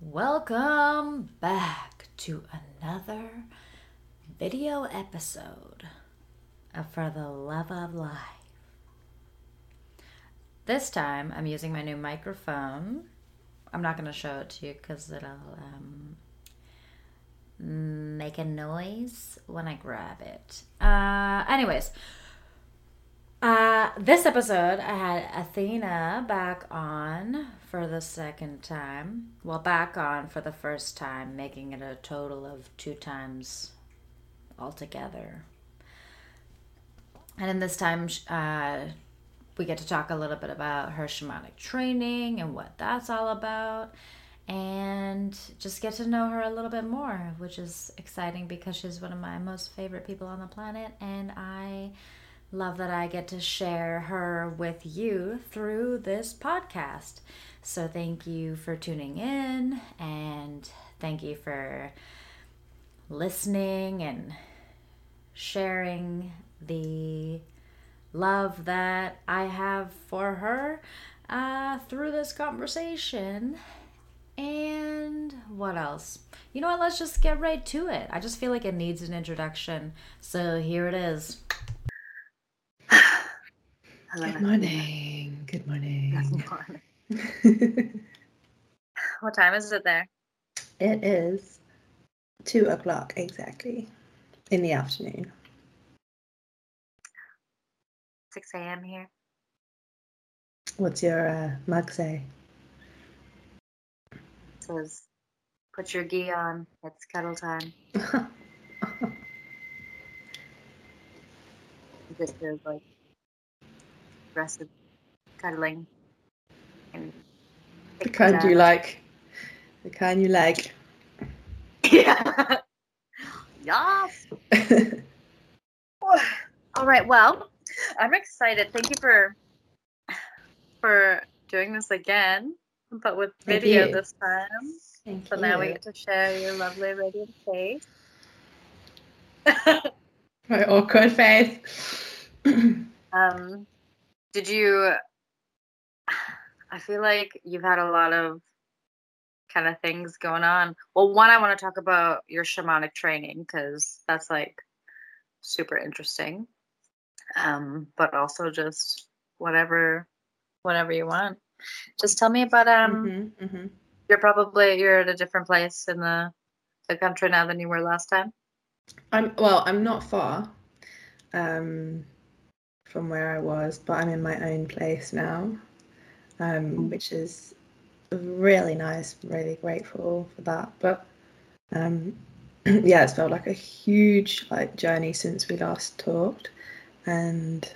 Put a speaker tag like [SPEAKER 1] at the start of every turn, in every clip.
[SPEAKER 1] Welcome back to another video episode of For the Love of Life. This time I'm using my new microphone. I'm not going to show it to you because it'll um, make a noise when I grab it. Uh, anyways, uh, this episode, I had Athena back on for the second time. Well, back on for the first time, making it a total of two times altogether. And in this time, uh, we get to talk a little bit about her shamanic training and what that's all about, and just get to know her a little bit more, which is exciting because she's one of my most favorite people on the planet, and I love that I get to share her with you through this podcast. So, thank you for tuning in and thank you for listening and sharing the love that I have for her uh, through this conversation. And what else? You know what? Let's just get right to it. I just feel like it needs an introduction. So here it is.
[SPEAKER 2] Good morning. Good morning.
[SPEAKER 1] Good morning. what time is it there?
[SPEAKER 2] It is two o'clock exactly in the afternoon.
[SPEAKER 1] 6 a.m. here.
[SPEAKER 2] What's your uh, mug say?
[SPEAKER 1] It says, put your gi on. It's kettle time. this is like aggressive cuddling. And
[SPEAKER 2] the kind you like. The kind you like.
[SPEAKER 1] Yeah. yes. All right. Well, I'm excited. Thank you for for doing this again, but with video this time.
[SPEAKER 2] Thank
[SPEAKER 1] so
[SPEAKER 2] you.
[SPEAKER 1] now we get to share your lovely radiant face.
[SPEAKER 2] My awkward face.
[SPEAKER 1] um, did you? I feel like you've had a lot of kind of things going on. Well, one, I want to talk about your shamanic training because that's like super interesting. Um, but also just whatever, whatever you want. Just tell me about um.
[SPEAKER 2] Mm-hmm, mm-hmm.
[SPEAKER 1] You're probably you're at a different place in the the country now than you were last time.
[SPEAKER 2] I'm well. I'm not far um, from where I was, but I'm in my own place now, um, which is really nice. Really grateful for that. But um, yeah, it's felt like a huge like journey since we last talked, and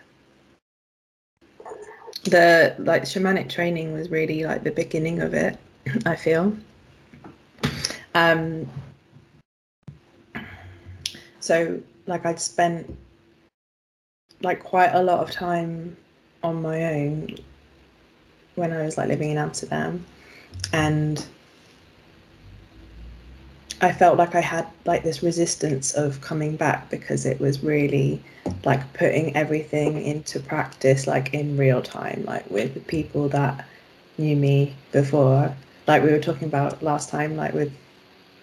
[SPEAKER 2] the like shamanic training was really like the beginning of it. I feel. Um, so like I'd spent like quite a lot of time on my own when I was like living in Amsterdam. And I felt like I had like this resistance of coming back because it was really like putting everything into practice like in real time like with the people that knew me before. Like we were talking about last time like with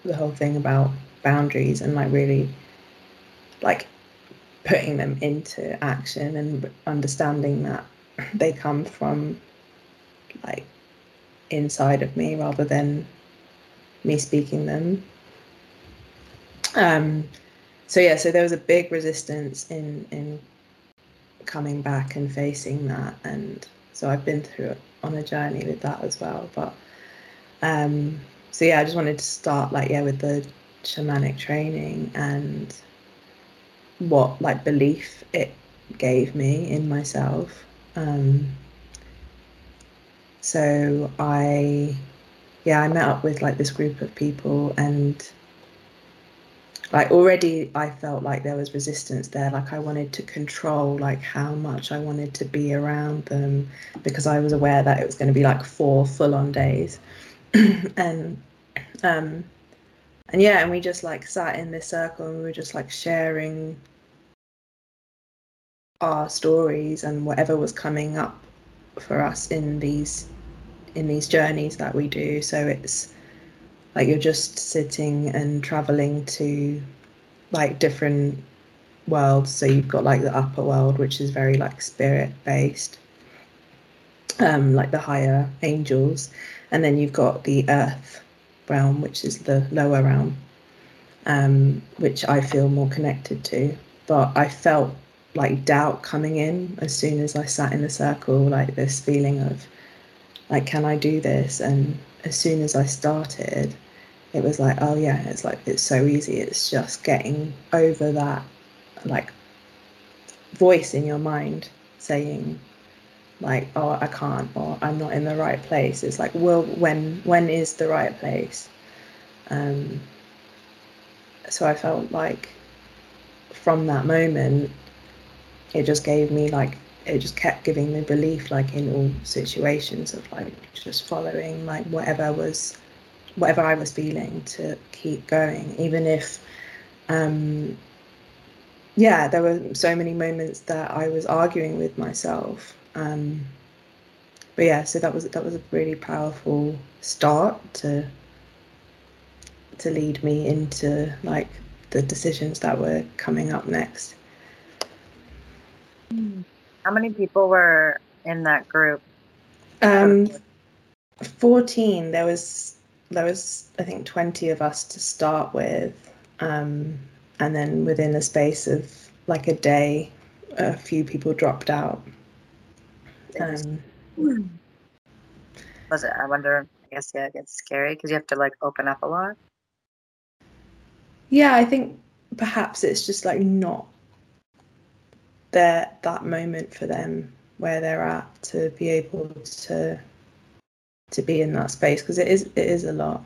[SPEAKER 2] the whole thing about boundaries and like really like putting them into action and understanding that they come from like inside of me rather than me speaking them. Um so yeah so there was a big resistance in in coming back and facing that. And so i've been through on a journey with that as well. But um so yeah i just wanted to start like yeah with the shamanic training and what like belief it gave me in myself. Um so i yeah i met up with like this group of people and like already i felt like there was resistance there. Like i wanted to control like how much i wanted to be around them because i was aware that it was going to be like four full on days. And um and yeah and we just like sat in this circle and we were just like sharing our stories and whatever was coming up for us in these in these journeys that we do so it's like you're just sitting and traveling to like different worlds. So you've got like the upper world, which is very like spirit based, um, like the higher angels, and then you've got the earth realm, which is the lower realm, um, which I feel more connected to. But I felt like doubt coming in as soon as I sat in the circle, like this feeling of like, can I do this? And as soon as I started, it was like, oh yeah, it's like it's so easy. It's just getting over that like voice in your mind saying like oh i can't or i'm not in the right place it's like well when when is the right place um so i felt like from that moment it just gave me like it just kept giving me belief like in all situations of like just following like whatever was whatever i was feeling to keep going even if um yeah, there were so many moments that I was arguing with myself. Um, but yeah, so that was that was a really powerful start to to lead me into like the decisions that were coming up next.
[SPEAKER 1] How many people were in that group?
[SPEAKER 2] Um, fourteen. There was there was I think twenty of us to start with. Um, and then within a space of like a day, a few people dropped out. Um,
[SPEAKER 1] was it? I wonder. I guess yeah, it gets scary because you have to like open up a lot.
[SPEAKER 2] Yeah, I think perhaps it's just like not there that moment for them where they're at to be able to to be in that space because it is it is a lot.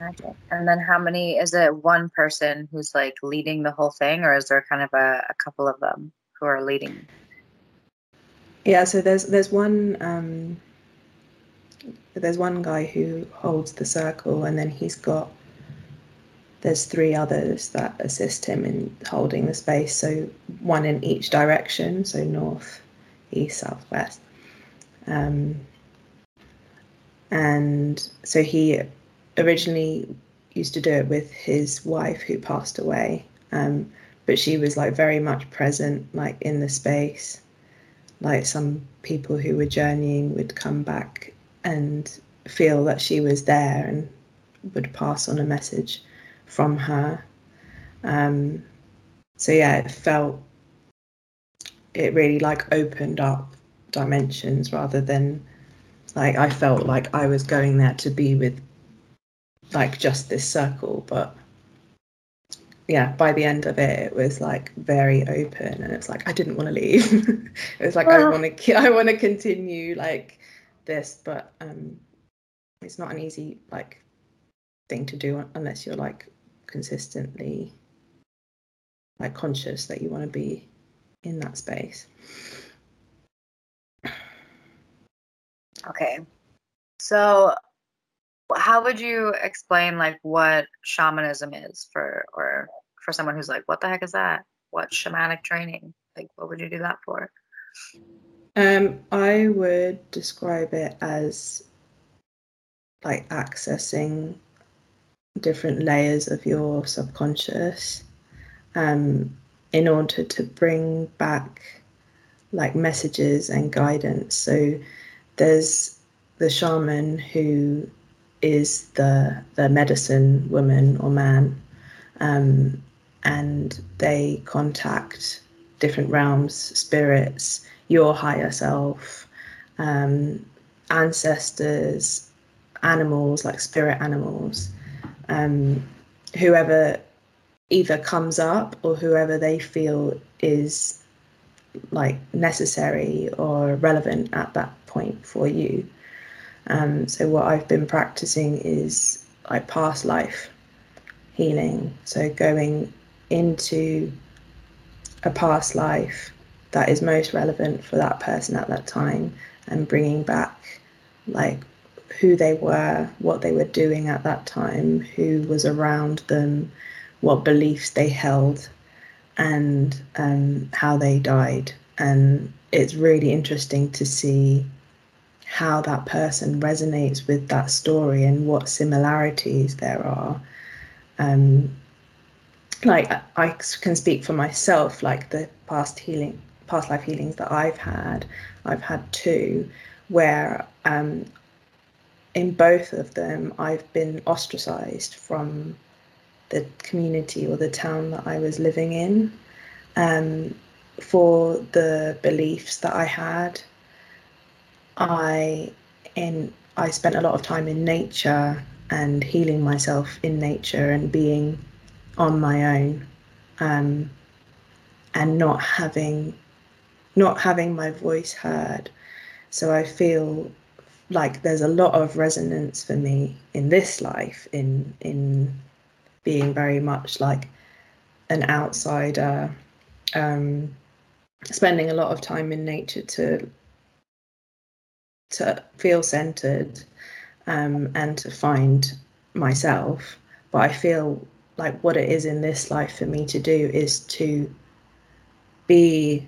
[SPEAKER 1] Okay. And then how many is it one person who's like leading the whole thing or is there kind of a, a couple of them who are leading?
[SPEAKER 2] Yeah, so there's there's one um there's one guy who holds the circle and then he's got there's three others that assist him in holding the space. So one in each direction so north east south west. Um, and so he originally used to do it with his wife who passed away um, but she was like very much present like in the space like some people who were journeying would come back and feel that she was there and would pass on a message from her. Um, so yeah it felt it really like opened up dimensions rather than like i felt like i was going there to be with like just this circle but yeah by the end of it it was like very open and it's like i didn't want to leave. It was like i want to i want to continue like this but um it's not an easy like thing to do unless you're like consistently like conscious that you want to be in that space.
[SPEAKER 1] Okay. So how would you explain like what shamanism is for or for someone who's like what the heck is that? What shamanic training? Like what would you do that for?
[SPEAKER 2] Um i would describe it as like accessing different layers of your subconscious um in order to bring back like messages and guidance. So there's the shaman who is the the medicine woman or man, um, and they contact different realms, spirits, your higher self, um, ancestors, animals like spirit animals, um, whoever either comes up or whoever they feel is like necessary or relevant at that point for you. Um, so what I've been practicing is like past life healing. So going into a past life that is most relevant for that person at that time and bringing back like who they were, what they were doing at that time, who was around them, what beliefs they held, and um, how they died. And it's really interesting to see how that person resonates with that story and what similarities there are. Um, like I can speak for myself, like the past healing, past life healings that I've had, I've had two, where um, in both of them I've been ostracized from the community or the town that I was living in um, for the beliefs that I had. I in I spent a lot of time in nature and healing myself in nature and being on my own um, and not having not having my voice heard. So i feel like there's a lot of resonance for me in this life in in being very much like an outsider um, spending a lot of time in nature to to feel centered um, and to find myself. But i feel like what it is in this life for me to do is to be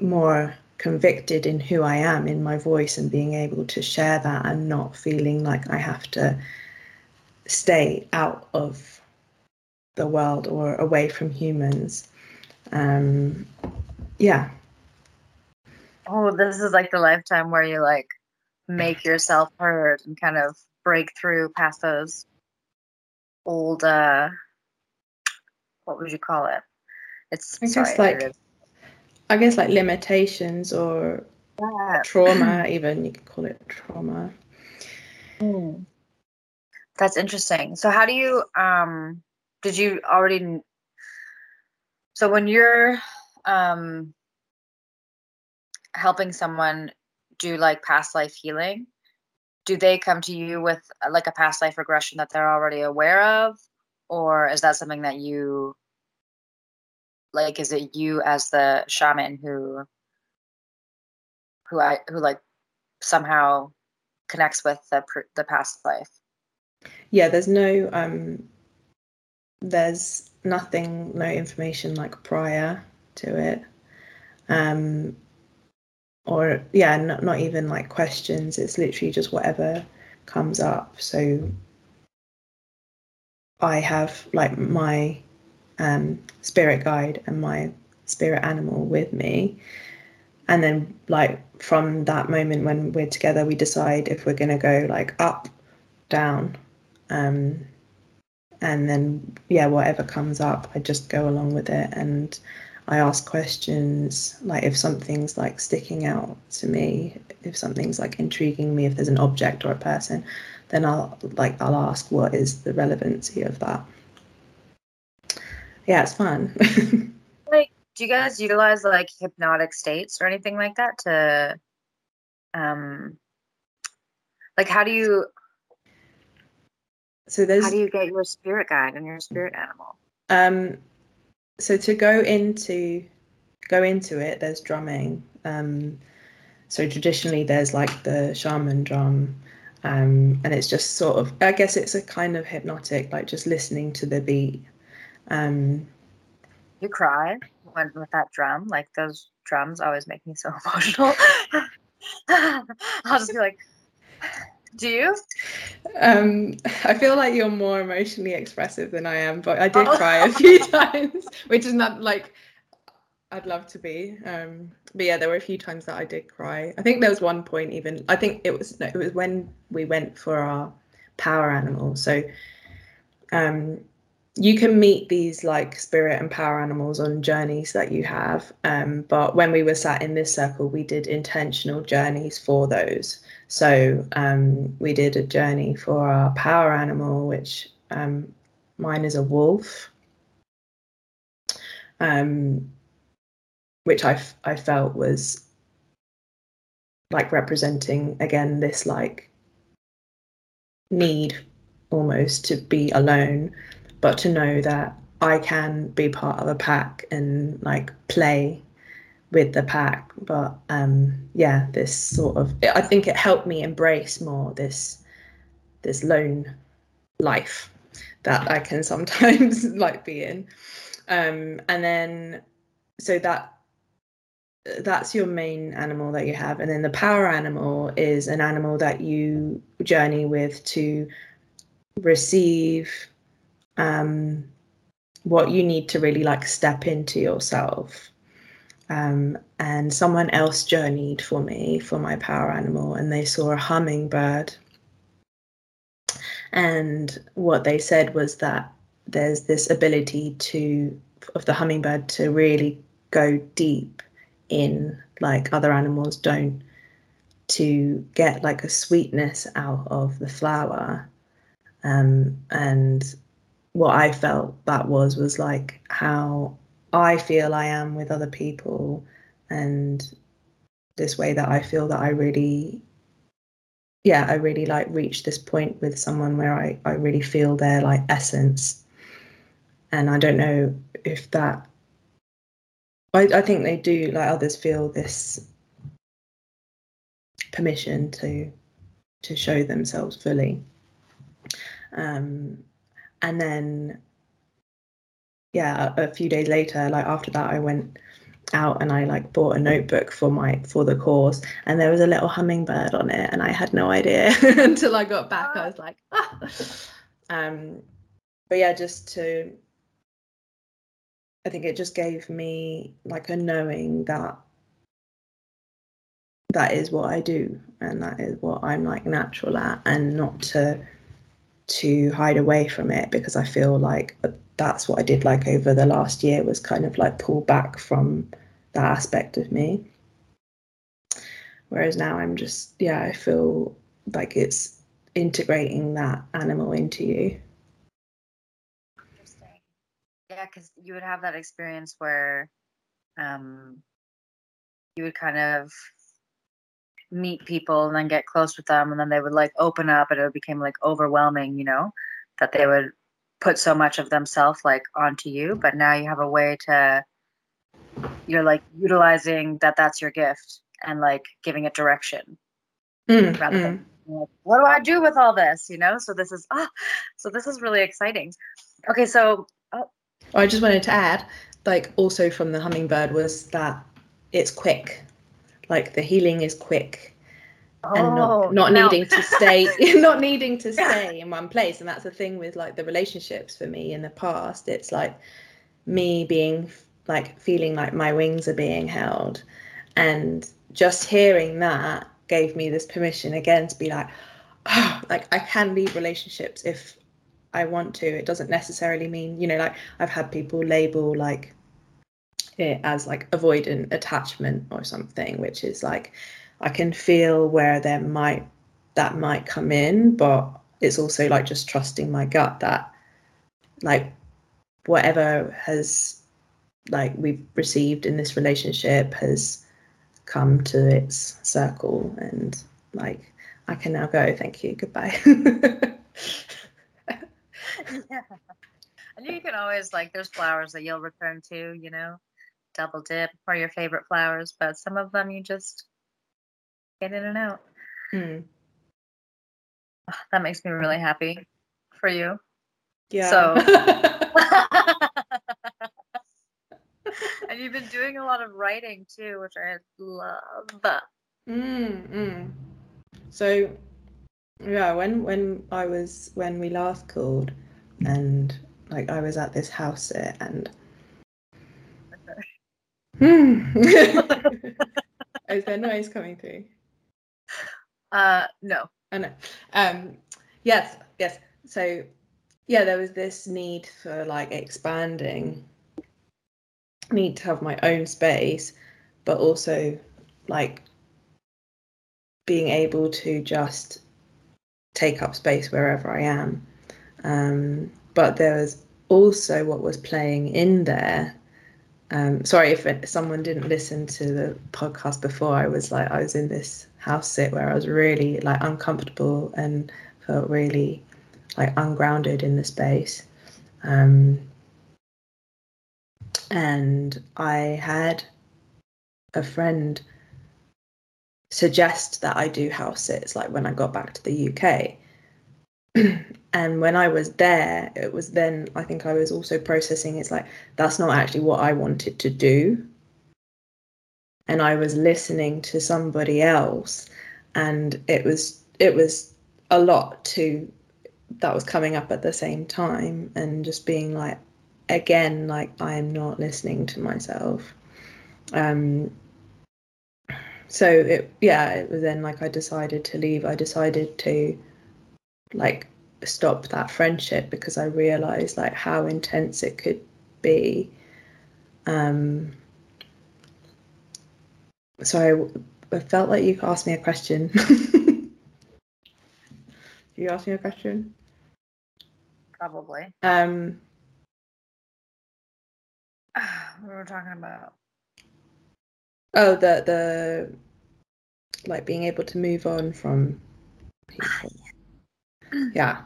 [SPEAKER 2] more convicted in who I am in my voice and being able to share that and not feeling like I have to stay out of the world or away from humans. Um, yeah.
[SPEAKER 1] Oh, this is like the lifetime where you like make yourself heard and kind of break through past those old uh what would you call it? It's
[SPEAKER 2] I guess sorry, like I guess like limitations or yeah. trauma, even you could call it trauma.
[SPEAKER 1] Mm. That's interesting. So how do you um did you already so when you're um helping someone do like past life healing, do they come to you with uh, like a past life regression that they're already aware of? Or is that something that you like is it you as the shaman who who i who like somehow connects with the the past life?
[SPEAKER 2] Yeah there's no um there's nothing no information like prior to it. Um or yeah not, not even like questions it's literally just whatever comes up. So i have like my um, spirit guide and my spirit animal with me. And then like from that moment when we're together we decide if we're going to go like up down um, and then yeah whatever comes up i just go along with it and I ask questions like if something's like sticking out to me, if something's like intriguing me, if there's an object or a person, then I'll like I'll ask what is the relevancy of that. Yeah, it's fun.
[SPEAKER 1] like, do you guys utilize like hypnotic states or anything like that to um like how do you
[SPEAKER 2] so there's
[SPEAKER 1] how do you get your spirit guide and your spirit animal?
[SPEAKER 2] Um so to go into go into it there's drumming um, so traditionally there's like the shaman drum um, and it's just sort of i guess it's a kind of hypnotic like just listening to the beat. Um,
[SPEAKER 1] you cry when with that drum? Like those drums always make me so emotional. I'll just be like do you?
[SPEAKER 2] Um, I feel like you're more emotionally expressive than I am, but I did oh. cry a few times, which is not like I'd love to be. Um, but yeah, there were a few times that I did cry. I think there was one point even. I think it was no, it was when we went for our power animal. So um, you can meet these like spirit and power animals on journeys that you have. Um, but when we were sat in this circle, we did intentional journeys for those. So um, we did a journey for our power animal, which um, mine is a wolf, um, which I, I felt was like representing again this like need almost to be alone, but to know that I can be part of a pack and like play with the pack but um yeah this sort of i think it helped me embrace more this this lone life that i can sometimes like be in. Um and then so that that's your main animal that you have and then the power animal is an animal that you journey with to receive um, what you need to really like step into yourself um, and someone else journeyed for me for my power animal and they saw a hummingbird and what they said was that there's this ability to of the hummingbird to really go deep in like other animals don't to get like a sweetness out of the flower. Um, and what i felt that was was like how i feel i am with other people and this way that i feel that i really yeah i really like reach this point with someone where i, I really feel their like essence. And i don't know if that I, I think they do like others feel this permission to to show themselves fully. Um and then yeah a, few days later like after that i went out and I like bought a notebook for my for the course and there was a little hummingbird on it and I had no idea until I got back. I was like, ah. um but yeah, just to I think it just gave me like a knowing that that is what I do and that is what I'm like natural at and not to to hide away from it because I feel like that's what I did like over the last year was kind of like pull back from that aspect of me. Whereas now I'm just yeah, I feel like it's integrating that animal into you Interesting.
[SPEAKER 1] yeah, because you would have that experience where um, you would kind of meet people and then get close with them, and then they would like open up, and it became like overwhelming, you know, that they would put so much of themselves like onto you. But now you have a way to, you're like utilizing that that's your gift and like giving it direction
[SPEAKER 2] mm, rather mm. than
[SPEAKER 1] like, what do I do with all this? You know, so this is ah, so this is really exciting. Okay, so oh,
[SPEAKER 2] I just wanted to add, like, also from the hummingbird was that it's quick. Like the healing is quick. Oh, and not, oh, not needing to stay not needing to stay in one place. And that's the thing with like the relationships for me in the past. It's like me being like feeling like my wings are being held. And just hearing that gave me this permission again to be like oh, like I can leave relationships if I want to. It doesn't necessarily mean, you know, like I've had people label like it as like avoidant attachment or something, which is like I can feel where there might that might come in, but it's also like just trusting my gut that like whatever has like we've received in this relationship has come to its circle and like I can now go. Thank you. Goodbye.
[SPEAKER 1] yeah. And you can always like there's flowers that you'll return to, you know, double dip or your favorite flowers, but some of them you just get in and out.
[SPEAKER 2] Hmm.
[SPEAKER 1] That makes me really happy for you.
[SPEAKER 2] Yeah.
[SPEAKER 1] So and you've been doing a lot of writing too, which I love.
[SPEAKER 2] Mm, mm. So yeah, when when I was when we last called, and like I was at this house sit and. Hmm. Is there noise coming through?
[SPEAKER 1] Uh, no.
[SPEAKER 2] I know. Um, yes, yes. So, yeah, there was this need for like expanding, need to have my own space, but also like being able to just take up space wherever I am. Um, but there was also what was playing in there. Um, sorry if someone didn't listen to the podcast before. I was like, I was in this house sit where I was really like uncomfortable and felt really like ungrounded in the space. Um, and I had a friend suggest that I do house sits like when I got back to the UK. and when I was there, it was then I think I was also processing it's like that's not actually what I wanted to do. and I was listening to somebody else and it was it was a lot to that was coming up at the same time and just being like again like I'm not listening to myself um so it yeah it was then like I decided to leave I decided to like stop that friendship because I realized like how intense it could be um so I, I felt like you asked me a question you ask me a question
[SPEAKER 1] Probably.
[SPEAKER 2] um
[SPEAKER 1] What were we talking about?
[SPEAKER 2] oh the the like being able to move on from people yeah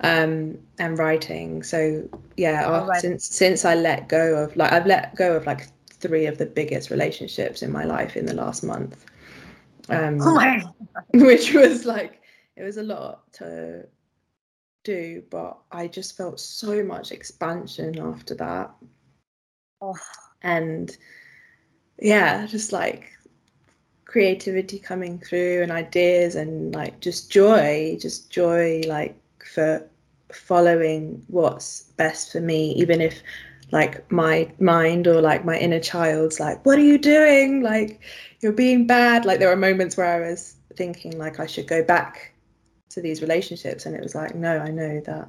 [SPEAKER 2] um and writing so yeah
[SPEAKER 1] Oh, right.
[SPEAKER 2] since since i let go of like i've let go of like three of the biggest relationships in my life in the last month um
[SPEAKER 1] Oh
[SPEAKER 2] which was like it was a lot to do but i just felt so much expansion after that
[SPEAKER 1] Oh.
[SPEAKER 2] and yeah just like creativity coming through and ideas and like just joy just joy like for following what's best for me even if like my mind or like my inner child's like what are you doing? Like you're being bad. Like there were moments where i was thinking like i should go back to these relationships and it was like no i know that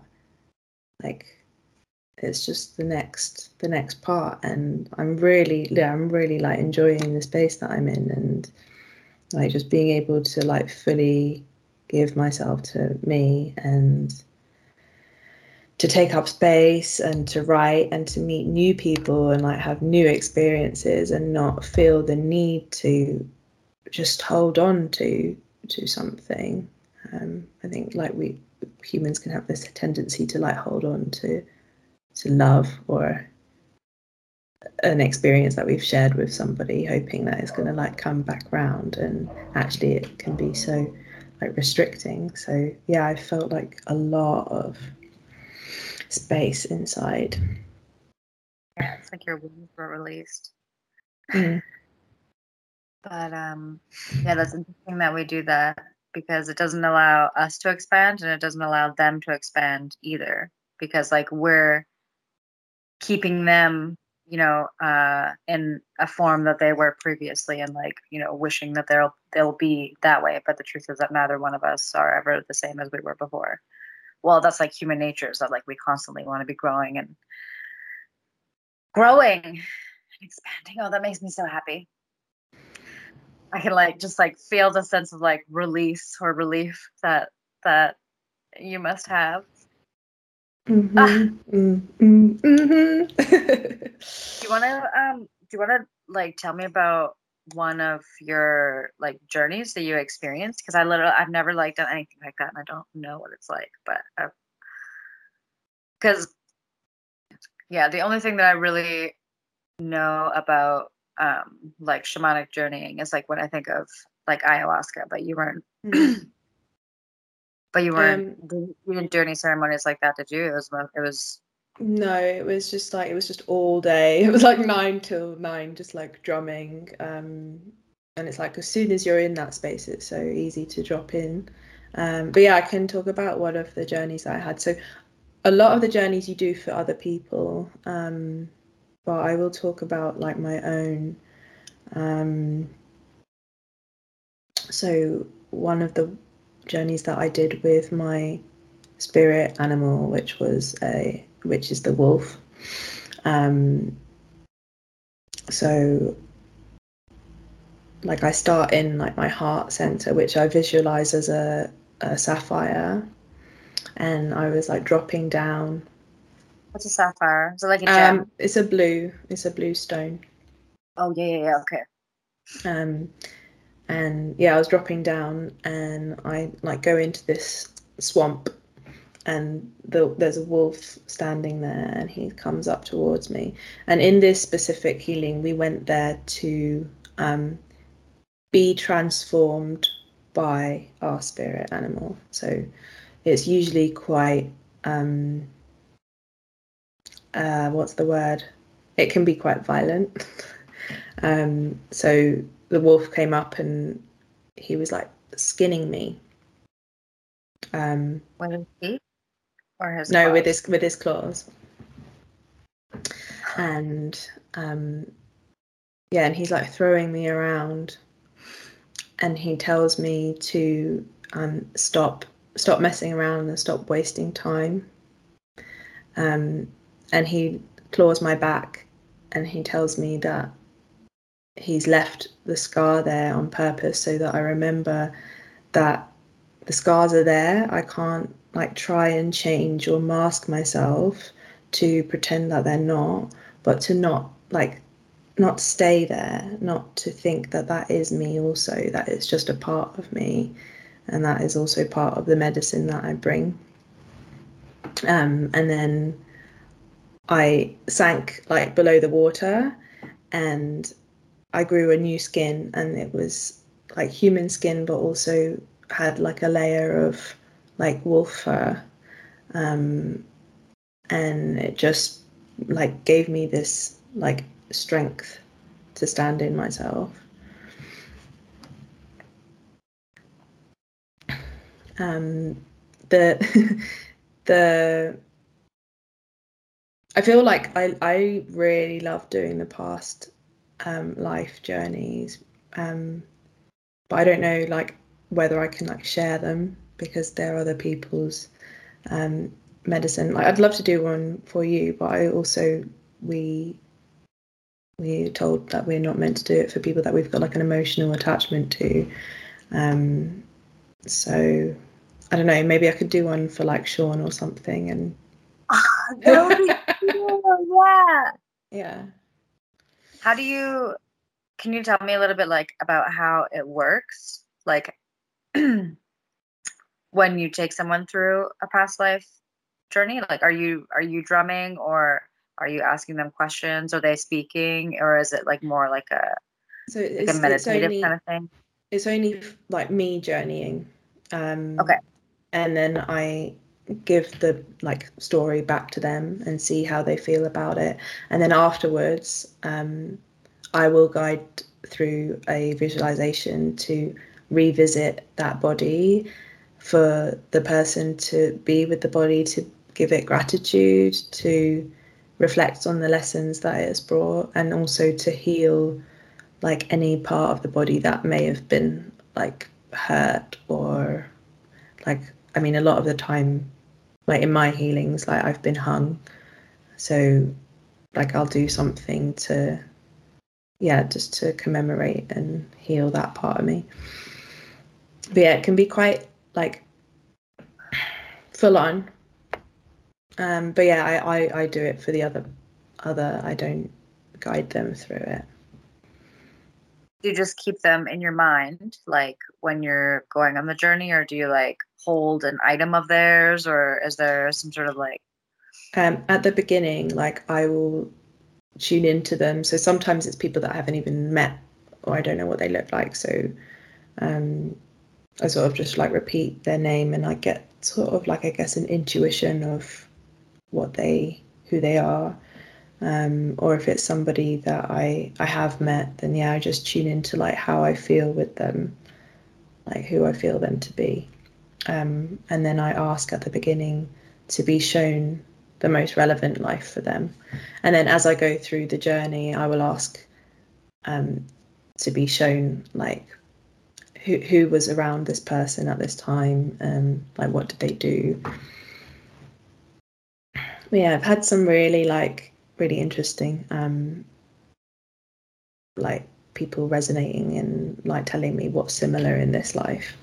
[SPEAKER 2] like it's just the next the next part. And i'm really yeah i'm really like enjoying the space that i'm in and like just being able to like fully give myself to me and to take up space and to write and to meet new people and like have new experiences and not feel the need to just hold on to to something. Um, i think like we humans can have this tendency to like hold on to to love or an experience that we've shared with somebody hoping that it's going to like come back round and actually it can be so like restricting so yeah i felt like a lot of space inside
[SPEAKER 1] Yeah, it's like your wounds were released.
[SPEAKER 2] Mm.
[SPEAKER 1] But um, yeah, that's interesting that we do that because it doesn't allow us to expand and it doesn't allow them to expand either. Because like we're keeping them, you know, uh, in a form that they were previously, and like you know, wishing that they'll they'll be that way. But the truth is that neither one of us are ever the same as we were before. Well, that's like human nature, is that like we constantly want to be growing and growing and expanding. Oh, that makes me so happy. I can like just like feel the sense of like release or relief that that you must have.
[SPEAKER 2] Mhm,
[SPEAKER 1] Ah.
[SPEAKER 2] mm, mm, mhm.
[SPEAKER 1] Do you want to um do you want to like tell me about one of your like journeys that you experienced because I literally I've never like done anything like that and I don't know what it's like but because yeah the only thing that I really know about um like shamanic journeying is like when I think of like ayahuasca but you weren't
[SPEAKER 2] Mm.
[SPEAKER 1] But you weren't
[SPEAKER 2] Um,
[SPEAKER 1] you didn't do any ceremonies like that did you it was it was
[SPEAKER 2] No, it was just like it was just all day. It was like nine till nine, just like drumming. Um, and it's like as soon as you're in that space, it's so easy to drop in. Um, but yeah, I can talk about one of the journeys I had. So a lot of the journeys you do for other people, um, but I will talk about like my own. Um, so one of the journeys that I did with my spirit animal, which was a which is the wolf. Um, so like I start in like my heart center, which I visualize as a, a sapphire, and I was like dropping down.
[SPEAKER 1] what's a sapphire is it like a gem
[SPEAKER 2] Um, it's a blue. It's a blue stone.
[SPEAKER 1] oh yeah yeah yeah okay
[SPEAKER 2] Um, and yeah, I was dropping down, and I like go into this swamp, and the, there's a wolf standing there, and he comes up towards me. And in this specific healing, we went there to um, be transformed by our spirit animal. So it's usually quite um, uh, what's the word? It can be quite violent. Um, so the wolf came up and he was like skinning me. Um,
[SPEAKER 1] With his teeth or his
[SPEAKER 2] no, with
[SPEAKER 1] claws?
[SPEAKER 2] his with his claws. And um, yeah, and he's like throwing me around, and he tells me to um, stop stop messing around and stop wasting time. Um, and he claws my back, and he tells me that he's left the scar there on purpose so that I remember that the scars are there. I can't like try and change or mask myself to pretend that they're not, but to not like not stay there, not to think that that is me also, that it's just a part of me, and that is also part of the medicine that I bring. Um, and then I sank like below the water and I grew a new skin and it was like human skin but also had like a layer of like wolf fur. Um, and it just like gave me this like strength to stand in myself. Um, the the I feel like I I really love doing the past um, life journeys, um, but I don't know like whether I can like share them because they're other people's um, medicine. Like I'd love to do one for you, but I also we we're told that we're not meant to do it for people that we've got like an emotional attachment to. Um, so I don't know. Maybe I could do one for like Sean or something, and
[SPEAKER 1] that would be cool. Yeah.
[SPEAKER 2] yeah.
[SPEAKER 1] How do you? Can you tell me a little bit like about how it works? Like when you take someone through a past life journey. Like, are you are you drumming or are you asking them questions? Are they speaking, or is it like more like a
[SPEAKER 2] So
[SPEAKER 1] like
[SPEAKER 2] it's,
[SPEAKER 1] a meditative
[SPEAKER 2] it's only
[SPEAKER 1] kind of thing?
[SPEAKER 2] it's only like me journeying. Um,
[SPEAKER 1] Okay.
[SPEAKER 2] And then I give the like story back to them and see how they feel about it. And then afterwards, um, I will guide through a visualization to revisit that body for the person to be with the body, to give it gratitude, to reflect on the lessons that it has brought, and also to heal like any part of the body that may have been like hurt or like I mean a lot of the time like in my healings like I've been hung. So like I'll do something to yeah just to commemorate and heal that part of me. But yeah it can be quite like full on. Um but yeah I, I I do it for the other other I don't guide them through it.
[SPEAKER 1] You just keep them in your mind, like when you're going on the journey, or do you like hold an item of theirs, or is there some sort of like
[SPEAKER 2] um, at the beginning, like I will tune into them. So sometimes it's people that I haven't even met or I don't know what they look like. So um, I sort of just like repeat their name and I get sort of like, I guess, an intuition of what they, who they are. Um, or if it's somebody that I, I have met, then yeah, I just tune into like how I feel with them, like who I feel them to be. Um, and then I ask at the beginning to be shown the most relevant life for them. And then as I go through the journey, I will ask um, to be shown like who who was around this person at this time, um, like what did they do. But yeah, I've had some really like really interesting um, like people resonating and like telling me what's similar in this life,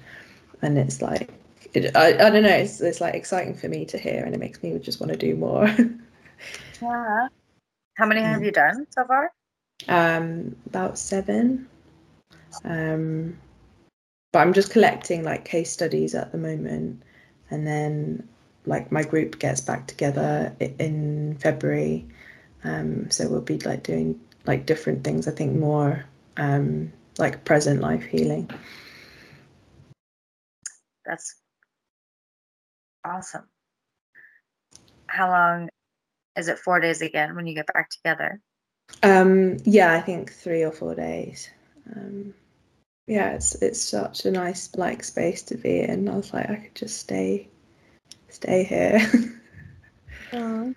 [SPEAKER 2] and it's like it, I, I don't know it's, it's like exciting for me to hear and it makes me just want to do more
[SPEAKER 1] Yeah. How many have
[SPEAKER 2] Mm.
[SPEAKER 1] you done so far?
[SPEAKER 2] um about seven um but i'm just collecting like case studies at the moment and then like my group gets back together in february um so we'll be like doing like different things i think more um like present life healing
[SPEAKER 1] That's awesome. How long is it? Four days again when you get back together?
[SPEAKER 2] Um, yeah, I think three or four days. Um, yeah, it's it's such a nice like space to be in. I was like, I could just stay, stay here. a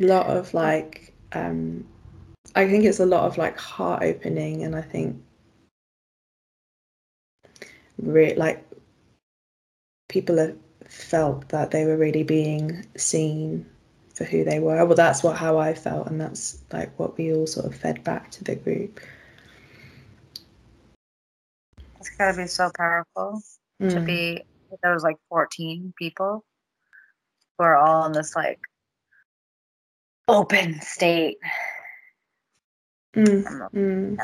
[SPEAKER 2] lot of like, um, I think it's a lot of like heart opening, and I think, re- like, people have felt that they were really being seen for who they were. Well, that's what how I felt, and that's like what we all sort of fed back to the group.
[SPEAKER 1] It's gotta be so powerful mm. to be. There was like 14 people who are all in this like open state.
[SPEAKER 2] Mm. Mm.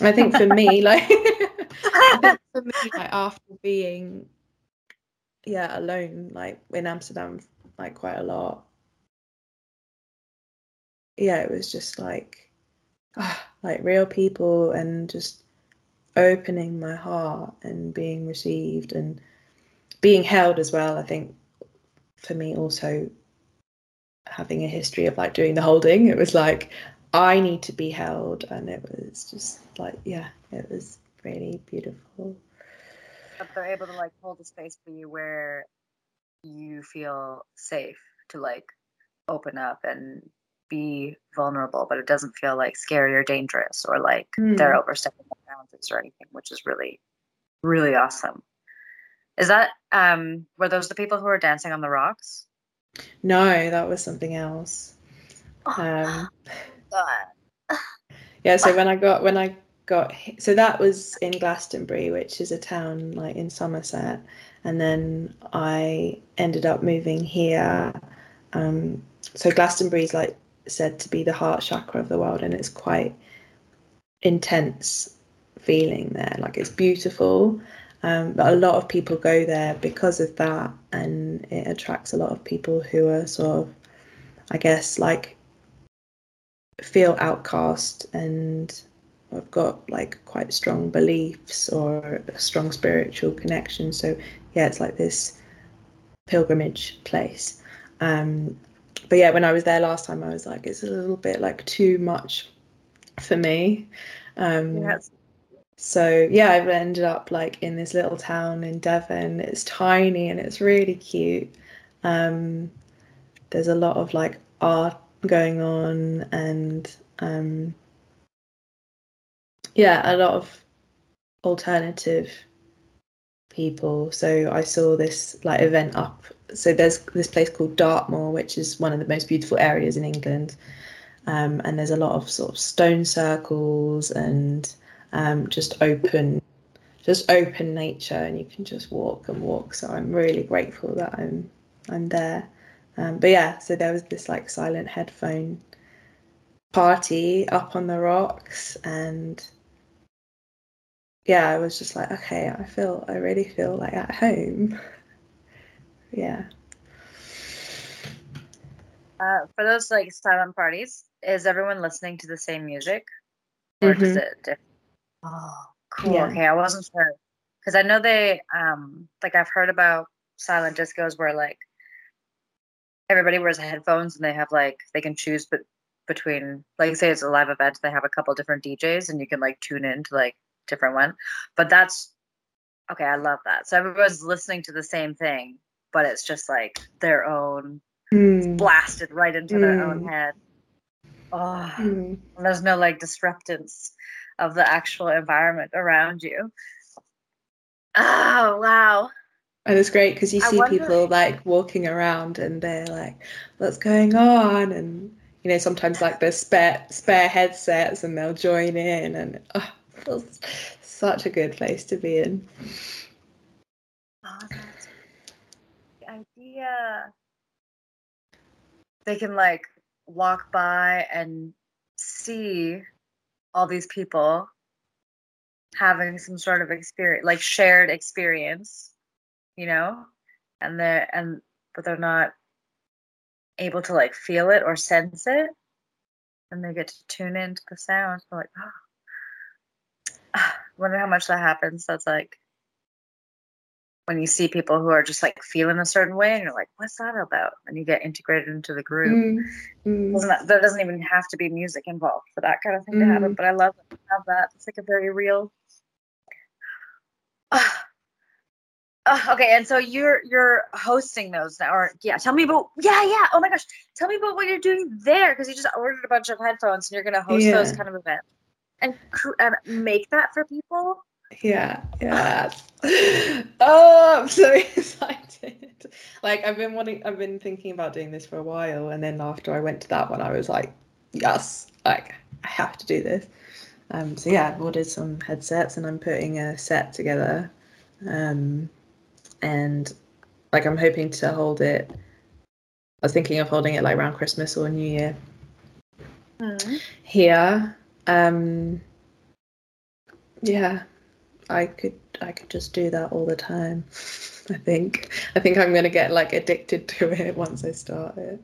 [SPEAKER 2] I think for me, like for me, like after being yeah alone, like in Amsterdam like quite a lot. Yeah, it was just like ah, like real people and just opening my heart and being received and being held as well. I think for me also having a history of like doing the holding, it was like I need to be held and it was just like yeah, it was really beautiful.
[SPEAKER 1] But they're able to like hold a space for you where you feel safe to like open up and be vulnerable, but it doesn't feel like scary or dangerous or like mm. they're overstepping their boundaries or anything, which is really, really awesome. Is that um were those the people who were dancing on the rocks?
[SPEAKER 2] No, that was something else. Um, yeah, so when I got when I got so that was in Glastonbury, which is a town like in Somerset, and then I ended up moving here. Um, so Glastonbury is like said to be the heart chakra of the world, and it's quite intense feeling there. Like it's beautiful, um, but a lot of people go there because of that, and it attracts a lot of people who are sort of, I guess, like feel outcast and have got like quite strong beliefs or a strong spiritual connection. So yeah, it's like this pilgrimage place. Um, but yeah, when I was there last time, I was like, it's a little bit like too much for me. Um, yes. So yeah, I've ended up like in this little town in Devon. It's tiny and it's really cute. Um, there's a lot of like art going on and um, yeah, a lot of alternative people. So I saw this like event up. So there's this place called Dartmoor, which is one of the most beautiful areas in England. Um, and there's a lot of sort of stone circles and um, just open, just open nature, and you can just walk and walk. So I'm really grateful that I'm I'm there. Um, but yeah, so there was this like silent headphone party up on the rocks, and yeah, I was just like, okay, I feel, I really feel like at home. yeah.
[SPEAKER 1] Uh, for those like silent parties, is everyone listening to the same music, or mm-hmm. does it? different? Oh, cool. Yeah. Okay, I wasn't sure because I know they, um, like I've heard about silent discos where like everybody wears headphones and they have like they can choose but between like say it's a live event they have a couple different DJs and you can like tune in to like different one. But that's okay, I love that. So everyone's listening to the same thing, but it's just like their own mm. blasted right into mm. their own hmm. head. Oh, mm. there's no like disruptance of the actual environment around you. Oh wow.
[SPEAKER 2] And it's great because you see wonder... people like walking around and they're like, what's going on? And you know, sometimes like there's spare spare headsets and they'll join in and oh, feels such a good place to be in.
[SPEAKER 1] The idea. They can like walk by and see all these people having some sort of experience, like shared experience, you know, and they're and but they're not able to like feel it or sense it, and they get to tune into the sound. They're like, oh, wonder how much that happens. That's like when you see people who are just like feeling a certain way and you're like, what's that about? And you get integrated into the group.
[SPEAKER 2] Mm, mm.
[SPEAKER 1] Doesn't that, there doesn't even have to be music involved for that kind of thing to happen.
[SPEAKER 2] Mm.
[SPEAKER 1] But I love that have that. It's like a very real. Ah. Okay, and so you're you're hosting those now, or yeah? Tell me about yeah, yeah. Oh my gosh, tell me about what you're doing there because you just ordered a bunch of headphones and you're gonna host those kind of events and cr- and make that for people.
[SPEAKER 2] Yeah, yeah. Oh, I'm so excited. Like I've been wanting I've been thinking about doing this for a while and then after I went to that one I was like, yes, like I have to do this. Um so yeah, I've ordered some headsets and I'm putting a set together. Um and like I'm hoping to hold it I was thinking of holding it like around Christmas or New Year here. Um yeah, I could I could just do that all the time. I think I think I'm gonna get like addicted to it once I start it.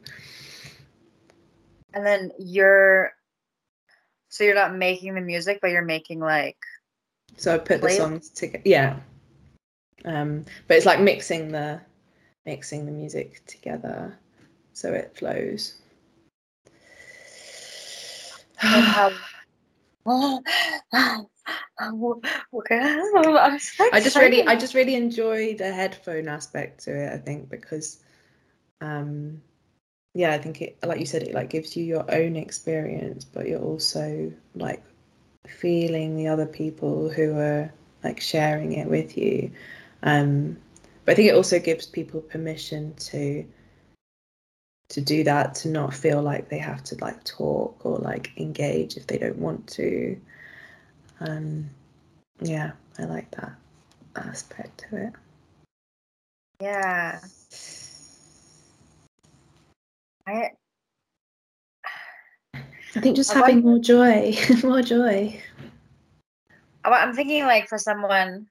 [SPEAKER 1] And then you're so you're not making the music, but you're making like
[SPEAKER 2] So I put the songs together. Yeah. Um, but it's like mixing the mixing the music together so it flows.
[SPEAKER 1] how.
[SPEAKER 2] I just really I just really enjoy the headphone aspect to it, I think, because um yeah, I think it like you said, it like gives you your own experience, but you're also like feeling the other people who are like sharing it with you. Um but I think it also gives people permission to to do that, to not feel like they have to like talk or like engage if they don't want to. Um yeah, I like that aspect to it.
[SPEAKER 1] Yeah. I
[SPEAKER 2] I think just
[SPEAKER 1] I
[SPEAKER 2] having more joy, more joy.
[SPEAKER 1] I'm thinking like for someone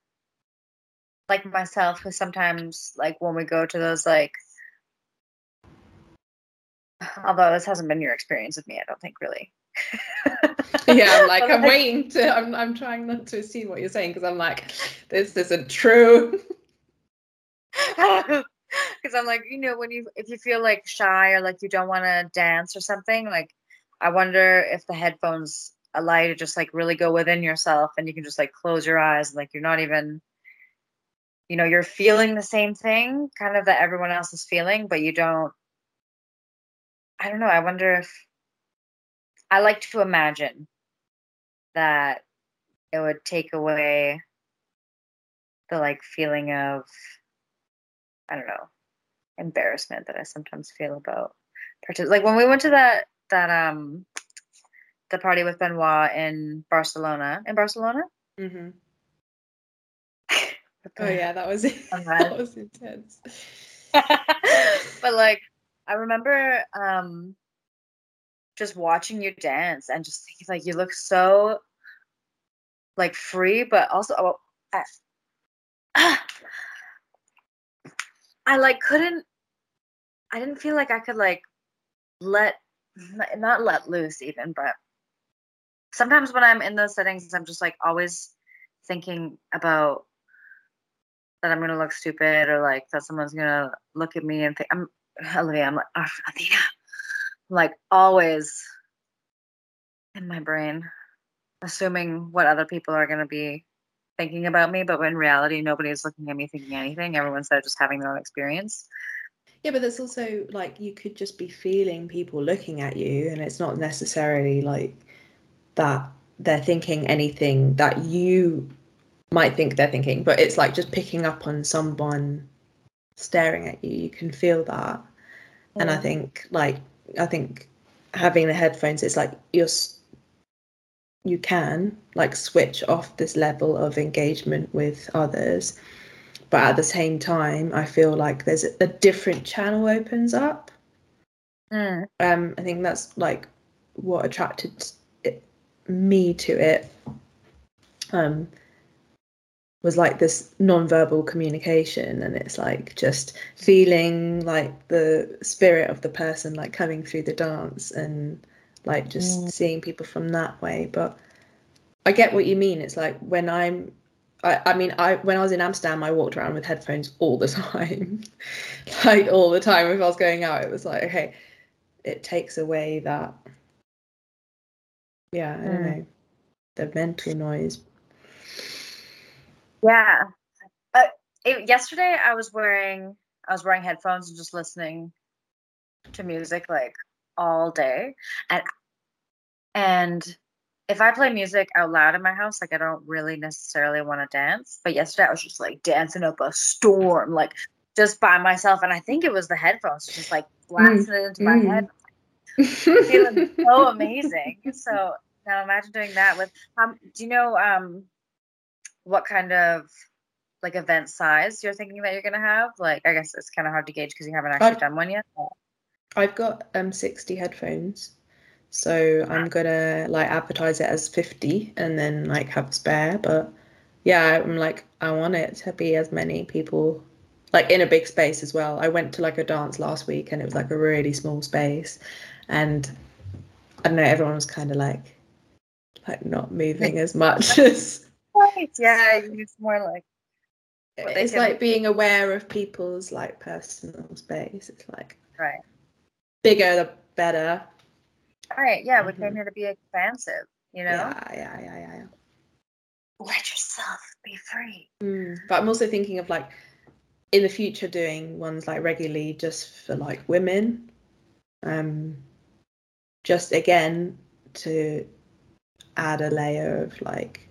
[SPEAKER 1] like myself who sometimes like when we go to those like although this hasn't been your experience with me, I don't think really.
[SPEAKER 2] Yeah, I'm like I'm waiting to. I'm I'm trying not to see what you're saying because I'm like, this isn't true.
[SPEAKER 1] because I'm like, you know, when you if you feel like shy or like you don't want to dance or something, like I wonder if the headphones allow you to just like really go within yourself and you can just like close your eyes, and like you're not even, you know, you're feeling the same thing, kind of that everyone else is feeling, but you don't. I don't know. I wonder if I like to imagine that it would take away the like feeling of I don't know embarrassment that I sometimes feel about partic- like when we went to that that um the party with Benoit in Barcelona in Barcelona. Mm-hmm.
[SPEAKER 2] Oh yeah, that was that was intense.
[SPEAKER 1] but like I remember um just watching you dance and just thinking like you look so like free but also oh, I, I like couldn't I didn't feel like I could like let not let loose even but sometimes when I'm in those settings I'm just like always thinking about that I'm gonna look stupid or like that someone's gonna look at me and think I'm Olivia. I'm like, oh, Athena. Like always in my brain, assuming what other people are gonna be thinking about me, but in reality, nobody's looking at me thinking anything. Everyone's there just having their own experience.
[SPEAKER 2] Yeah, but there's also like you could just be feeling people looking at you, and it's not necessarily like that they're thinking anything that you might think they're thinking, but it's like just picking up on someone staring at you. You can feel that, and I think like I think having the headphones, it's like you're you can like switch off this level of engagement with others. But at the same time i feel like there's a, a different channel opens up.
[SPEAKER 1] Mm,
[SPEAKER 2] um i think that's like what attracted it, me to it. Um was like this non-verbal communication and it's like just feeling like the spirit of the person like coming through the dance and like just
[SPEAKER 1] Mm.
[SPEAKER 2] seeing people from that way but i get what you mean it's like when i'm I, I mean, I when I was in Amsterdam, I walked around with headphones all the time, like all the time. If I was going out, it was like, okay, it takes away that. Yeah, I don't
[SPEAKER 1] Mm.
[SPEAKER 2] know, the mental noise.
[SPEAKER 1] Yeah. Uh, it, yesterday I was wearing I was wearing headphones and just listening to music like all day, and and if I play music out loud in my house, like I don't really necessarily want to dance. But yesterday I was just like dancing up a storm, like just by myself, and I think it was the headphones just like blasting it into my
[SPEAKER 2] mm.
[SPEAKER 1] head, feeling so amazing. So now imagine doing that with um. Do you know um, what kind of like event size you're thinking that you're gonna have? Like, I guess it's kind of hard to gauge because you haven't actually
[SPEAKER 2] I've-
[SPEAKER 1] done one yet.
[SPEAKER 2] I've got um 60 headphones. So I'm gonna like advertise it as 50 and then like have spare. But yeah, I'm like I want it to be as many people like in a big space as well. I went to like a dance last week and it was like a really small space and I don't know, everyone was kind of like like not moving as much as
[SPEAKER 1] Right. Yeah, it's more like
[SPEAKER 2] it's
[SPEAKER 1] can-
[SPEAKER 2] like being aware of people's like personal space. It's like
[SPEAKER 1] right.
[SPEAKER 2] bigger the better.
[SPEAKER 1] All right. Yeah, we
[SPEAKER 2] Mhm.
[SPEAKER 1] came here to be expansive. You know,
[SPEAKER 2] Yeah, yeah, yeah, yeah, yeah.
[SPEAKER 1] let yourself be free.
[SPEAKER 2] Mm. But I'm also thinking of like in the future doing ones like regularly just for like women. Um just again to add a layer of like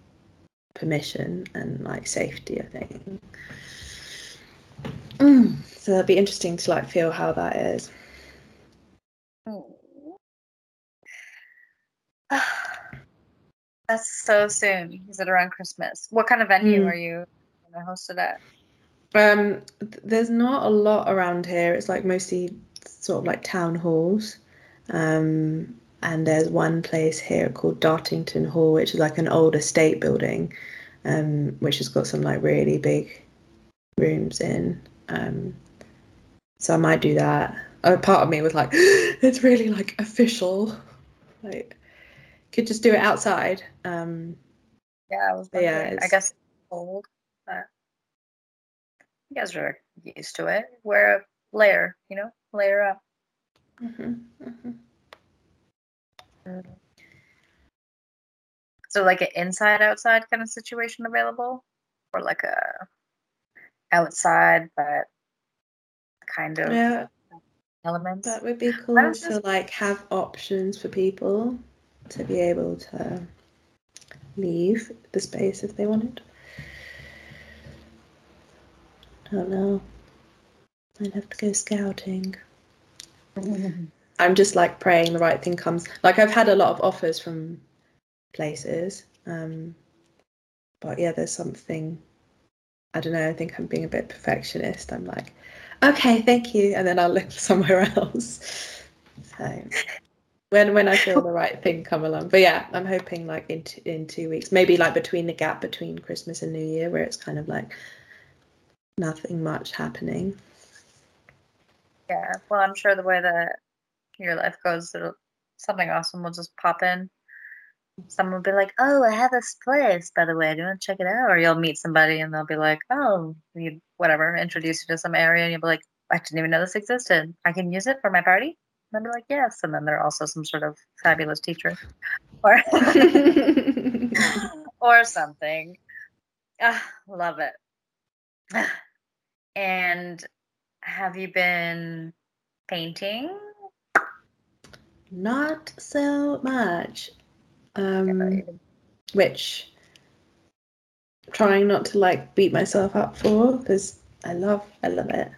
[SPEAKER 2] permission and like safety, I think. Mm. So that'd be interesting to like feel how that is.
[SPEAKER 1] That's so soon. Is it around Christmas? What kind of venue
[SPEAKER 2] Mm.
[SPEAKER 1] are you gonna host it at?
[SPEAKER 2] Um, th- there's not a lot around here. It's like mostly sort of like town halls. Um, and there's one place here called Dartington Hall, which is like an old estate building, um, which has got some like really big rooms in. Um, so I might do that. A part of me was like, it's really like official. Like, could just do it outside. Um,
[SPEAKER 1] Yeah, I was
[SPEAKER 2] yeah.
[SPEAKER 1] I guess it's cold, but you guys are used to it. Wear a layer, you know, layer up.
[SPEAKER 2] mhm, mhm.
[SPEAKER 1] So like an inside outside kind of situation available, or like a outside but kind of
[SPEAKER 2] Yeah.
[SPEAKER 1] elements.
[SPEAKER 2] That would be cool to
[SPEAKER 1] just-
[SPEAKER 2] like have options for people to be able to leave the space if they wanted. I don't know. I'd have to go scouting. I'm just like praying the right thing comes. Like I've had a lot of offers from places, um, but yeah, there's something. I don't know. I think I'm being a bit perfectionist. I'm like, okay, thank you, and then I'll look somewhere else. So when when I feel the right thing come along, but yeah, I'm hoping like in t- in two weeks, maybe like between the gap between Christmas and New Year, where it's kind of like nothing much happening.
[SPEAKER 1] Yeah, well, I'm sure the way that your life goes, it'll something awesome will just pop in. Someone will be like, "Oh, I have this place, by the way. Do you want to check it out?" Or you'll meet somebody and they'll be like, "Oh, you whatever." Introduce you to some area, and you'll be like, "I didn't even know this existed. I can use it for my party." And they'll be like, "Yes." And then they're also some sort of fabulous teacher, or or something. Ah, love it. And have you been painting?
[SPEAKER 2] Not so much. Um, which trying not to like beat myself up for because I love I love it.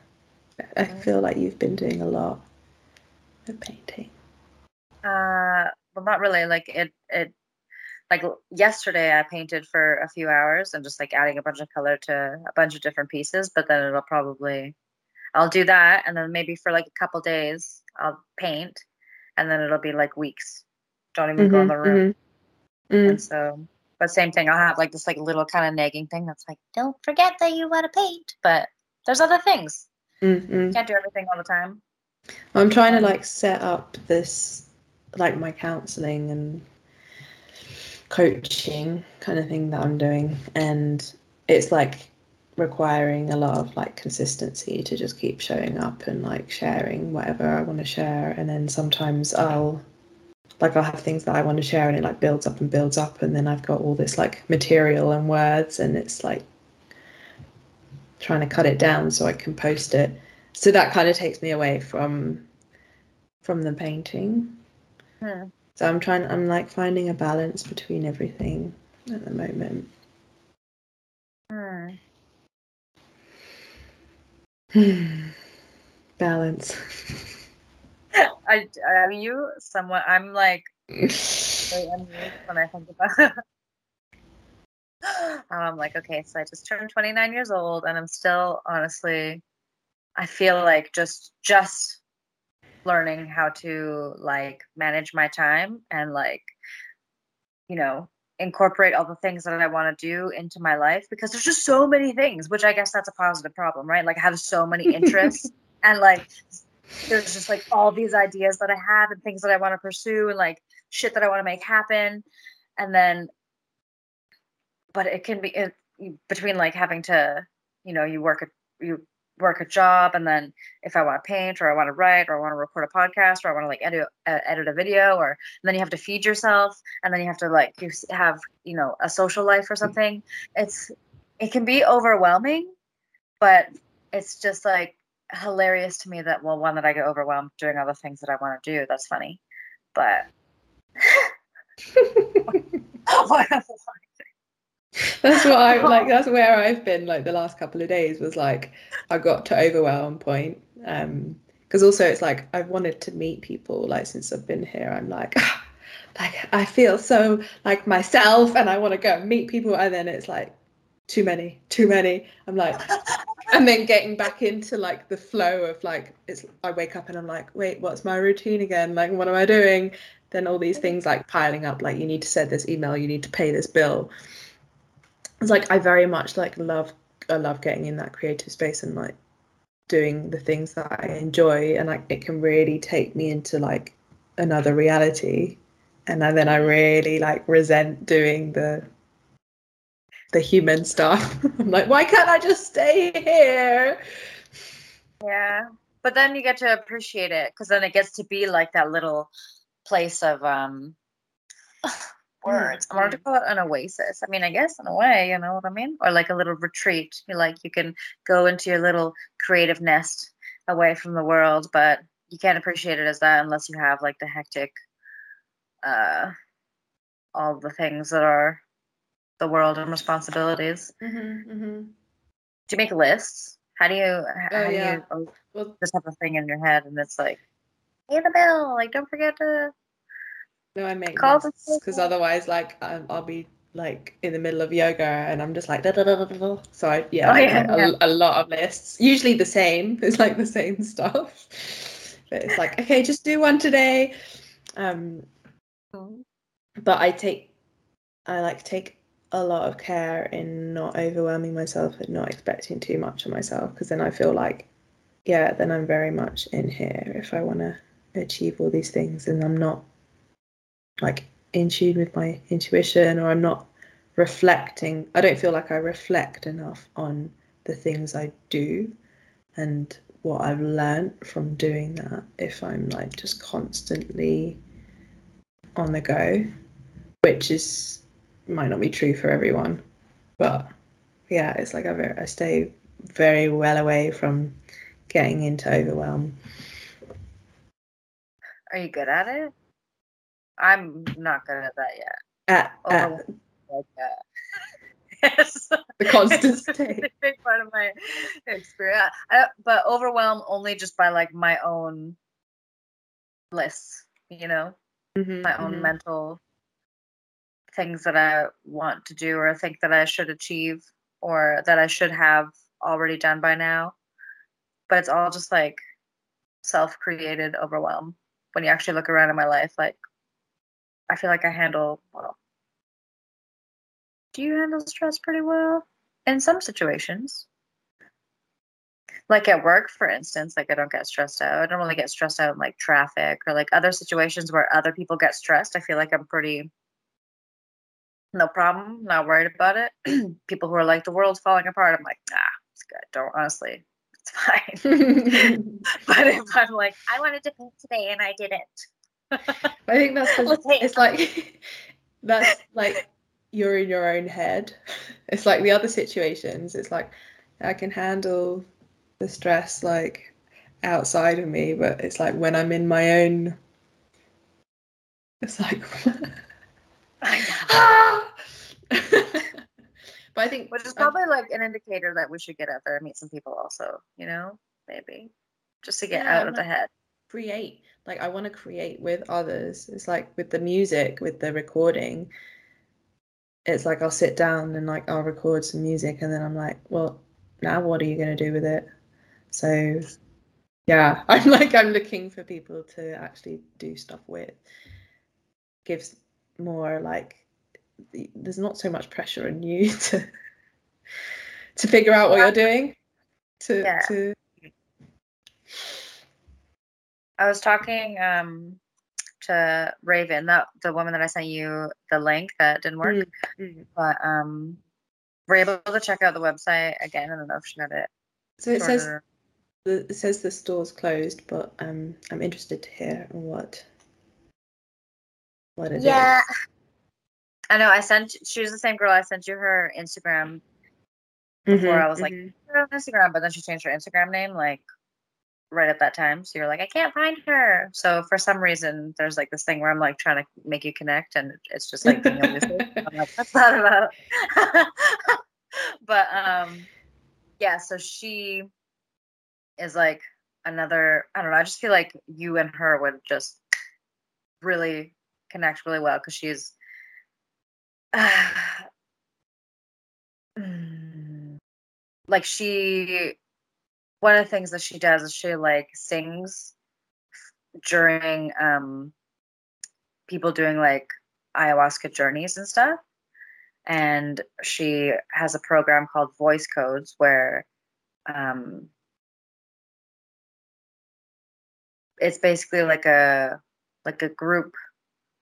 [SPEAKER 2] I
[SPEAKER 1] Mhm.
[SPEAKER 2] feel like you've been doing a lot of painting.
[SPEAKER 1] Uh, well, not really. Like it, it, like yesterday, I painted for a few hours and just like adding a bunch of color to a bunch of different pieces. But then it'll probably, I'll do that, and then maybe for like a couple days, I'll paint, and then it'll be like weeks. Don't even go in the room.
[SPEAKER 2] mhm,
[SPEAKER 1] And so, but same thing. I'll have like this like little kind of nagging thing that's like, don't forget that you want to paint. But there's other things.
[SPEAKER 2] mm, mm.
[SPEAKER 1] Can't do everything all the time.
[SPEAKER 2] I'm trying to
[SPEAKER 1] Um,
[SPEAKER 2] like set up this like my counseling and coaching kind of thing that I'm doing and it's like requiring a lot of like consistency to just keep showing up and like sharing whatever I want to share and then sometimes I'll like I'll have things that I want to share and it like builds up and builds up and then I've got all this like material and words and it's like trying to cut it down so I can post it. So that kind of takes me away from from the painting.
[SPEAKER 1] Hmm.
[SPEAKER 2] So I'm trying I'm like finding a balance between everything at the moment.
[SPEAKER 1] Hmm.
[SPEAKER 2] balance.
[SPEAKER 1] I, I mean, you somewhat. I'm like when I think about. Um, I'm like, okay, so I just turned 29 years old, and I'm still honestly, I feel like just just learning how to like manage my time and like, you know, incorporate all the things that I want to do into my life because there's just so many things, which I guess that's a positive problem, right? Like I have so many interests and like there's just like all these ideas that I have and things that I want to pursue and like shit that I want to make happen. And then, but it can be it, between like having to, you know, you work you work a job and then if I want to paint or I want to write or I want to record a podcast or I want to like edit uh, edit a video or then you have to feed yourself and then you have to like you have you know a social life or something it's it can be overwhelming but it's just like hilarious to me that well one that I get overwhelmed doing all the things that I want to do that's funny but
[SPEAKER 2] that's what I like. That's where I've been like the last couple of days was like I got to overwhelm point. Um, because also it's like I've wanted to meet people like since I've been here. I'm like, like I feel so like myself, and I want to go and meet people, and then it's like too many, too many. I'm like, and then getting back into like the flow of like it's. I wake up and I'm like, wait, what's my routine again? Like, what am I doing? Then all these things like piling up. Like, you need to send this email, you need to pay this bill it's like I very much like love I love getting in that creative space and like doing the things that I enjoy and like it can really take me into like another reality and then I really like resent doing the the human stuff. I'm like, why can't I just stay here?
[SPEAKER 1] Yeah. But then you get to appreciate it because then it gets to be like that little place of um words. I wanted to call it an oasis. I mean, I guess in a way, you know what I mean? Or like a little retreat. You like you can go into your little creative nest away from the world, but you can't appreciate it as that unless you have like the hectic uh all the things that are the world and responsibilities.
[SPEAKER 2] Mm-hmm, mm-hmm.
[SPEAKER 1] Do you make lists? How do you how
[SPEAKER 2] Oh,
[SPEAKER 1] do
[SPEAKER 2] yeah.
[SPEAKER 1] you oh,
[SPEAKER 2] Well,
[SPEAKER 1] just have a thing in your head and it's like pay the bill, like don't forget to
[SPEAKER 2] no, I make lists because otherwise, like, um, I'll be like in the middle of yoga and I'm just like da da da da da. So I yeah,
[SPEAKER 1] Oh,
[SPEAKER 2] I
[SPEAKER 1] yeah,
[SPEAKER 2] a,
[SPEAKER 1] yeah.
[SPEAKER 2] a lot of lists. Usually the same. It's like the same stuff. But it's like okay, just do one today. Um, but I take I like take a lot of care in not overwhelming myself and not expecting too much of myself because then I feel like yeah then I'm very much in here if I want to achieve all these things and I'm not like in tune with my intuition or I'm not reflecting I don't feel like I reflect enough on the things I do and what I've learned from doing that if I'm like just constantly on the go which is might not be true for everyone but yeah it's like I, I stay very well away from getting into overwhelm
[SPEAKER 1] Are you good at it? I'm not good at that yet.
[SPEAKER 2] at, at
[SPEAKER 1] Like that. yes.
[SPEAKER 2] the constant state
[SPEAKER 1] big part of my experience. I, but overwhelmed only just by like my own lists, you know,
[SPEAKER 2] Mhm,
[SPEAKER 1] my own
[SPEAKER 2] mhm.
[SPEAKER 1] mental things that I want to do or think that I should achieve or that I should have already done by now. But it's all just like self created overwhelm. When you actually look around in my life, like I feel like I handle well. Do you handle stress pretty well? In some situations. Like at work, for instance, like I don't get stressed out. I don't really get stressed out in like traffic or like other situations where other people get stressed. I feel like I'm pretty no problem. Not worried about it. People who are like, the world's falling apart. I'm like, ah, it's good. Don't honestly, it's fine. but if I'm like, I wanted to paint today and I didn't.
[SPEAKER 2] I think that's it's like that's like you're in your own head. It's like the other situations. It's like I can handle the stress like outside of me, but it's like when I'm in my own. It's like.
[SPEAKER 1] Ah! but I think which is probably I, like an indicator that we should get out there and meet some people also. You know, maybe just to get yeah, out of the head.
[SPEAKER 2] Create like I want to create with others. It's like with the music, with the recording. It's like I'll sit down and like I'll record some music, and then I'm like, well, now what are you going to do with it? So, yeah, I'm like I'm looking for people to actually do stuff with. Gives more like there's not so much pressure on you to to figure out what you're doing. To yeah. to.
[SPEAKER 1] I was talking um to Raven, the the woman that I sent you the link that didn't work, mm-hmm. but um we're able to check out the website again. I don't know if she got it.
[SPEAKER 2] So it says the, it says the store's closed, but um, I'm interested to hear what what it
[SPEAKER 1] yeah. Is. I know. I sent. She was the same girl. I sent you her Instagram before. Mm-hmm, I was like, mm-hmm. Instagram, but then she changed her Instagram name like right at that time. So you're like, I can't find her. So for some reason, there's like this thing where I'm like trying to make you connect, and it's just like being elusive. I'm like, that's not about. but um, yeah. So she is like another. I don't know. I just feel like you and her would just really connect really well because she's. Uh, like she one of the things that she does is she like sings during um people doing like ayahuasca journeys and stuff. And she has a program called voice codes where um it's basically like a like a group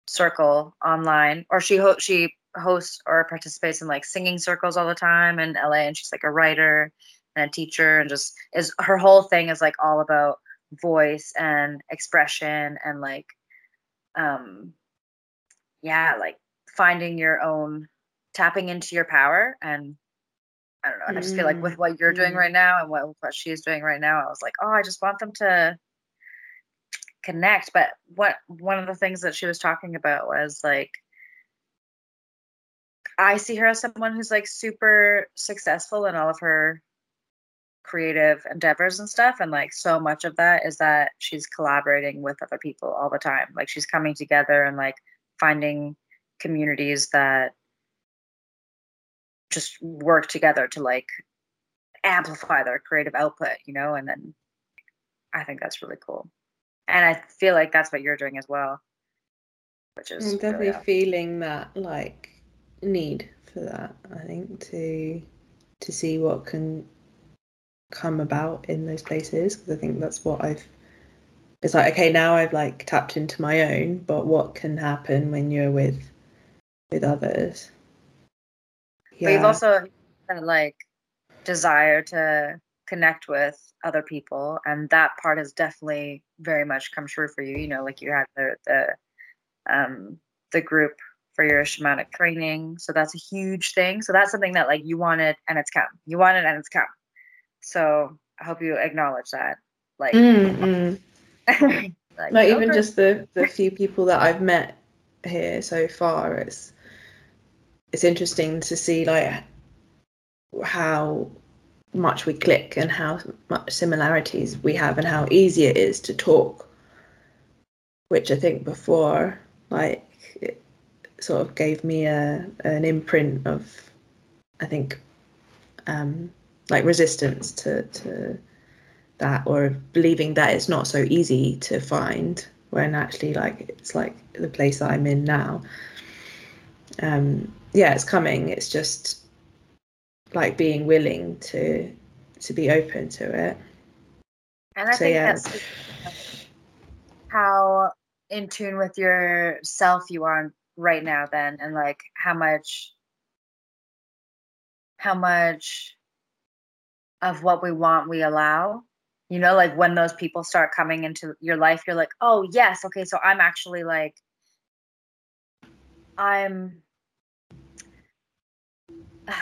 [SPEAKER 1] circle online or she ho- she hosts or participates in like singing circles all the time in LA and she's like a writer and a teacher and just is her whole thing is like all about voice and expression and like um yeah like finding your own tapping into your power and I don't know. And I just feel like with what you're doing mm-hmm. right now and what what she's doing right now, I was like, oh, I just want them to connect. But what one of the things that she was talking about was like I see her as someone who's like super successful in all of her creative endeavors and stuff and like so much of that is that she's collaborating with other people all the time. Like she's coming together and like finding communities that just work together to like amplify their creative output you know and then i think that's really cool. And i feel like that's what you're doing as well
[SPEAKER 2] which is i'm definitely really feeling that like need for that i think to to see what can come about in those places because I think that's what I've it's like okay now I've like tapped into my own but what can happen when you're with with others
[SPEAKER 1] yeah. but you've also like desire to connect with other people and that part has definitely very much come true for you you know like you had the the um the group for your shamanic training so that's a huge thing so that's something that like you wanted and it's come you wanted and it's come so I hope you acknowledge that. Like,
[SPEAKER 2] mm, like, like even just the the few people that I've met here so far, it's it's interesting to see like how much we click and how much similarities we have and how easy it is to talk which i think before like it sort of gave me a an imprint of i think um like resistance to to that or believing that it's not so easy to find when actually like it's like the place that I'm in now. Um yeah, it's coming. It's just like being willing to to be open to it.
[SPEAKER 1] And I so, think yeah. that's how in tune with yourself you are right now then and like how much how much of what we want we allow. You know like when those people start coming into your life you're like oh yes okay so i'm actually like i'm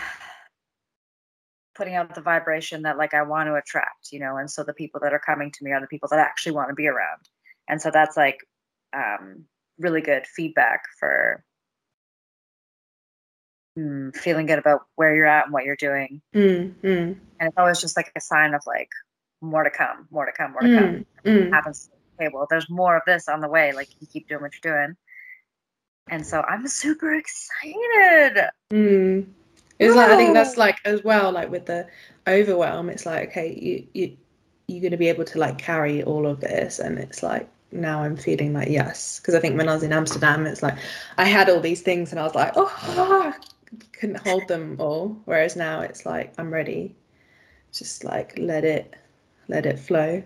[SPEAKER 1] putting out the vibration that like i want to attract you know and so the people that are coming to me are the people that I actually want to be around. And so that's like um really good feedback for mm, feeling good about where you're at and what you're doing.
[SPEAKER 2] Mm, mm,
[SPEAKER 1] And it's always just like a sign of like more to come, more to come, more to
[SPEAKER 2] mm,
[SPEAKER 1] come.
[SPEAKER 2] mm.
[SPEAKER 1] Happens. Okay, well, there's more of this on the way. Like you keep doing what you're doing. And so I'm super excited.
[SPEAKER 2] Mm. It's like I think that's like as well, like with the overwhelm, it's like okay, you you you're gonna be able to like carry all of this, and it's like now I'm feeling like yes, because I think when I was in Amsterdam, it's like I had all these things, and I was like oh, couldn't hold them all, whereas now it's like I'm ready, just like let it let it flow.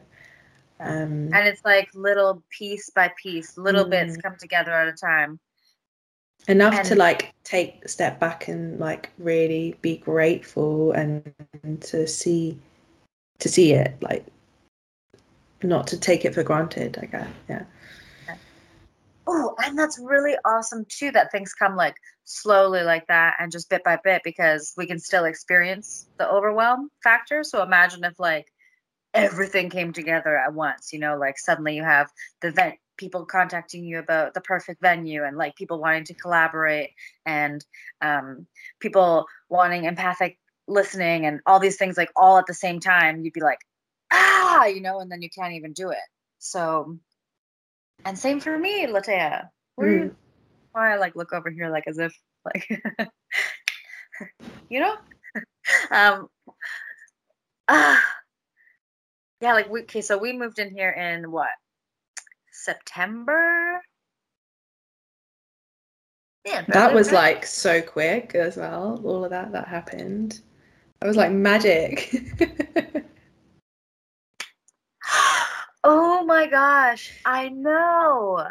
[SPEAKER 2] Um,
[SPEAKER 1] And it's like little piece by piece, little bits
[SPEAKER 2] Mm.
[SPEAKER 1] come together at a time.
[SPEAKER 2] enough to like take a step back and like really be grateful and, and to see to see it like not to take it for granted i guess yeah
[SPEAKER 1] Oh, and that's really awesome too that things come like slowly like that and just bit by bit because we can still experience the overwhelm factor. So imagine if like everything came together at once, you know, like suddenly you have the event people contacting you about the perfect venue and like people wanting to collaborate and um, people wanting empathic listening and all these things like all at the same time you'd be like ah you know and then you can't even do it so and same for me latea
[SPEAKER 2] Mm.
[SPEAKER 1] Why i like look over here like as if like you know? Um ah. Yeah like we okay so we moved in here in what? September? Yeah
[SPEAKER 2] that was
[SPEAKER 1] right?
[SPEAKER 2] like so quick as well all of that that happened. That was like magic.
[SPEAKER 1] Oh my gosh, I know.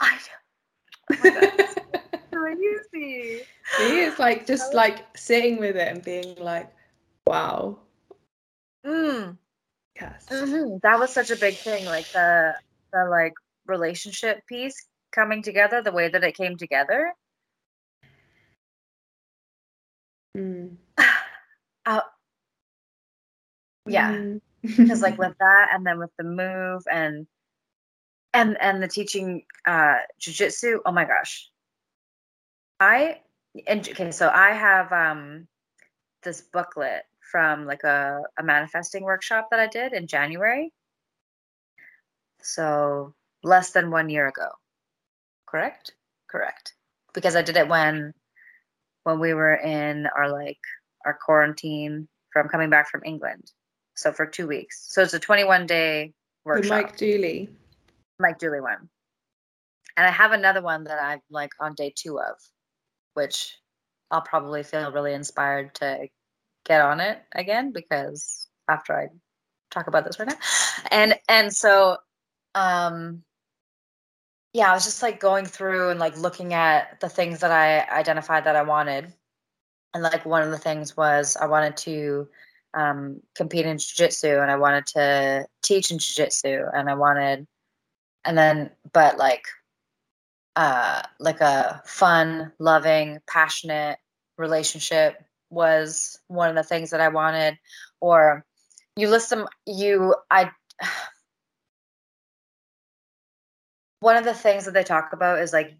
[SPEAKER 1] I. Oh crazy.
[SPEAKER 2] See, it's like just like sitting with it and being like wow
[SPEAKER 1] Mm,
[SPEAKER 2] yes
[SPEAKER 1] Mm-hmm. That was such a big thing, like the the like relationship piece coming together, the way that it came together.
[SPEAKER 2] Mm.
[SPEAKER 1] Uh, yeah,
[SPEAKER 2] Mm.
[SPEAKER 1] because like with that, and then with the move, and and and the teaching uh jujitsu. Oh my gosh, I and okay, so I have um this booklet from like a, a manifesting workshop that I did in January. So less than one year ago. Correct? Correct. Because I did it when when we were in our like our quarantine from coming back from England. So for two weeks. So it's a 21 day workshop.
[SPEAKER 2] mike dooley
[SPEAKER 1] Mike Dooley one. And I have another one that I'm like on day two of, which I'll probably feel really inspired to get on it again because after I talk about this right now. And and so um yeah, I was just like going through and like looking at the things that I identified that I wanted. And like one of the things was I wanted to um, compete in jiu-jitsu and I wanted to teach in jiu-jitsu and I wanted and then but like uh like a fun loving passionate relationship was one of the things that i wanted. Or you list them you i one of the things that they talk about is like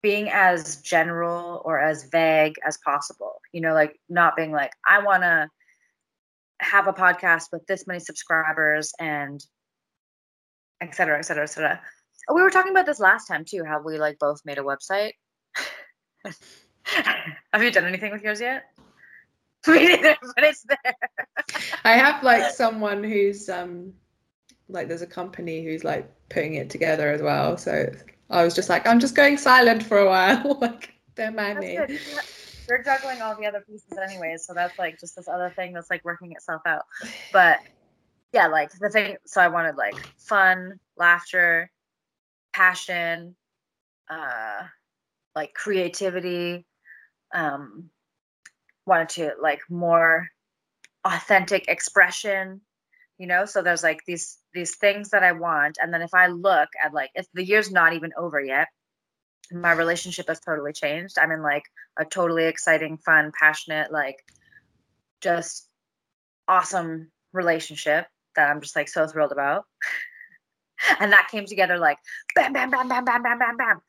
[SPEAKER 1] being as general or as vague as possible. You know like not being like i want to have a podcast with this many subscribers and et cetera, et cetera, et cetera. We were talking about this last time too, how we like both made a website. have you done anything with yours yet? Me neither, but it's there.
[SPEAKER 2] I have like someone who's um like there's a company who's like putting it together as well. So I was just like, I'm just going silent for a while. like don't mind
[SPEAKER 1] That's
[SPEAKER 2] me.
[SPEAKER 1] good. You're juggling all the other pieces anyways, so that's like just this other thing that's like working itself out. But yeah, like the thing so I wanted like fun, laughter, passion, uh, like creativity. Um, wanted to like more authentic expression, you know. So there's like these these things that I want, and then if I look at like if the year's not even over yet, my relationship has totally changed. I'm in like a totally exciting, fun, passionate, like just awesome relationship that I'm just like so thrilled about. and that came together like bam, bam, bam, bam, bam, bam, bam, bam.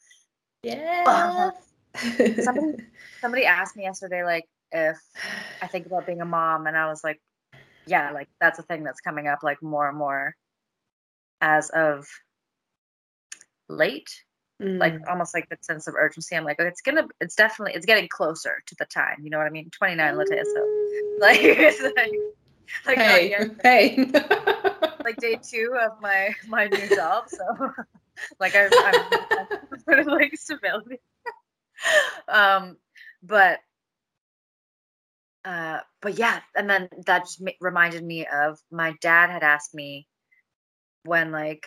[SPEAKER 3] Yeah.
[SPEAKER 1] somebody somebody asked me yesterday like if I think about being a mom and I was like, yeah, like that's a thing that's coming up like more and more as of late. Like
[SPEAKER 2] Mm.
[SPEAKER 1] almost like that sense of urgency. I'm like, it's gonna it's definitely it's getting closer to the time. You know what I mean? 29 Latea, so like like like not
[SPEAKER 2] hey,
[SPEAKER 1] yet,
[SPEAKER 2] hey.
[SPEAKER 1] like day two of my my new job. So like I, I'm sort of like stability. um, but uh, but yeah, and then that just reminded me of my dad had asked me when like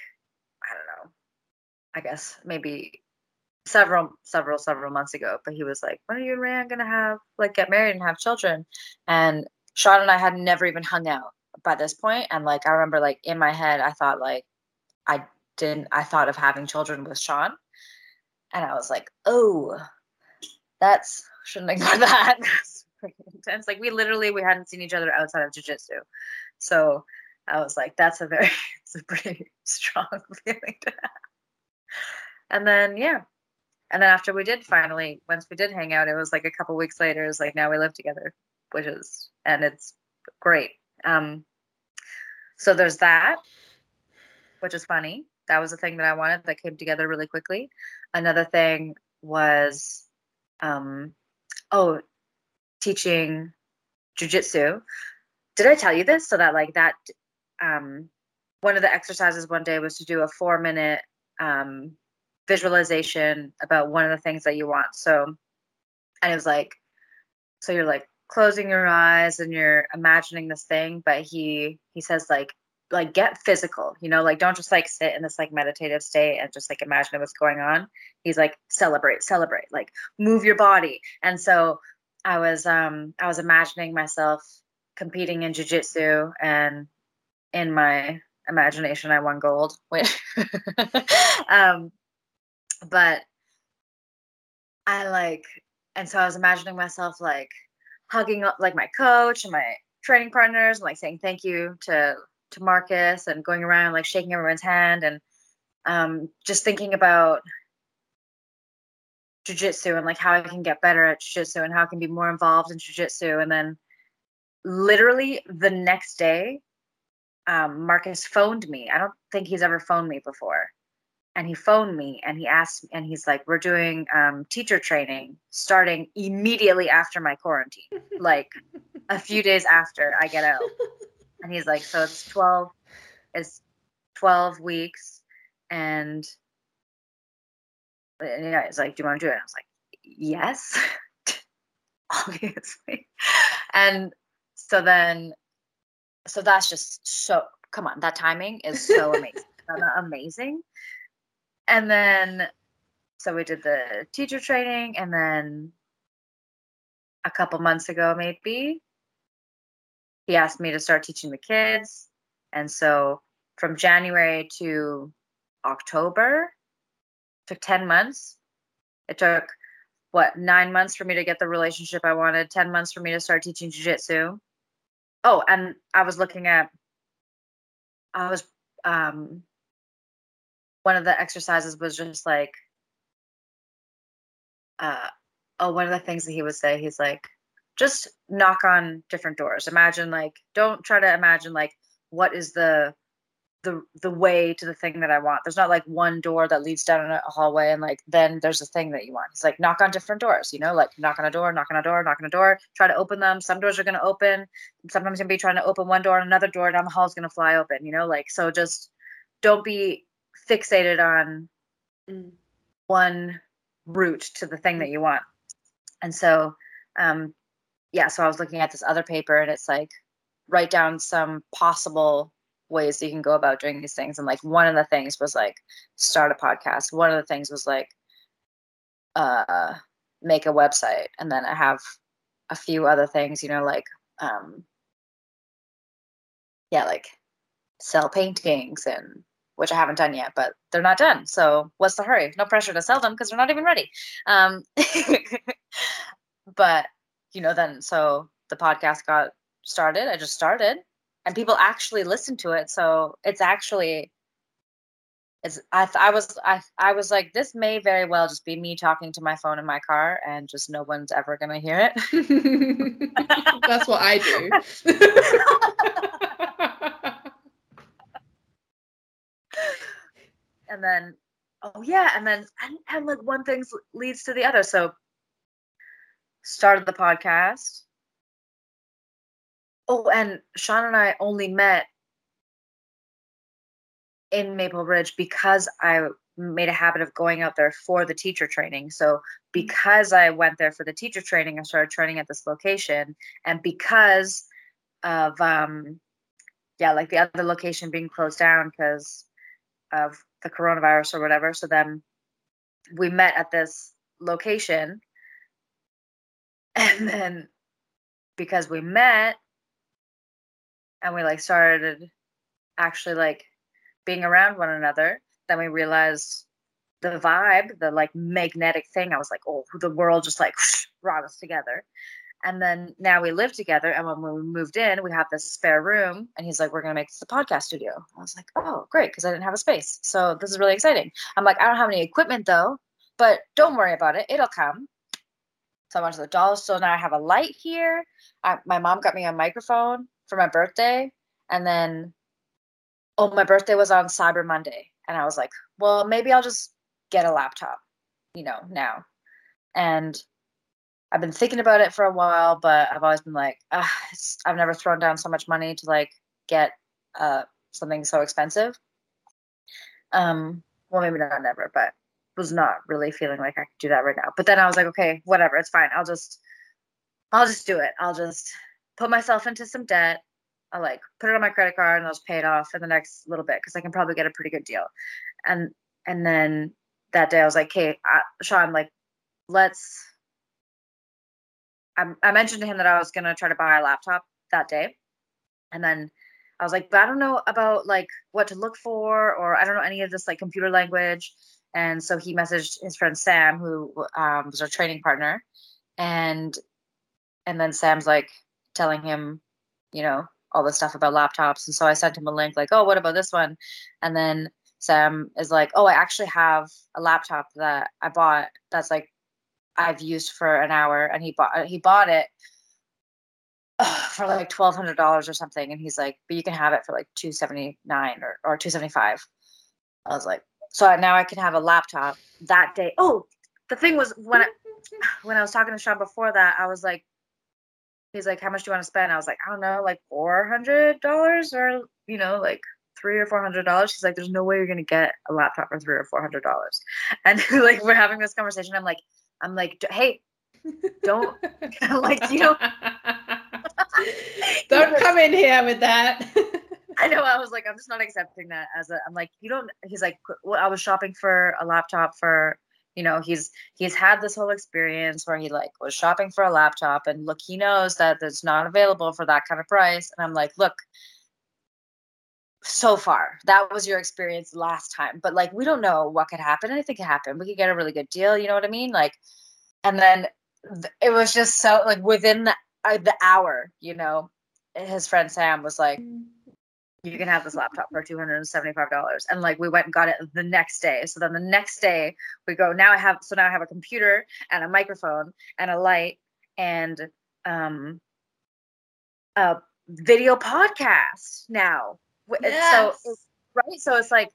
[SPEAKER 1] I don't know, I guess maybe several several several months ago, but he was like, "When are you and Ryan gonna have like get married and have children?" And Sean and I had never even hung out by this point, and like I remember like in my head, I thought like I didn't I thought of having children with Sean, and I was like, "Oh, that's shouldn't ignore that." That's pretty intense. Like we literally we hadn't seen each other outside of jujitsu, so I was like, "That's a very it's a pretty strong feeling to have." And then yeah, and then after we did finally, once we did hang out, it was like a couple weeks later. It was like now we live together, which is and it's great. Um, so there's that, which is funny. That was a thing that I wanted that came together really quickly. Another thing was, um, oh, teaching jujitsu. Did I tell you this? So that like that, um, one of the exercises one day was to do a four minute um, visualization about one of the things that you want. So, and it was like, so you're like closing your eyes and you're imagining this thing, but he he says like like get physical, you know, like don't just like sit in this like meditative state and just like imagine what's going on. He's like celebrate, celebrate, like move your body. And so I was um I was imagining myself competing in jujitsu and in my imagination I won gold. Which um but I like and so I was imagining myself like hugging up like my coach and my training partners and like saying thank you to to Marcus and going around like shaking everyone's hand and um just thinking about jujitsu and like how I can get better at jujitsu and how I can be more involved in jujitsu. And then literally the next day, um, Marcus phoned me. I don't think he's ever phoned me before. And he phoned me and he asked, and he's like, We're doing um, teacher training starting immediately after my quarantine, like a few days after I get out. And he's like, So it's 12, it's 12 weeks. And and yeah, it's like, do you want to do it? And I was like, yes, obviously. And so then, so that's just so, come on, that timing is so amazing. amazing. And then, so we did the teacher training, and then a couple months ago, maybe, he asked me to start teaching the kids. And so from January to October, took 10 months. It took what nine months for me to get the relationship I wanted, 10 months for me to start teaching jujitsu. Oh, and I was looking at, I was, um, one of the exercises was just like, uh, oh, one of the things that he would say, he's like, just knock on different doors. Imagine like, don't try to imagine like, what is the the the way to the thing that I want. There's not like one door that leads down a hallway and like then there's a thing that you want. It's like knock on different doors, you know, like knock on a door, knock on a door, knock on a door, try to open them. Some doors are gonna open. Sometimes you're gonna be trying to open one door and another door down the hall is gonna fly open, you know, like so just don't be fixated on
[SPEAKER 2] Mm.
[SPEAKER 1] one route to the thing that you want. And so um yeah, so I was looking at this other paper and it's like write down some possible ways that you can go about doing these things. And like one of the things was like start a podcast. One of the things was like uh make a website. And then I have a few other things, you know, like um yeah, like sell paintings and which I haven't done yet, but they're not done. So what's the hurry? No pressure to sell them because they're not even ready. Um, but you know, then so the podcast got started. I just started, and people actually listened to it. So it's actually, it's I I was I I was like, this may very well just be me talking to my phone in my car, and just no one's ever gonna hear
[SPEAKER 2] it. That's what I do.
[SPEAKER 1] and then oh yeah and then and, and like one thing leads to the other. So started the podcast. Oh and sean and i only met in maple ridge because i made a habit of going out there for the teacher training. So because i went there for the teacher training i started training at this location. And because of um yeah like the other location being closed down because of the coronavirus or whatever. So then we met at this location. And then because we met and we like started actually like being around one another, then we realized the vibe, the like magnetic thing. I was like, oh, the world just like brought us together. And then now we live together. And when we moved in, we have this spare room. And he's like, we're going to make this a podcast studio. I was like, oh, great. Because I didn't have a space. So this is really exciting. I'm like, I don't have any equipment though, but don't worry about it. It'll come. So I much of the dolls. So now I have a light here. I, my mom got me a microphone for my birthday. And then, oh, my birthday was on Cyber Monday. And I was like, well, maybe I'll just get a laptop, you know, now. And I've been thinking about it for a while, but I've always been like, I've never thrown down so much money to like get uh, something so expensive. Um, well, maybe not never, but was not really feeling like I could do that right now. But then I was like, okay, whatever, it's fine. I'll just, I'll just do it. I'll just put myself into some debt. I'll like put it on my credit card and I'll just pay it off in the next little bit because I can probably get a pretty good deal. And and then that day I was like, okay, uh, Sean, like, let's I, I mentioned to him that I was gonna try to buy a laptop that day, and then I was like, but I don't know about like what to look for, or I don't know any of this like computer language. And so he messaged his friend Sam, who um, was our training partner, and and then Sam's like telling him, you know, all the stuff about laptops. And so I sent him a link, like, oh, what about this one? And then Sam is like, oh, I actually have a laptop that I bought that's like I've used for an hour, and he bought uh, he bought it for like twelve hundred dollars or something, and he's like, but you can have it for like two seventy nine or or two seventy five. I was like, so now I can have a laptop that day. Oh, the thing was when I, when I was talking to Sean before that, I was like, he's like, how much do you want to spend? I was like, I don't know, like four hundred dollars or you know, like three or four hundred dollars. She's like, there's no way you're gonna get a laptop for three or four hundred dollars. And like we're having this conversation, I'm like, I'm like, hey, don't like you know.
[SPEAKER 2] don't come in here with that.
[SPEAKER 1] I know. I was like, I'm just not accepting that as a. I'm like, you don't. He's like, well, I was shopping for a laptop for. You know, he's he's had this whole experience where he like was shopping for a laptop, and look, he knows that it's not available for that kind of price. And I'm like, look, so far that was your experience last time but like we don't know what could happen anything could happen we could get a really good deal you know what i mean like and then th- it was just so like within the, uh, the hour you know his friend sam was like you can have this laptop for $275 and like we went and got it the next day so then the next day we go now i have so now i have a computer and a microphone and a light and um a video podcast now yes. so right? So it's like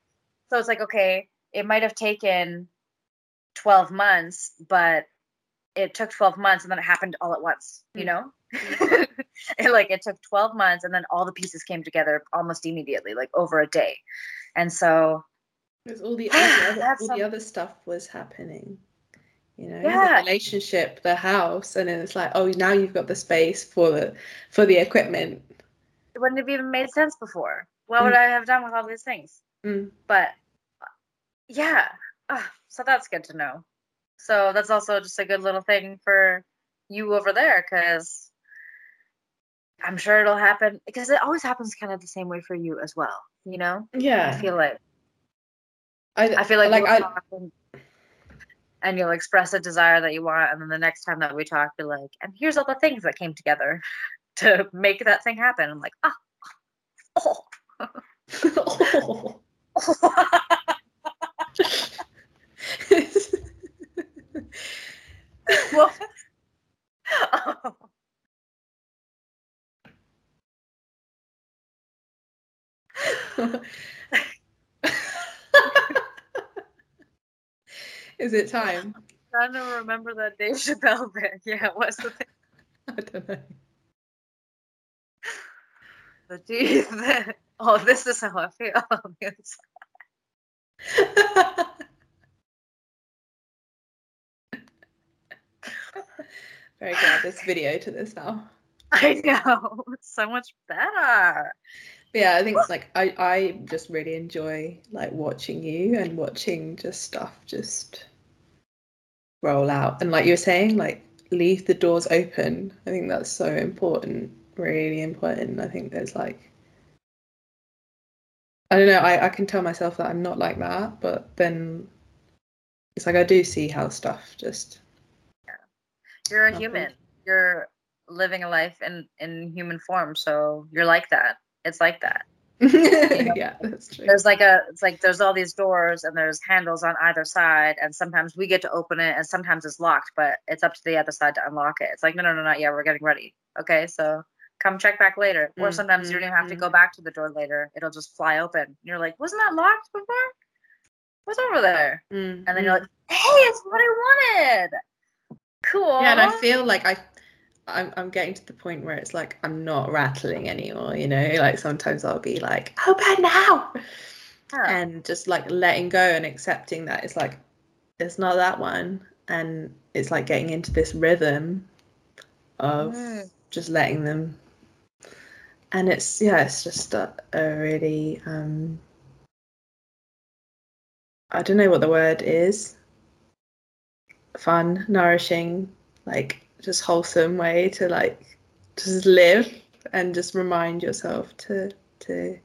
[SPEAKER 1] so it's like okay it might have taken 12 months but it took 12 months and then it happened all at once you mm. know? It, like it took 12 months and then all the pieces came together almost immediately like over a day. And so
[SPEAKER 2] because all the other, all the other stuff was happening you know? Yeah. the relationship the house and then it's like oh now you've got the space for the for the equipment.
[SPEAKER 1] It wouldn't have even made sense before what would
[SPEAKER 2] Mm.
[SPEAKER 1] I have done with all these things?
[SPEAKER 2] Mm.
[SPEAKER 1] But yeah, ah, so that's good to know. So that's also just a good little thing for you over there because I'm sure it'll happen because it always happens kind of the same way for you as well. You know,
[SPEAKER 2] Yeah.
[SPEAKER 1] I feel like
[SPEAKER 2] I,
[SPEAKER 1] I feel like,
[SPEAKER 2] like I,
[SPEAKER 1] and, and you'll express a desire that you want, and then the next time that we talk, you're like, and here's all the things that came together to make that thing happen. I'm like, ah, oh.
[SPEAKER 2] Oh.
[SPEAKER 1] Well, oh.
[SPEAKER 2] Is it time?
[SPEAKER 1] i trying to remember that Dave Chappelle bit. Yeah, what's the thing?
[SPEAKER 2] I don't know.
[SPEAKER 1] The teeth. Oh, this is how I feel. on the inside.
[SPEAKER 2] Very glad this video to this now.
[SPEAKER 1] I know. It's so much better.
[SPEAKER 2] But yeah, I think it's like I I just really enjoy like watching you and watching just stuff just roll out. And like you were saying, like leave the doors open. I think that's so important, really important. I think there's like I don't know, I, I can tell myself that I'm not like that, but then it's like I do see how stuff just
[SPEAKER 1] You're a
[SPEAKER 2] Nothing.
[SPEAKER 1] human. You're living a life in in human form, so you're like that. It's like that.
[SPEAKER 2] yeah, that's true.
[SPEAKER 1] There's like a it's like there's all these doors and there's handles on either side and sometimes we get to open it and sometimes it's locked, but it's up to the other side to unlock it. It's like no no no not yet, we're getting ready. Okay, so come check back later. Or sometimes you don't even have to go back to the door later. It'll just fly open. And you're like, wasn't that locked before? What's over there?
[SPEAKER 2] Mm,
[SPEAKER 1] And then you're like, hey, it's what I wanted. Cool.
[SPEAKER 2] Yeah, and I feel like I, I'm, I'm getting to the point where it's like I'm not rattling anymore. You know, like sometimes I'll be like, "Open now,"
[SPEAKER 1] Huh.
[SPEAKER 2] and just like letting go and accepting that it's like it's not that one, and it's like getting into this rhythm of
[SPEAKER 1] Mm.
[SPEAKER 2] just letting them. And it's yeah, it's just a, a really um. I don't know what the word is. Fun, nourishing, like just wholesome way to like just live and just remind yourself to to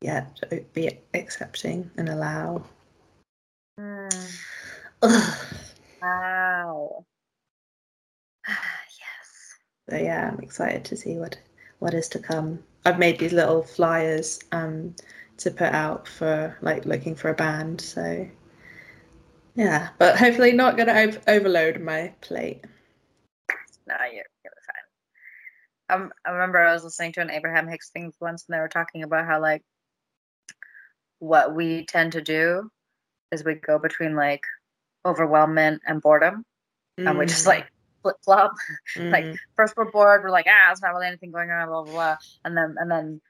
[SPEAKER 2] yeah to be accepting and allow.
[SPEAKER 1] Mm. Wow. yes.
[SPEAKER 2] So yeah, I'm excited to see what what is to come. I've made these little flyers um to put out for like looking for a band. So yeah, but hopefully not going to ov- overload my plate.
[SPEAKER 1] No, you're, you're fine. Um, I remember I was listening to an Abraham Hicks thing once, and they were talking about how like what we tend to do is we go between like overwhelmment and boredom, and we just
[SPEAKER 2] Mm,
[SPEAKER 1] like flip flop. like,
[SPEAKER 2] mm,
[SPEAKER 1] First we're bored, we're like, ah, it's not really anything going on, blah blah blah, and then and then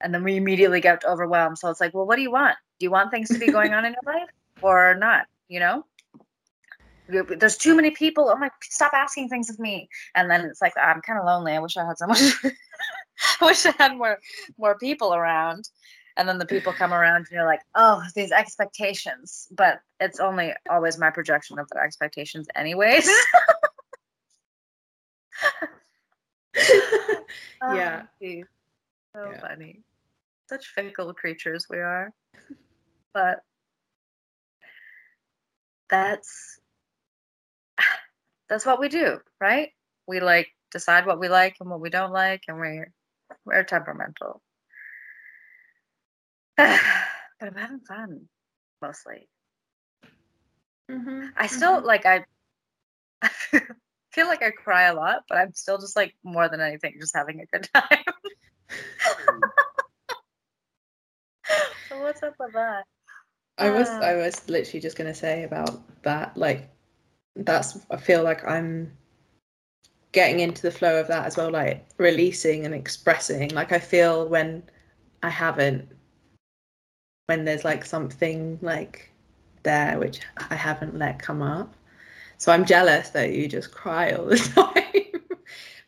[SPEAKER 1] and then we immediately get overwhelmed. So it's like, well, what do you want? Do you want things to be going on in your life or not? You know. There's too many people. I'm like, stop asking things of me. And then it's like, I'm kind of lonely. I wish I had someone. I wish I had more more people around. And then the people come around, and you're like, oh, these expectations. But it's only always my projection of their expectations, anyways.
[SPEAKER 2] Yeah.
[SPEAKER 1] Geez. So
[SPEAKER 2] Yeah.
[SPEAKER 1] funny. Such fickle creatures we are. But that's that's what we do, right? We like decide what we like and what we don't like, and we're we're temperamental. but I'm having fun mostly.
[SPEAKER 2] Mhm,
[SPEAKER 1] I still
[SPEAKER 2] mhm.
[SPEAKER 1] like I feel like I cry a lot, but I'm still just like more than anything just having a good time. so what's up with that?
[SPEAKER 2] I was. I um. was literally just gonna say about that. Like that's I feel like I'm getting into the flow of that as well, like releasing and expressing. Like I feel when I haven't when there's like something like there which I haven't let come up. So I'm jealous that you just cry all the time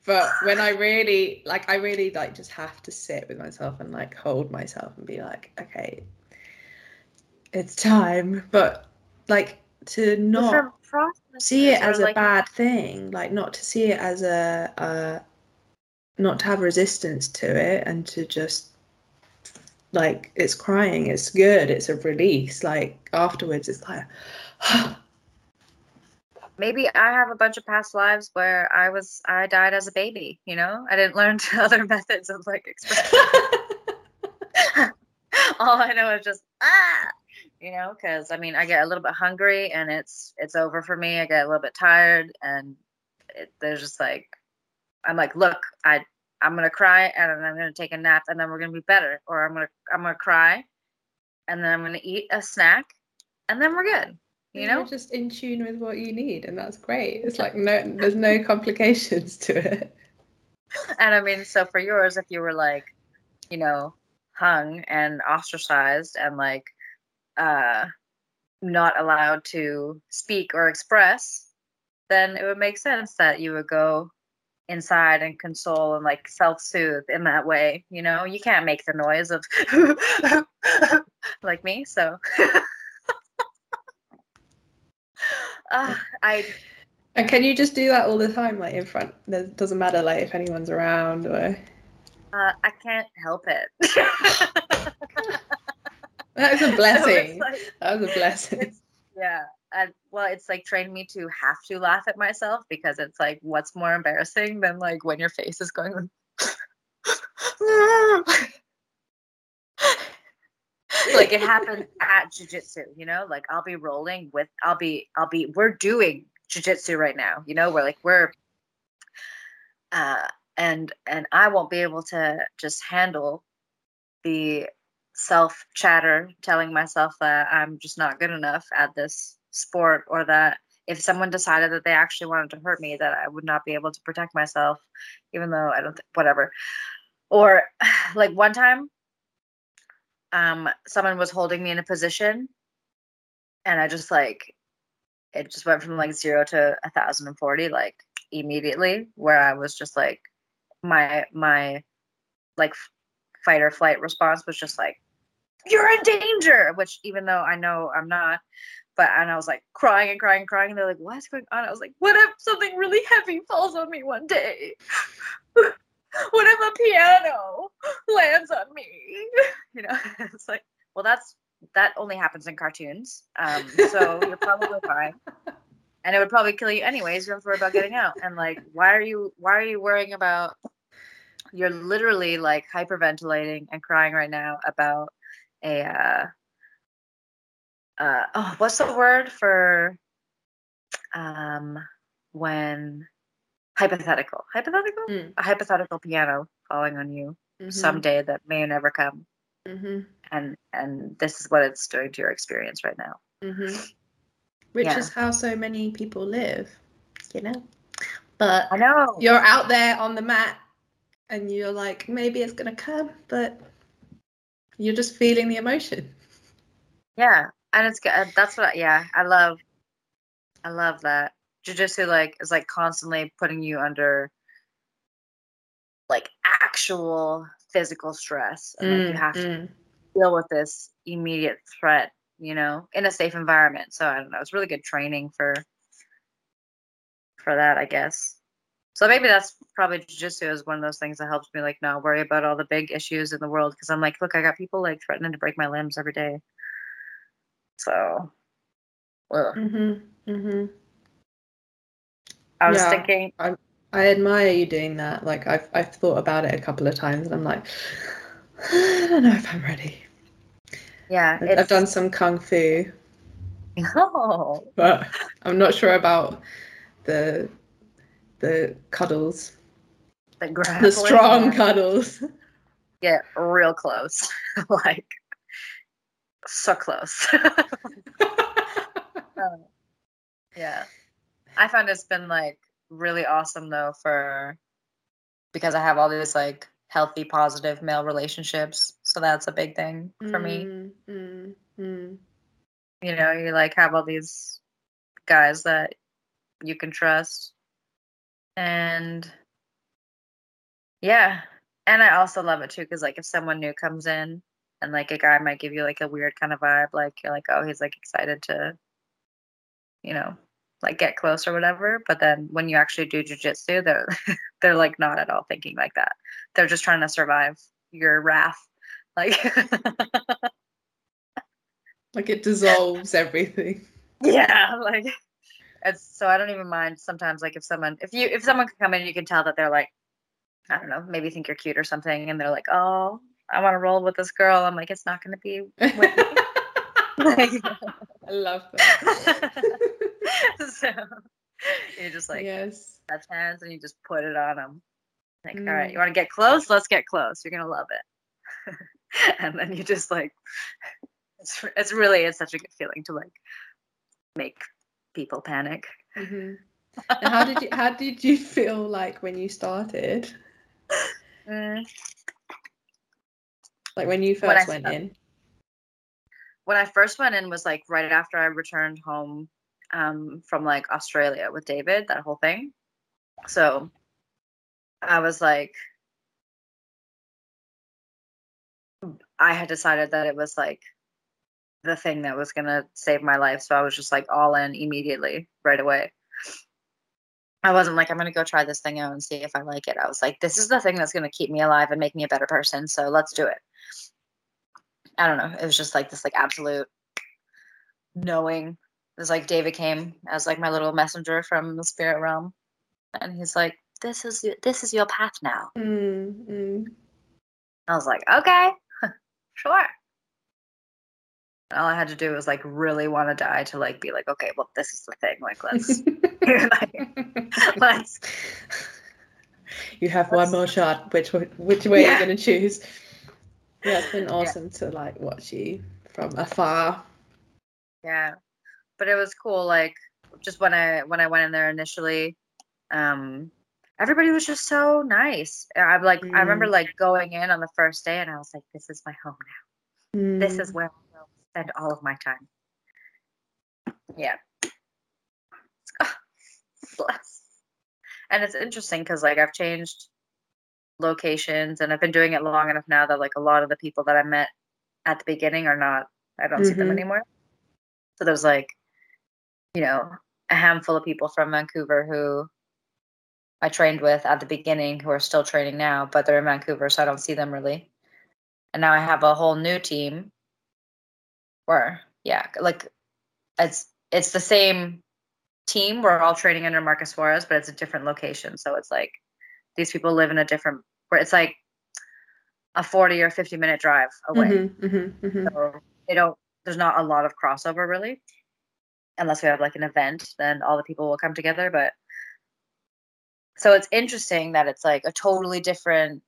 [SPEAKER 2] but when I really like, I really like just have to sit with myself and like hold myself and be like, okay, it's time. But like to not see it as a like, bad thing, like not to see it as a, a not to have resistance to it and to just like it's crying it's good it's a release like afterwards it's like
[SPEAKER 1] maybe i have a bunch of past lives where i was i died as a baby you know? I didn't learn other methods of like expression all i know is just ah! You know? Because i mean i get a little bit hungry and it's it's over for me. I get a little bit tired and it, there's just like i'm like look i i'm gonna cry and i'm gonna take a nap and then we're gonna be better or i'm gonna i'm gonna cry and then i'm gonna eat a snack and then we're good you know?
[SPEAKER 2] You're just in tune with what you need and that's great. It's like no there's no complications to it.
[SPEAKER 1] And i mean so for yours if you were like you know hung and ostracized and like uh, not allowed to speak or express, then it would make sense that you would go inside and console and like self-soothe in that way you know? You can't make the noise of like me so uh, i
[SPEAKER 2] and can you just do that all the time like in front it doesn't matter like if anyone's around or
[SPEAKER 1] uh, i can't help it
[SPEAKER 2] that was a blessing. So like, that was a blessing.
[SPEAKER 1] Yeah. And well, it's like trained me to have to laugh at myself because it's like, what's more embarrassing than like when your face is going like it happens at jujitsu, you know, like I'll be rolling with, I'll be, I'll be, we're doing jujitsu right now, you know, we're like, we're, uh, and, and I won't be able to just handle the self chatter telling myself that I'm just not good enough at this sport or that if someone decided that they actually wanted to hurt me that I would not be able to protect myself even though I don't th- whatever. Or like one time um someone was holding me in a position and I just like it just went from like 0 to a 1040 like immediately where I was just like my my like fight or flight response was just like you're in danger! Which even though i know i'm not but and i was like crying and crying and crying and they're like what's going on? I was like what if something really heavy falls on me one day what if a piano lands on me? You know it's like well that's that only happens in cartoons um, so you're probably fine. And it would probably kill you anyways you don't have to worry about getting out. And like why are you why are you worrying about you're literally like hyperventilating and crying right now about a uh, uh, oh, what's the word for um when hypothetical hypothetical mm. a hypothetical piano falling on you mm-hmm. someday that may never come mm-hmm. and and this is what it's doing to your experience right now
[SPEAKER 2] mm-hmm. which yeah. is how so many people live you know but
[SPEAKER 1] i know
[SPEAKER 2] you're out there on the mat and you're like maybe it's gonna come but you're just feeling the emotion.
[SPEAKER 1] Yeah, and it's good. That's what. Yeah, I love. I love that jujitsu. Like is like constantly putting you under like actual physical stress, and like mm, you have mm. to deal with this immediate threat. You know, in a safe environment. So I don't know. It's really good training for for that, I guess. So maybe that's probably jujitsu is one of those things that helps me like not worry about all the big issues in the world because I'm like, look, I got people like threatening to break my limbs every day. So, well, mm-hmm, mm-hmm. I was yeah, thinking.
[SPEAKER 2] I, I admire you doing that. Like I've I've thought about it a couple of times, and I'm like, I don't know if I'm ready.
[SPEAKER 1] Yeah,
[SPEAKER 2] I've done some kung fu.
[SPEAKER 1] Oh.
[SPEAKER 2] But I'm not sure about the the cuddles.
[SPEAKER 1] The,
[SPEAKER 2] the strong cuddles.
[SPEAKER 1] Get real close. like so close. um, yeah. I found it's been like really awesome though for because I have all these like healthy, positive male relationships. So that's a big thing for me. Mm, mm, mm. You know, you like have all these guys that you can trust and Yeah. And I also love it too because like if someone new comes in and like a guy might give you like a weird kind of vibe, like you're like, oh, he's like excited to, you know, like get close or whatever. But then when you actually do jujitsu, they're they're like not at all thinking like that. They're just trying to survive your wrath. Like
[SPEAKER 2] like it dissolves everything.
[SPEAKER 1] Yeah, like it's so I don't even mind sometimes like if someone if you if someone can come in you can tell that they're like I don't know, maybe think you're cute or something and they're like, "Oh, I want to roll with this girl." I'm like, "It's not going to be with me."
[SPEAKER 2] I love that.
[SPEAKER 1] so you just like
[SPEAKER 2] yes.
[SPEAKER 1] touch hands and you just put it on them. Like,
[SPEAKER 2] Mm.
[SPEAKER 1] all right, you want to get close? Let's get close. You're gonna love it. and then you just like, it's it's really it's such a good feeling to like make people panic.
[SPEAKER 2] hmm how did you how did you feel like when you started?
[SPEAKER 1] Mm.
[SPEAKER 2] Like when you
[SPEAKER 1] When
[SPEAKER 2] first went
[SPEAKER 1] sta-
[SPEAKER 2] in?
[SPEAKER 1] When I first went in was like right after I returned home um, from like Australia with David, that whole thing. So I was like, I had decided that it was like the thing that was gonna save my life. So I was just like all in immediately, right away. I wasn't like, I'm gonna go try this thing out and see if I like it. I was like, this is the thing that's gonna keep me alive and make me a better person. So let's do it. I don't know. It was just like this like absolute knowing. It was like David came as like my little messenger from the spirit realm. And he's like, This is this is your path now.
[SPEAKER 2] Mm, mm.
[SPEAKER 1] I was like, okay, sure. All I had to do was like really want to die to like be like, okay, well, this is the thing. Like, let's like, let's.
[SPEAKER 2] you have one
[SPEAKER 1] Let's-
[SPEAKER 2] more shot. Which way- which way
[SPEAKER 1] Yeah.
[SPEAKER 2] are you gonna choose? Yeah, it's been awesome to like watch you from afar.
[SPEAKER 1] Yeah, but it was cool. Like, just when I when I went in there initially, um, everybody was just so nice. I'm like, I remember
[SPEAKER 2] Mm.
[SPEAKER 1] like going in on the first day, and I was like, this is my home now. This is
[SPEAKER 2] Mm.
[SPEAKER 1] where I will spend all of my time. Yeah. Bless. And it's interesting because like I've changed locations and I've been doing it long enough now that like a lot of the people that I met at the beginning are not I don't see them
[SPEAKER 2] Mhm.
[SPEAKER 1] anymore. So there's like, you know, a handful of people from Vancouver who I trained with at the beginning who are still training now, but they're in Vancouver, so I don't see them really. And now I have a whole new team where yeah, like it's it's the same team. We're all training under Marcus Suarez, but it's a different location. So it's like these people live in a different where it's like a 40 or 50 minute drive away.
[SPEAKER 2] Mhm, mhm, mhm.
[SPEAKER 1] So they don't there's not a lot of crossover really. Unless we have like an event, then all the people will come together. But so it's interesting that it's like a totally different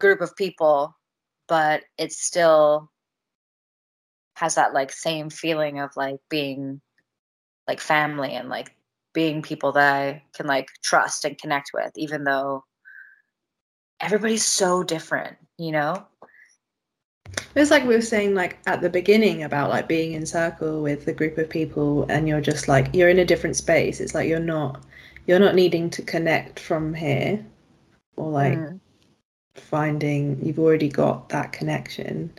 [SPEAKER 1] group of people, but it still has that like same feeling of like being like family and like being people that I can like trust and connect with, even though everybody's so different, you know?
[SPEAKER 2] It's like we were saying like at the beginning about like being in circle with a group of people and you're just like you're in a different space. It's like you're not you're not needing to connect from here or like
[SPEAKER 1] Mm.
[SPEAKER 2] finding you've already got that connection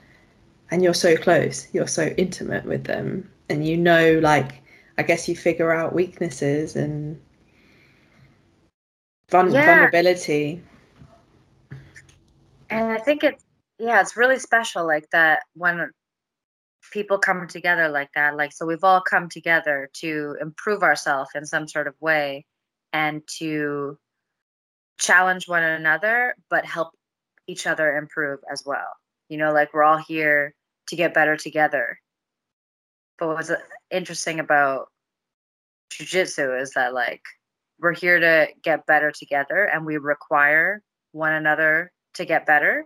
[SPEAKER 2] and you're so close, you're so intimate with them and you know like I guess you figure out weaknesses and vul-
[SPEAKER 1] Yeah.
[SPEAKER 2] vulnerability.
[SPEAKER 1] And I think it's yeah, it's really special like that when people come together like that. Like so we've all come together to improve ourselves in some sort of way and to challenge one another but help each other improve as well. You know, like we're all here to get better together. But what's uh, interesting about jujitsu is that like we're here to get better together and we require one another to get better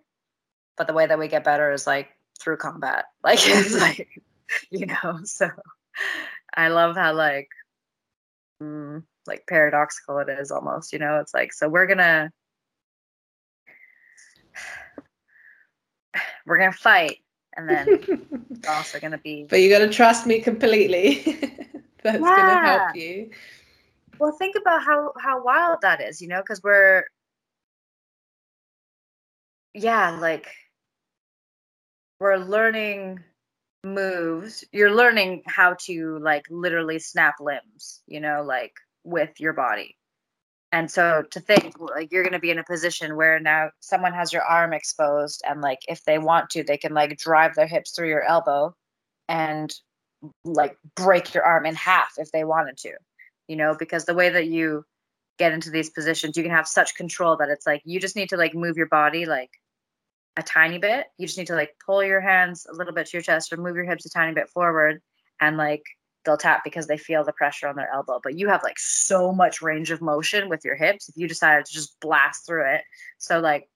[SPEAKER 1] but the way that we get better is like through combat. Like it's like you know so i love how like mm, like paradoxical it is almost you know? It's like so we're gonna we're gonna fight and then also gonna be
[SPEAKER 2] but you got to trust me completely. That's going to help you.
[SPEAKER 1] Well, think about how how wild that is, you know, because we're yeah, like we're learning moves. You're learning how to like literally snap limbs, you know, like with your body. And so to think like you're going to be in a position where now someone has your arm exposed and like if they want to they can like drive their hips through your elbow and like break your arm in half if they wanted to. You know, because the way that you get into these positions, you can have such control that it's like you just need to like move your body like a tiny bit. You just need to like pull your hands a little bit to your chest or move your hips a tiny bit forward and like they'll tap because they feel the pressure on their elbow. But you have like so much range of motion with your hips if you decided to just blast through it. So like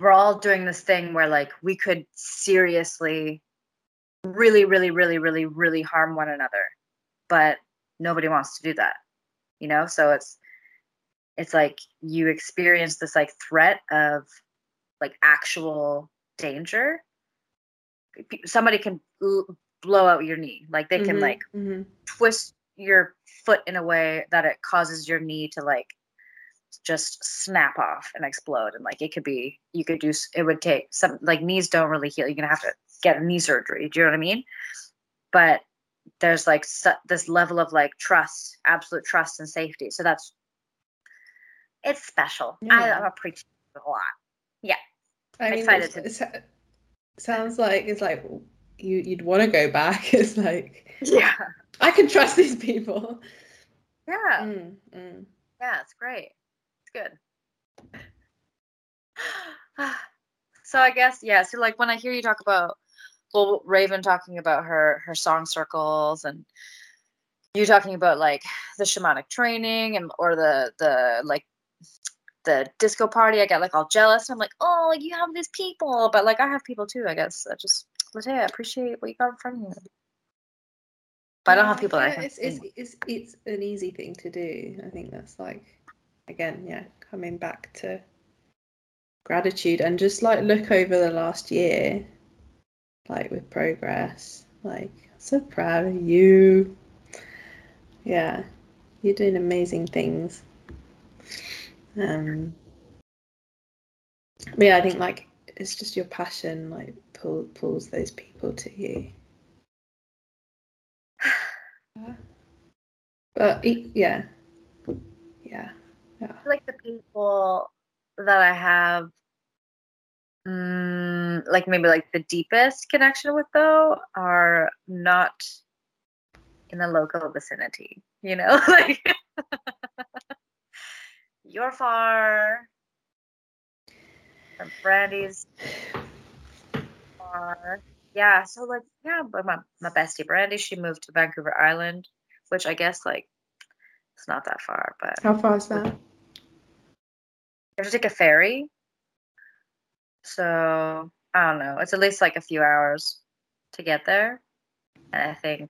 [SPEAKER 1] we're all doing this thing where like we could seriously really really really really really harm one another. But nobody wants to do that. You know? So it's it's like you experience this like threat of like actual danger somebody can blow out your knee. Like they can mm-hmm, like mm-hmm. twist your foot in a way that it causes your knee to like just snap off and explode. And like it could be, you could do, it would take some, like knees don't really heal. You're going to have to get a knee surgery. Do you know what I mean? But there's like su- this level of like trust, absolute trust and safety. So that's, it's special. Yeah. I, appreciate it a lot. Yeah.
[SPEAKER 2] I am excited to. sounds like it's like you you'd want to go back. It's like
[SPEAKER 1] yeah,
[SPEAKER 2] I can trust these people.
[SPEAKER 1] Yeah, mm, mm. yeah, it's great. It's good. so I guess yeah. So like when I hear you talk about well, Raven talking about her her song circles and you talking about like the shamanic training and or the the like the disco party, I get like all jealous. I'm like, oh, like you have these people, but like I have people too. I guess I just Latoya, I appreciate what you got in front of you. But I don't have people
[SPEAKER 2] yeah,
[SPEAKER 1] that
[SPEAKER 2] it's, it's, it's, it's an easy thing to do. I think that's like, again, yeah, coming back to gratitude and just like look over the last year, like with progress. Like, so proud of you. Yeah, you're doing amazing things. Um, but yeah, I think like it's just your passion, like pull, pulls those people to you. but yeah, yeah, yeah.
[SPEAKER 1] like the people that I have, um, like maybe like the deepest connection with though, are not in the local vicinity. You know, like you're far from Brandy's far. yeah, so like yeah, but my my bestie Brandy, she moved to Vancouver Island, which I guess like it's not that far, but
[SPEAKER 2] how far is that?
[SPEAKER 1] You have to take a ferry. So I don't know. It's at least like a few hours to get there. And I think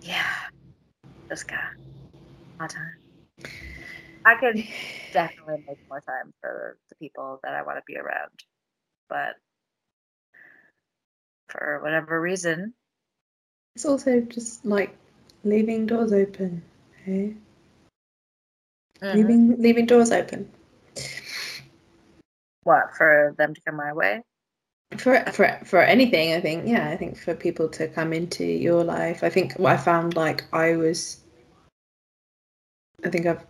[SPEAKER 1] yeah, just got my time. I could definitely make more time for the people that I want to be around but for whatever reason.
[SPEAKER 2] It's also just like leaving doors open, hey? Mm-hmm. Leaving leaving doors open.
[SPEAKER 1] What for them to come my way?
[SPEAKER 2] For for for anything, I think. Yeah, I think for people to come into your life. I think what I found like I was. I think I've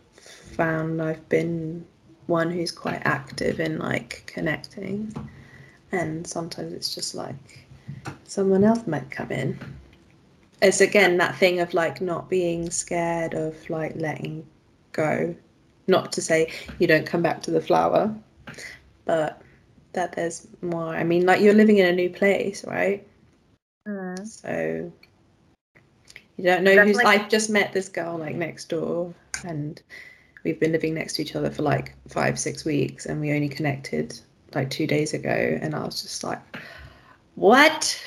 [SPEAKER 2] found I've been one who's quite active in like connecting. And sometimes it's just like someone else might come in. It's again that thing of like not being scared of like letting go. Not to say you don't come back to the flower but that there's more. I mean like you're living in a new place right?
[SPEAKER 1] Mm.
[SPEAKER 2] so you don't know Definitely. who's i've just met this girl like next door and we've been living next to each other for like five six weeks and we only connected like two days ago, and I was just like, what?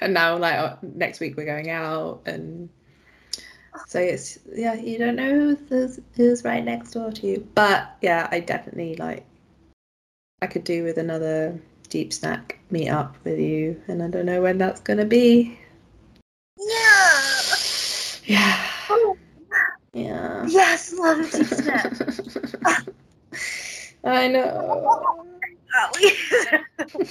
[SPEAKER 2] And now, like, uh, next week we're going out, and so it's yeah, you don't know who's, who's right next door to you. But yeah, I definitely like, I could do with another deep snack meet up with you, and I don't know when that's gonna be.
[SPEAKER 1] Yeah.
[SPEAKER 2] Yeah.
[SPEAKER 1] Oh.
[SPEAKER 2] Yeah.
[SPEAKER 1] Yes, love it. snack.
[SPEAKER 2] I know.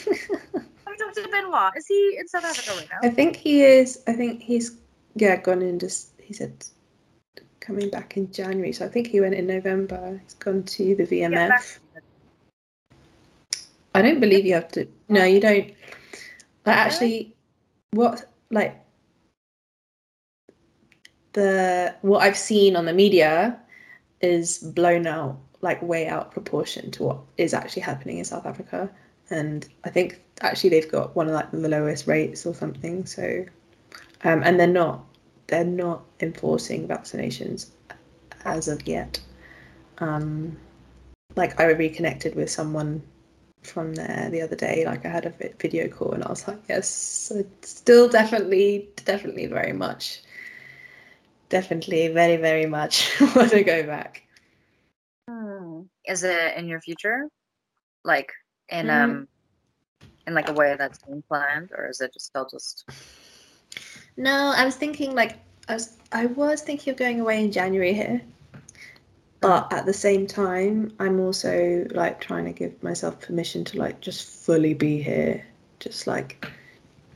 [SPEAKER 1] talked to Benoit. Is he in South Africa right now?
[SPEAKER 2] I think he is. I think he's yeah gone in. Just He said coming back in January, so I think he went in November. He's gone to the VMF. I don't believe you have to. No, you don't. Like actually, what like the what I've seen on the media is blown out like way out proportion to what is actually happening in South Africa and I think actually they've got one of like the lowest rates or something. So, um, and they're not they're not enforcing vaccinations as of yet. Um, like I reconnected with someone from there the other day. Like I had a video call and I was like, yes, still definitely, definitely very much, definitely very, very much want to go back.
[SPEAKER 1] Hmm. Is it in your future? Like in mm. um in like a way that's been planned or is it just still just
[SPEAKER 2] no i was thinking like i was i was thinking of going away in january here but at the same time i'm also like trying to give myself permission to like just fully be here just like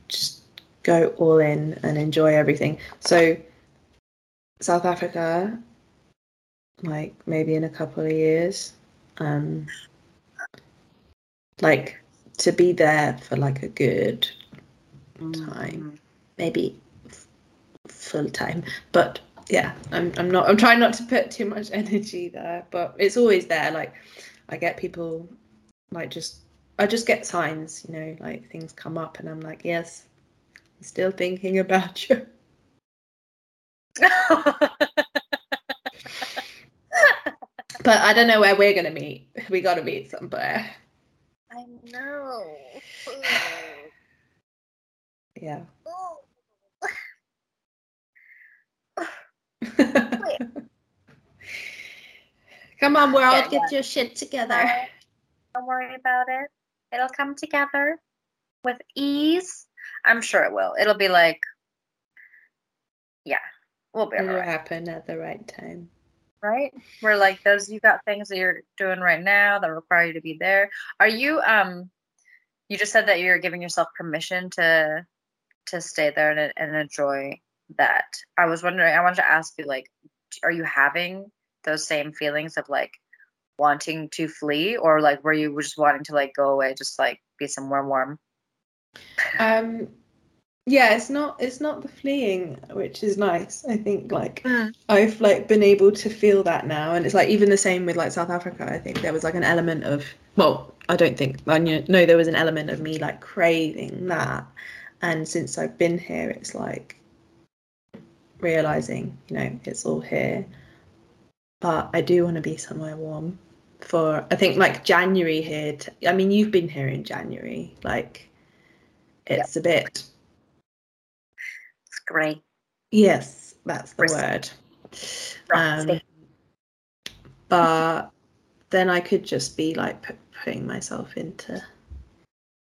[SPEAKER 2] just go all in and enjoy everything so south africa like maybe in a couple of years um like to be there for like a good time, mm-hmm. maybe f- full time. But yeah, I'm I'm not I'm trying not to put too much energy there, but it's always there. Like I get people like just I just get signs, you know, like things come up and I'm like, yes, I'm still thinking about you. but I don't know where we're gonna meet. We gotta meet somewhere.
[SPEAKER 1] I know.
[SPEAKER 2] yeah. Come on, world, yeah, get your shit together.
[SPEAKER 1] Don't worry about it. It'll come together with ease. I'm sure it will. It'll be like, yeah, we'll be.
[SPEAKER 2] It'll right. happen at the right time
[SPEAKER 1] right? Where like those you got things that you're doing right now that require you to be there. Are you um you just said that you're giving yourself permission to to stay there and, and enjoy that. I was wondering I wanted to ask you like are you having those same feelings of like wanting to flee or like were you just wanting to like go away just like be somewhere warm?
[SPEAKER 2] Um yeah it's not it's not the fleeing which is nice i think like mm. i've like been able to feel that now and it's like even the same with like south africa i think there was like an element of well i don't think i know there was an element of me like craving that and since i've been here it's like realizing you know it's all here but i do want to be somewhere warm for i think like january here i mean you've been here in january like it's yep. a bit
[SPEAKER 1] Great.
[SPEAKER 2] Yes, that's the word. Um, but then I could just be like p- putting myself into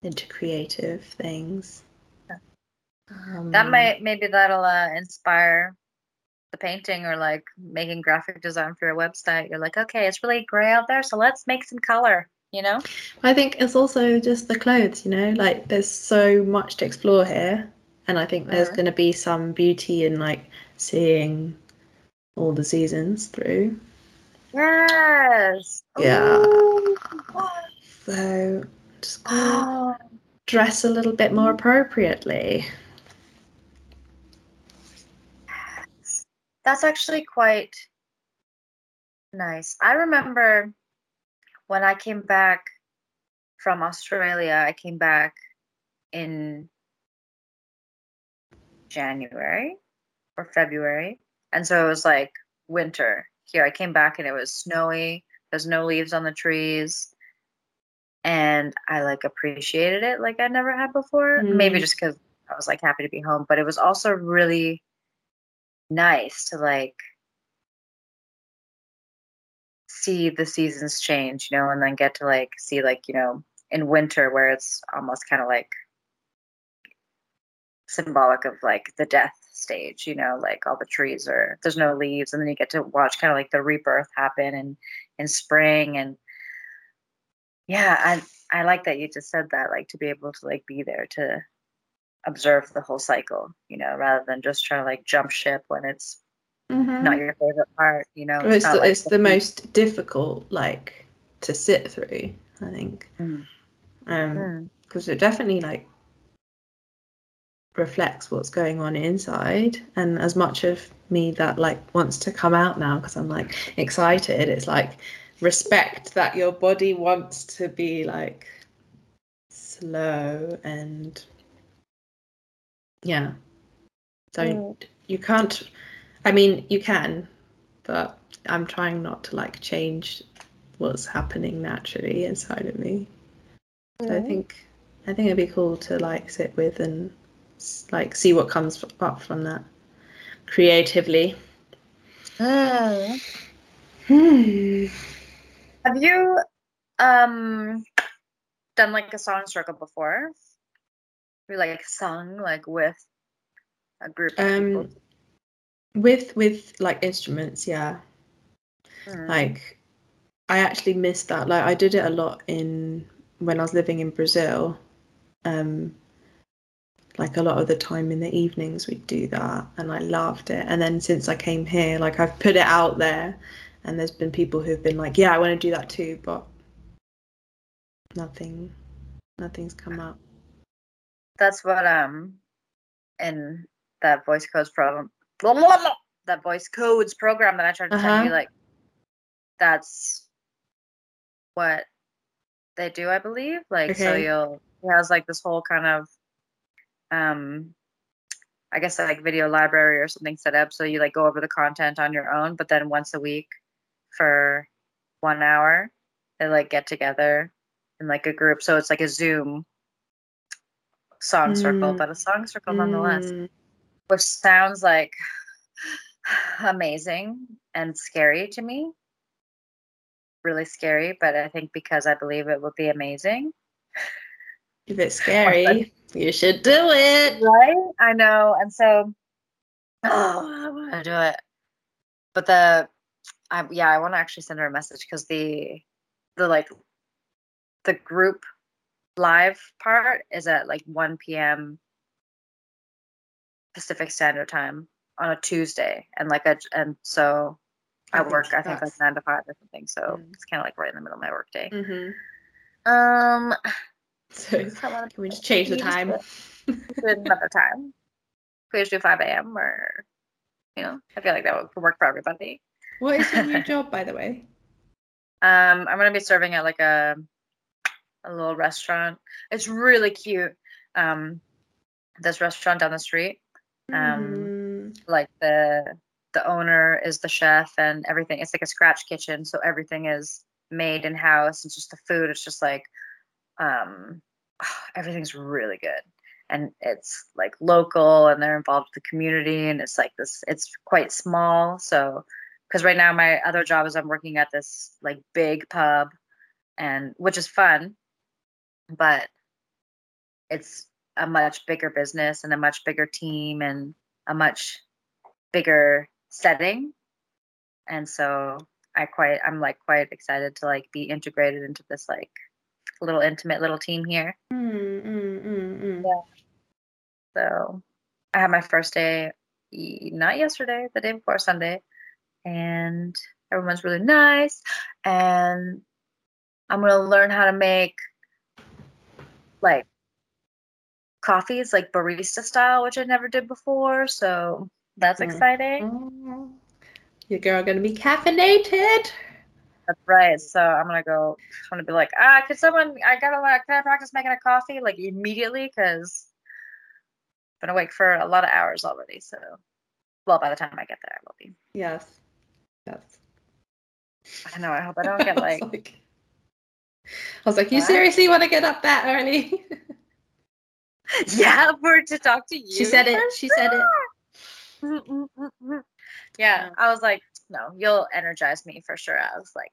[SPEAKER 2] into creative things.
[SPEAKER 1] Um, that might maybe that'll uh, inspire the painting or like making graphic design for your website. You're like, okay, it's really gray out there, so let's make some color. You know.
[SPEAKER 2] I think it's also just the clothes. You know, like there's so much to explore here and I think there's uh-huh. going to be some beauty in like seeing all the seasons through.
[SPEAKER 1] Yes.
[SPEAKER 2] Yeah. Ooh. So just oh. dress a little bit more appropriately.
[SPEAKER 1] That's actually quite nice. I remember when I came back from Australia, I came back in January or February. And so it was like winter here. I came back and it was snowy. There's no leaves on the trees. And I like appreciated it like I never had before. Mm. Maybe just because I was like happy to be home. But it was also really nice to like see the seasons change, you know, and then get to like see like, you know, in winter where it's almost kind of like symbolic of like the death stage you know like all the trees are there's no leaves and then you get to watch kind of like the rebirth happen in in spring and Yeah, I I like that you just said that, like to be able to like be there to observe the whole cycle, you know, rather than just trying to like jump ship when it's not your favorite part, you know.
[SPEAKER 2] It's
[SPEAKER 1] not
[SPEAKER 2] the,
[SPEAKER 1] like
[SPEAKER 2] it's the most difficult like to sit through i think
[SPEAKER 1] Mm.
[SPEAKER 2] um
[SPEAKER 1] Mm.
[SPEAKER 2] because it definitely like reflects what's going on inside. And as much of me that like wants to come out now because i'm like excited it's like respect that your body wants to be like slow and yeah. Don't you can't i mean you can but i'm trying not to like change what's happening naturally inside of me. So I think I think it'd be cool to like sit with and like see what comes up from that creatively. Hmm.
[SPEAKER 1] Have you um done like a song circle before? We like sung like with a group.
[SPEAKER 2] Um, with with like instruments, yeah.
[SPEAKER 1] Mm.
[SPEAKER 2] Like I actually missed that. Like I did it a lot in when I was living in Brazil. Um, like a lot of the time in the evenings we'd do that, and I loved it. And then since I came here, like I've put it out there, and there's been people who've been like, "Yeah, I want to do that too," but nothing, nothing's come up.
[SPEAKER 1] That's what um in that voice codes program blah, blah, blah, that voice codes program that I tried to tell
[SPEAKER 2] Uh-huh.
[SPEAKER 1] you like that's what they do, I believe. Like so you'll it has like this whole kind of um I guess like video library or something set up so you like go over the content on your own, but then once a week for one hour they like get together in like a group. So it's like a Zoom song circle,
[SPEAKER 2] Mm.
[SPEAKER 1] but a song circle nonetheless
[SPEAKER 2] Mm,
[SPEAKER 1] which sounds like amazing and scary to me. Really scary, but I think because I believe it would be amazing.
[SPEAKER 2] If it's scary, you should do it.
[SPEAKER 1] Right? I know. And so, oh, I want to do it. But the, I, yeah, I want to actually send her a message because the, the like, the group live part is at like 1 p.m. Pacific Standard Time on a Tuesday, and like a, and so I,
[SPEAKER 2] I
[SPEAKER 1] work, I think like nine to five or something. So
[SPEAKER 2] Mm.
[SPEAKER 1] it's kind of like right in the middle of my work day.
[SPEAKER 2] hmm
[SPEAKER 1] Um,
[SPEAKER 2] So
[SPEAKER 1] so I wanna-
[SPEAKER 2] can we just change the
[SPEAKER 1] Can you just
[SPEAKER 2] time?
[SPEAKER 1] another time. Can we just do 5 a.m. or, you know, I feel like that would work for everybody.
[SPEAKER 2] what is your new job, by the way?
[SPEAKER 1] Um, I'm gonna be serving at like a a little restaurant. It's really cute. Um, this restaurant down the street. Um,
[SPEAKER 2] Mm,
[SPEAKER 1] like the the owner is the chef and everything. It's like a scratch kitchen, so everything is made in house. It's just the food. It's just like um, everything's really good, and it's like local, and they're involved with the community, and it's like this. It's quite small, so because right now my other job is I'm working at this like big pub, and which is fun, but it's a much bigger business and a much bigger team and a much bigger setting and so i quite i'm like quite excited to like be integrated into this like little intimate little team here
[SPEAKER 2] mm, mm, mm.
[SPEAKER 1] Yeah. so i had my first day, not yesterday the day before sunday and everyone's really nice and i'm going to learn how to make like coffees like barista style which i never did before so that's
[SPEAKER 2] Mm.
[SPEAKER 1] exciting.
[SPEAKER 2] Your girl gonna be caffeinated.
[SPEAKER 1] That's right. So I'm gonna go. I'm gonna be like, ah, could someone? I gotta like, can I practice making a coffee like immediately? Because I've been awake for a lot of hours already. So, well, by the time I get there, I will be.
[SPEAKER 2] Yes. Yes.
[SPEAKER 1] I know. I hope I don't get
[SPEAKER 2] I was
[SPEAKER 1] like.
[SPEAKER 2] like, I was like, you seriously want to get up that early?
[SPEAKER 1] yeah, for to talk to you.
[SPEAKER 2] she said it. She said it.
[SPEAKER 1] Yeah. I was like, no, you'll energize me for sure. I was like,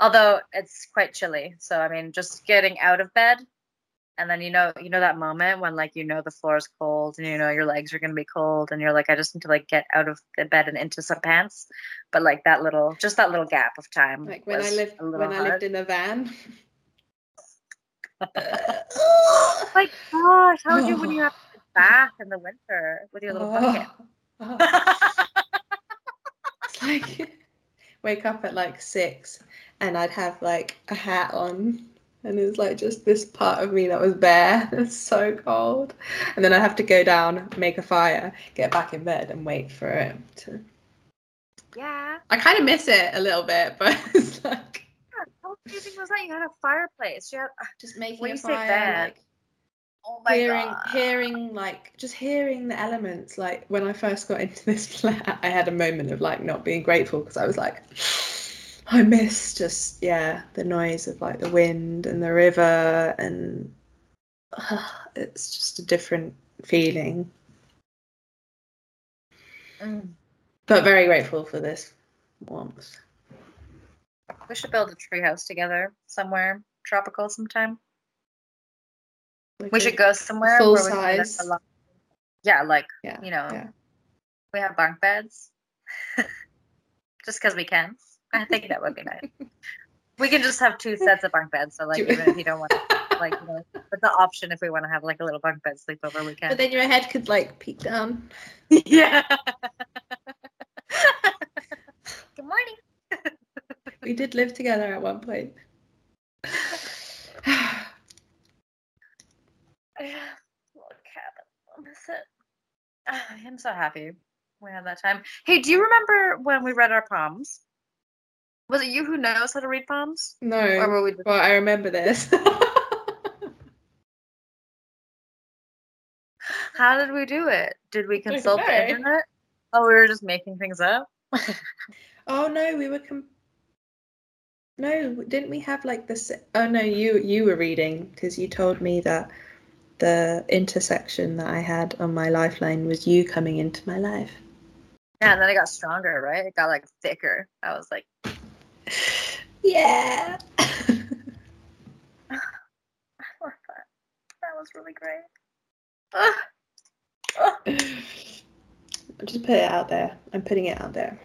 [SPEAKER 1] although it's quite chilly, so I mean, just getting out of bed and then you know you know that moment when like you know the floor is cold and you know your legs are gonna be cold and you're like I just need to like get out of the bed and into some pants, but like that little just that little gap of time.
[SPEAKER 2] Like when I lived when I lived in a van.
[SPEAKER 1] Oh my gosh, how would you when you have a bath in the winter with your little bucket?
[SPEAKER 2] Oh, oh. It's like wake up at like six and I'd have like a hat on and it was like just this part of me that was bare. It's so cold. And then I'd have to go down, make a fire, get back in bed and wait for it to
[SPEAKER 1] yeah.
[SPEAKER 2] I kind of miss it a little bit, but it's like
[SPEAKER 1] How amazing was that? You had a fireplace. You had,
[SPEAKER 2] just making a fire like
[SPEAKER 1] oh
[SPEAKER 2] hearing
[SPEAKER 1] god.
[SPEAKER 2] hearing like just hearing the elements like when i first got into this flat i had a moment of like not being grateful because i was like i miss just yeah the noise of like the wind and the river and it's just a different feeling
[SPEAKER 1] Mm.
[SPEAKER 2] but very grateful for this warmth
[SPEAKER 1] We should build a tree house together somewhere tropical sometime. We should go somewhere
[SPEAKER 2] full
[SPEAKER 1] where we
[SPEAKER 2] size.
[SPEAKER 1] a lot. Yeah, like
[SPEAKER 2] yeah
[SPEAKER 1] you know,
[SPEAKER 2] yeah.
[SPEAKER 1] we have bunk beds, just because we can. I think that would be nice. We can just have two sets of bunk beds. So like, even if you don't want, to, like, you know, but the option if we want to have like a little bunk bed sleepover, we can.
[SPEAKER 2] but then your head could like peek down
[SPEAKER 1] yeah. Good morning.
[SPEAKER 2] we did live together at one point
[SPEAKER 1] Little cabin. I miss it. Ah, I'm so happy we had that time. Hey, do you remember when we read our palms? Was it you who knows how to read palms?
[SPEAKER 2] no
[SPEAKER 1] Or were we just
[SPEAKER 2] Well, I remember this.
[SPEAKER 1] How did we do it? Did we consult the internet? Oh, we were just making things up.
[SPEAKER 2] oh no, we were. Com- no, didn't we have like this? Oh no, you you were reading because you told me that the intersection that I had on my lifeline was you coming into my life.
[SPEAKER 1] Yeah, and then it got stronger, right? It got like thicker. I was like,
[SPEAKER 2] Yeah.
[SPEAKER 1] I love that. That was really great. Ah. Ah.
[SPEAKER 2] I'll just put it out there. I'm putting it out there.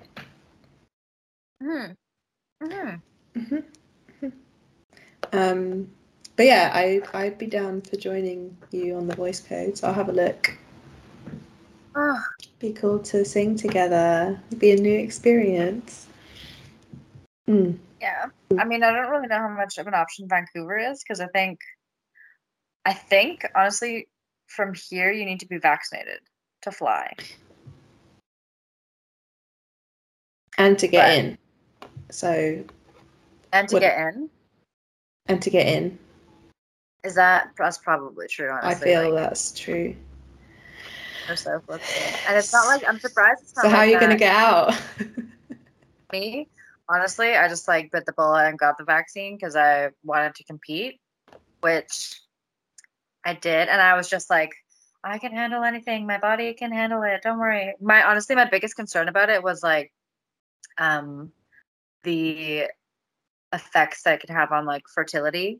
[SPEAKER 1] Mhm.
[SPEAKER 2] hmm Um, but yeah, I I'd be down for joining you on the voice codes. I'll have a look.
[SPEAKER 1] Ah.
[SPEAKER 2] Be cool to sing together. It'd be a new experience. Mm.
[SPEAKER 1] Yeah. I mean, I don't really know how much of an option Vancouver is because I think, I think honestly, from here you need to be vaccinated to fly.
[SPEAKER 2] And to get
[SPEAKER 1] But-
[SPEAKER 2] in. So
[SPEAKER 1] And to
[SPEAKER 2] What-
[SPEAKER 1] get in,
[SPEAKER 2] and to get in.
[SPEAKER 1] Is that that's probably true?
[SPEAKER 2] I feel
[SPEAKER 1] like,
[SPEAKER 2] that's true.
[SPEAKER 1] so. And it's not like I'm surprised.
[SPEAKER 2] So how are you gonna get out?
[SPEAKER 1] me honestly i just like bit the bullet and got the vaccine because i wanted to compete which i did and i was just like i can handle anything my body can handle it don't worry my honestly my biggest concern about it was like um the effects that it could have on like fertility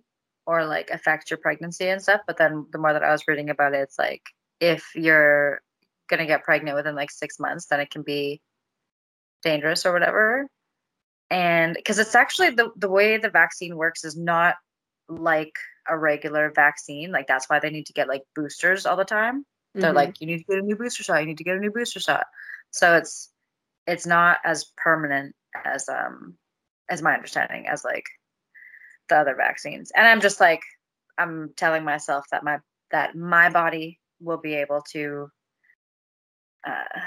[SPEAKER 1] or like affect your pregnancy and stuff but then the more that i was reading about it it's like if you're gonna get pregnant within like six months then it can be dangerous or whatever. And because it's actually the the way the vaccine works is not like a regular vaccine like that's why they need to get like boosters all the time. They're
[SPEAKER 2] Mhm.
[SPEAKER 1] like you need to get a new booster shot you need to get a new booster shot. So it's it's not as permanent as um as my understanding as like the other vaccines. And i'm just like i'm telling myself that my that my body will be able to uh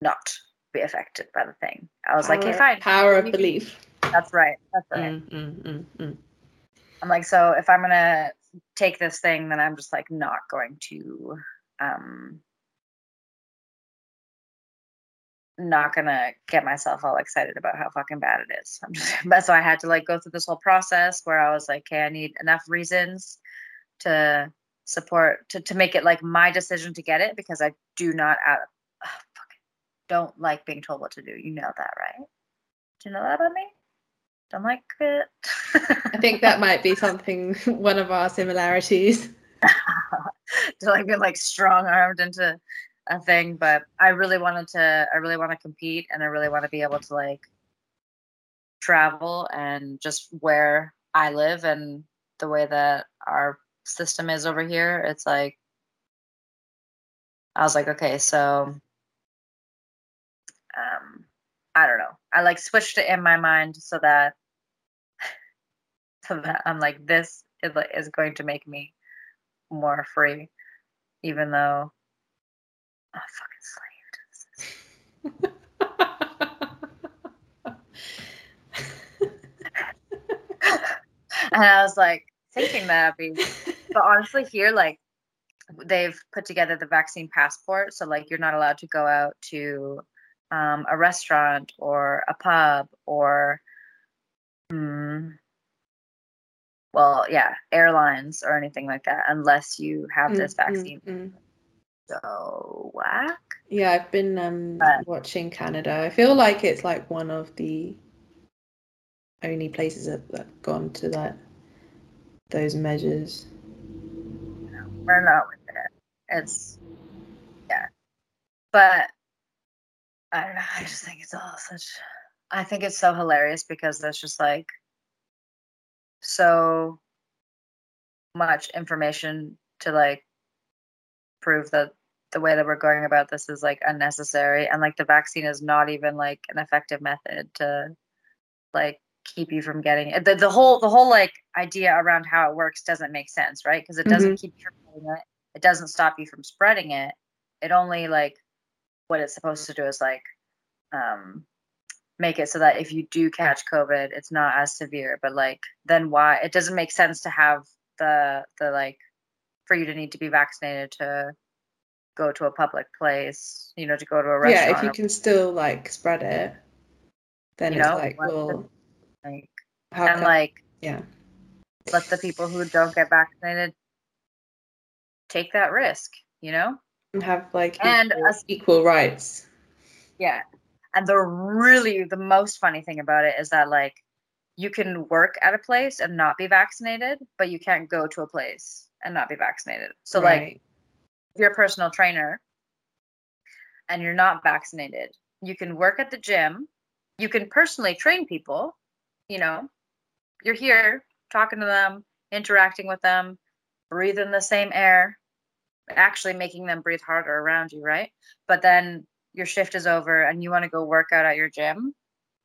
[SPEAKER 1] not be affected by the thing. I was like hey
[SPEAKER 2] Power-
[SPEAKER 1] fine.
[SPEAKER 2] Power of belief.
[SPEAKER 1] that's right. That's right.
[SPEAKER 2] Mm, mm, mm, mm.
[SPEAKER 1] I'm like, so if I'm gonna take this thing, then I'm just like not going to um not gonna get myself all excited about how fucking bad it is. I'm just, but so I had to like go through this whole process where I was like, okay, I need enough reasons to support to, to make it like my decision to get it because I do not uh, out oh, don't like being told what to do. You know that, right? Do you know that about me? don't like it.
[SPEAKER 2] I think that might be something one of our similarities.
[SPEAKER 1] to like be like strong armed into a thing, but I really wanted to I really want to compete and I really want to be able to like travel and just where I live and the way that our system is over here, it's like I was like, okay, so um I don't know. I like switched it in my mind so that so that I'm like this is is going to make me more free, even though I'm fucking slaved. and I was like thinking that, be, but honestly, here like they've put together the vaccine passport, so like you're not allowed to go out to um, a restaurant or a pub or, mm, well, yeah, airlines or anything like that unless you have this
[SPEAKER 2] Mm, mm,
[SPEAKER 1] vaccine.
[SPEAKER 2] mm.
[SPEAKER 1] So whack.
[SPEAKER 2] Yeah, I've been um,
[SPEAKER 1] But-
[SPEAKER 2] watching Canada. I feel like it's like one of the only places that that gone to that those measures.
[SPEAKER 1] we're not with it. It's yeah, but I don't know. I just think it's all such. I think it's so hilarious because there's just like so much information to like prove that the way that we're going about this is like unnecessary and like the vaccine is not even like an effective method to like keep you from getting it. The, the whole the whole like idea around how it works doesn't make sense right? Because it doesn't keep you from getting it. It doesn't stop you from spreading it. It only like what it's supposed to do is like um make it so that if you do catch covid it's not as severe but like then why? It doesn't make sense to have the the like for you to need to be vaccinated to go to a public place you know to go to a restaurant
[SPEAKER 2] Yeah, if you can still like spread it, then
[SPEAKER 1] You
[SPEAKER 2] it's
[SPEAKER 1] know,
[SPEAKER 2] like,
[SPEAKER 1] the-
[SPEAKER 2] well,
[SPEAKER 1] like,
[SPEAKER 2] how
[SPEAKER 1] and
[SPEAKER 2] come?
[SPEAKER 1] like
[SPEAKER 2] yeah,
[SPEAKER 1] let the people who don't get vaccinated take that risk you know
[SPEAKER 2] and have like
[SPEAKER 1] and
[SPEAKER 2] equal,
[SPEAKER 1] us-
[SPEAKER 2] equal rights.
[SPEAKER 1] Yeah. And the really the most funny thing about it is that like you can work at a place and not be vaccinated, but you can't go to a place and not be vaccinated. So like
[SPEAKER 2] Right.
[SPEAKER 1] if you're a personal trainer and you're not vaccinated, you can work at the gym, you can personally train people, you know. You're here talking to them, interacting with them, breathing the same air, actually making them breathe harder around you, right? But then your shift is over and you want to go work out at your gym.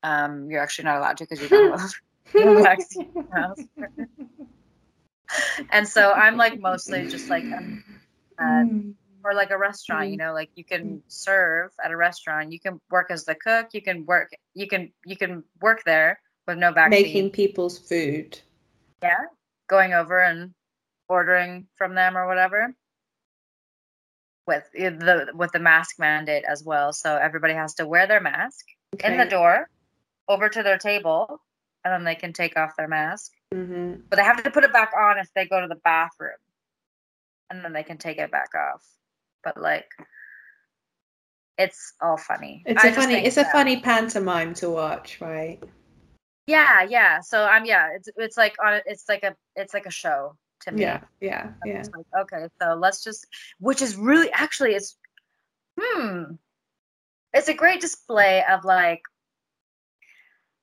[SPEAKER 1] Um, you're actually not allowed to because you don't have a and so I'm like mostly just like
[SPEAKER 2] Mm.
[SPEAKER 1] or like a restaurant you know like you can serve at a restaurant you can work as the cook you can work you can you can work there with no vaccine
[SPEAKER 2] Making people's food.
[SPEAKER 1] yeah going over and ordering from them or whatever. With uh, the with the mask mandate as well so everybody has to wear their mask in the door over to their table and then they can take off their mask.
[SPEAKER 2] Mhm.
[SPEAKER 1] but they have to put it back on if they go to the bathroom and then they can take it back off but like it's all funny
[SPEAKER 2] It's
[SPEAKER 1] I
[SPEAKER 2] a funny. It's a funny pantomime to watch, right?
[SPEAKER 1] yeah yeah so i'm yeah it's it's like on it's like a it's like a show to me
[SPEAKER 2] Yeah, yeah,
[SPEAKER 1] I'm
[SPEAKER 2] yeah.
[SPEAKER 1] like, okay so let's just which is really actually it's hmm it's a great display of like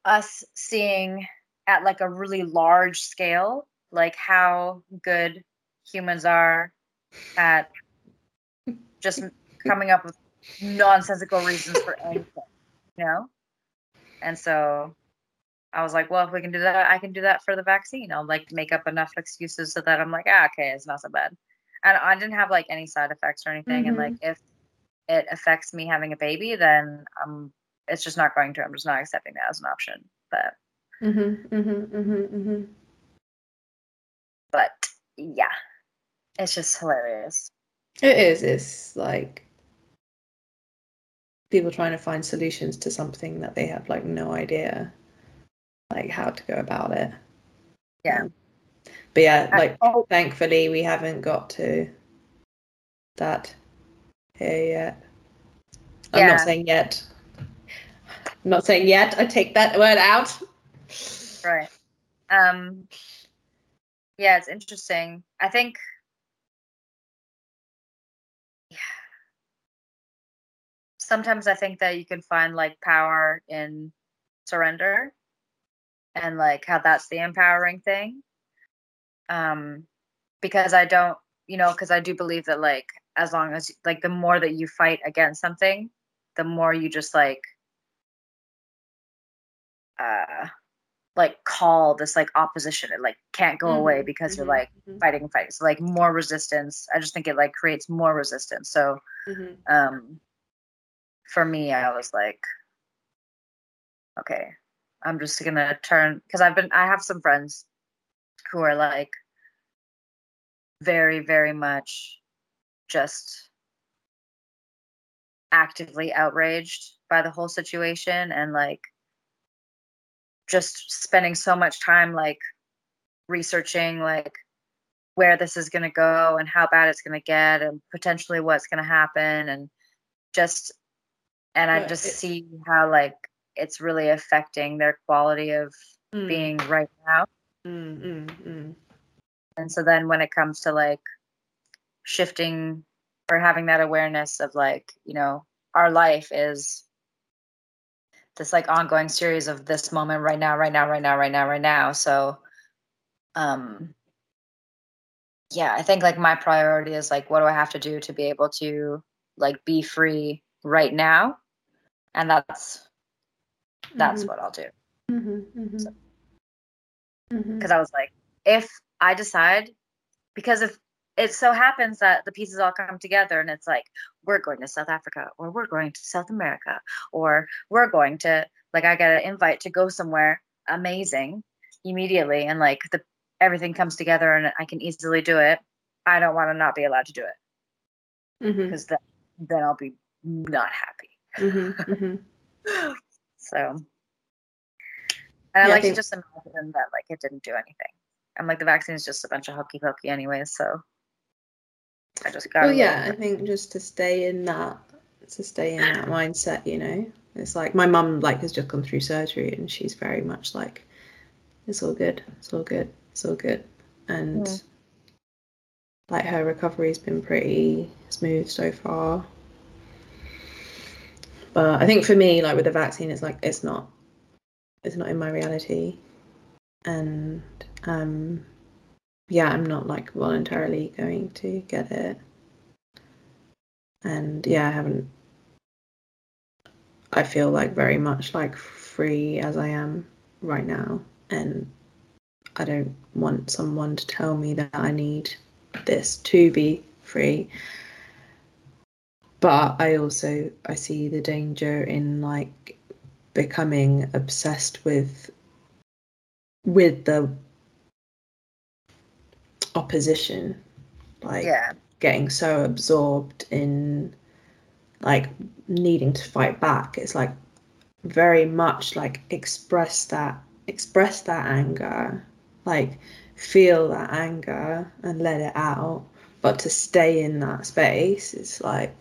[SPEAKER 1] us seeing at like a really large scale like how good humans are at just coming up with nonsensical reasons for anything you know? And so i was like well if we can do that i can do that for the vaccine. I'll like make up enough excuses so that i'm like ah okay it's not so bad. And i didn't have like any side effects or anything. And like if it affects me having a baby then um it's just not going to. I'm just not accepting that as an option. But
[SPEAKER 2] Mhm, mhm, mhm, mhm.
[SPEAKER 1] but yeah it's just hilarious
[SPEAKER 2] It is. It's like people trying to find solutions to something that they have like no idea, like how to go about it.
[SPEAKER 1] Yeah.
[SPEAKER 2] But yeah,
[SPEAKER 1] I-
[SPEAKER 2] like
[SPEAKER 1] oh
[SPEAKER 2] thankfully we haven't got to that here yet. I'm
[SPEAKER 1] Yeah.
[SPEAKER 2] not saying yet. I'm not saying yet. I take that word out.
[SPEAKER 1] right. Um, yeah, it's interesting. I think. Sometimes I think that you can find like power in surrender and like how that's the empowering thing. Um, because I don't, you know, because I do believe that like as long as like the more that you fight against something, the more you just like uh like call this like opposition it like can't go away
[SPEAKER 2] Mhm,
[SPEAKER 1] because you're
[SPEAKER 2] mhm,
[SPEAKER 1] like
[SPEAKER 2] mhm.
[SPEAKER 1] fighting and fighting so like more resistance i just think it like creates more resistance so
[SPEAKER 2] Mhm.
[SPEAKER 1] um for me i was like okay i'm just gonna turn because i've been i have some friends who are like very very much just actively outraged by the whole situation and like just spending so much time like researching like where this is going to go and how bad it's going to get and potentially what's going to happen and just and i just
[SPEAKER 2] it-
[SPEAKER 1] see how like it's really affecting their quality of
[SPEAKER 2] Mm,
[SPEAKER 1] being right now.
[SPEAKER 2] Mm, mm, mm.
[SPEAKER 1] and so then when it comes to like shifting or having that awareness of like you know our life is this like ongoing series of this moment right now right now right now right now right now. So um yeah i think like my priority is like what do i have to do to be able to like be free right now and that's that's
[SPEAKER 2] Mhm.
[SPEAKER 1] what i'll do
[SPEAKER 2] Mhm, mhm. Mhm.
[SPEAKER 1] because i was like if i decide because if it so happens that the pieces all come together and it's like we're going to south africa or we're going to south america or we're going to like i get an invite to go somewhere amazing immediately and like the everything comes together and i can easily do it i don't want to not be allowed to do it because then then i'll be not happy
[SPEAKER 2] mhm, mhm.
[SPEAKER 1] so and
[SPEAKER 2] Yeah,
[SPEAKER 1] i
[SPEAKER 2] I
[SPEAKER 1] like
[SPEAKER 2] think-
[SPEAKER 1] to just imagine that like it didn't do anything i'm like the vaccine is just a bunch of hokey pokey anyway. so i just got
[SPEAKER 2] Well, yeah, I think just to stay in that, to stay in that mindset, you know, it's like my mum like has just gone through surgery and she's very much like, it's all good, it's all good, it's all good, and
[SPEAKER 1] Mm.
[SPEAKER 2] like her recovery's been pretty smooth so far. But I think for me, like with the vaccine, it's like it's not, it's not in my reality, and um, yeah, I'm not like voluntarily going to get it. And yeah, I haven't. I feel like very much like free as I am right now, and I don't want someone to tell me that I need this to be free. But I also I see the danger in like becoming obsessed with with the opposition. Like
[SPEAKER 1] yeah.
[SPEAKER 2] getting so absorbed in like needing to fight back. It's like very much like express that express that anger. Like feel that anger and let it out. But to stay in that space it's like.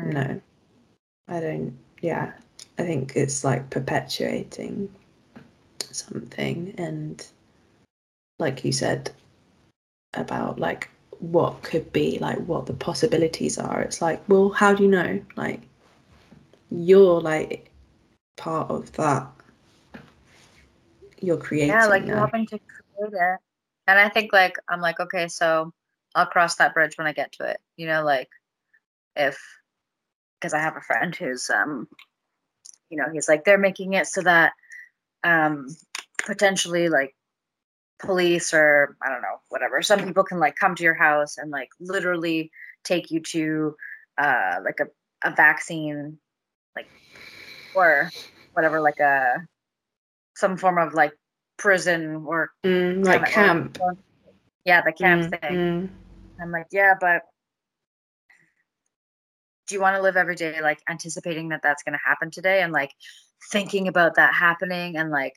[SPEAKER 2] No. Um, I don't yeah i think it's like perpetuating something and like you said about like what could be like what the possibilities are it's like well how do you know? Like you're like part of that. You're creating
[SPEAKER 1] yeah like you're helping to create it. And i think like i'm like okay so i'll cross that bridge when i get to it you know like if because i have a friend who's um you know he's like they're making it so that um potentially like police or i don't know whatever some people can like come to your house and like literally take you to uh like a, a vaccine like or whatever like a some form of like prison or
[SPEAKER 2] Mm, like camp.
[SPEAKER 1] or- yeah the camp
[SPEAKER 2] Mm,
[SPEAKER 1] thing.
[SPEAKER 2] Mm.
[SPEAKER 1] i'm like yeah but do you want to live every day like anticipating that that's going to happen today and like thinking about that happening and like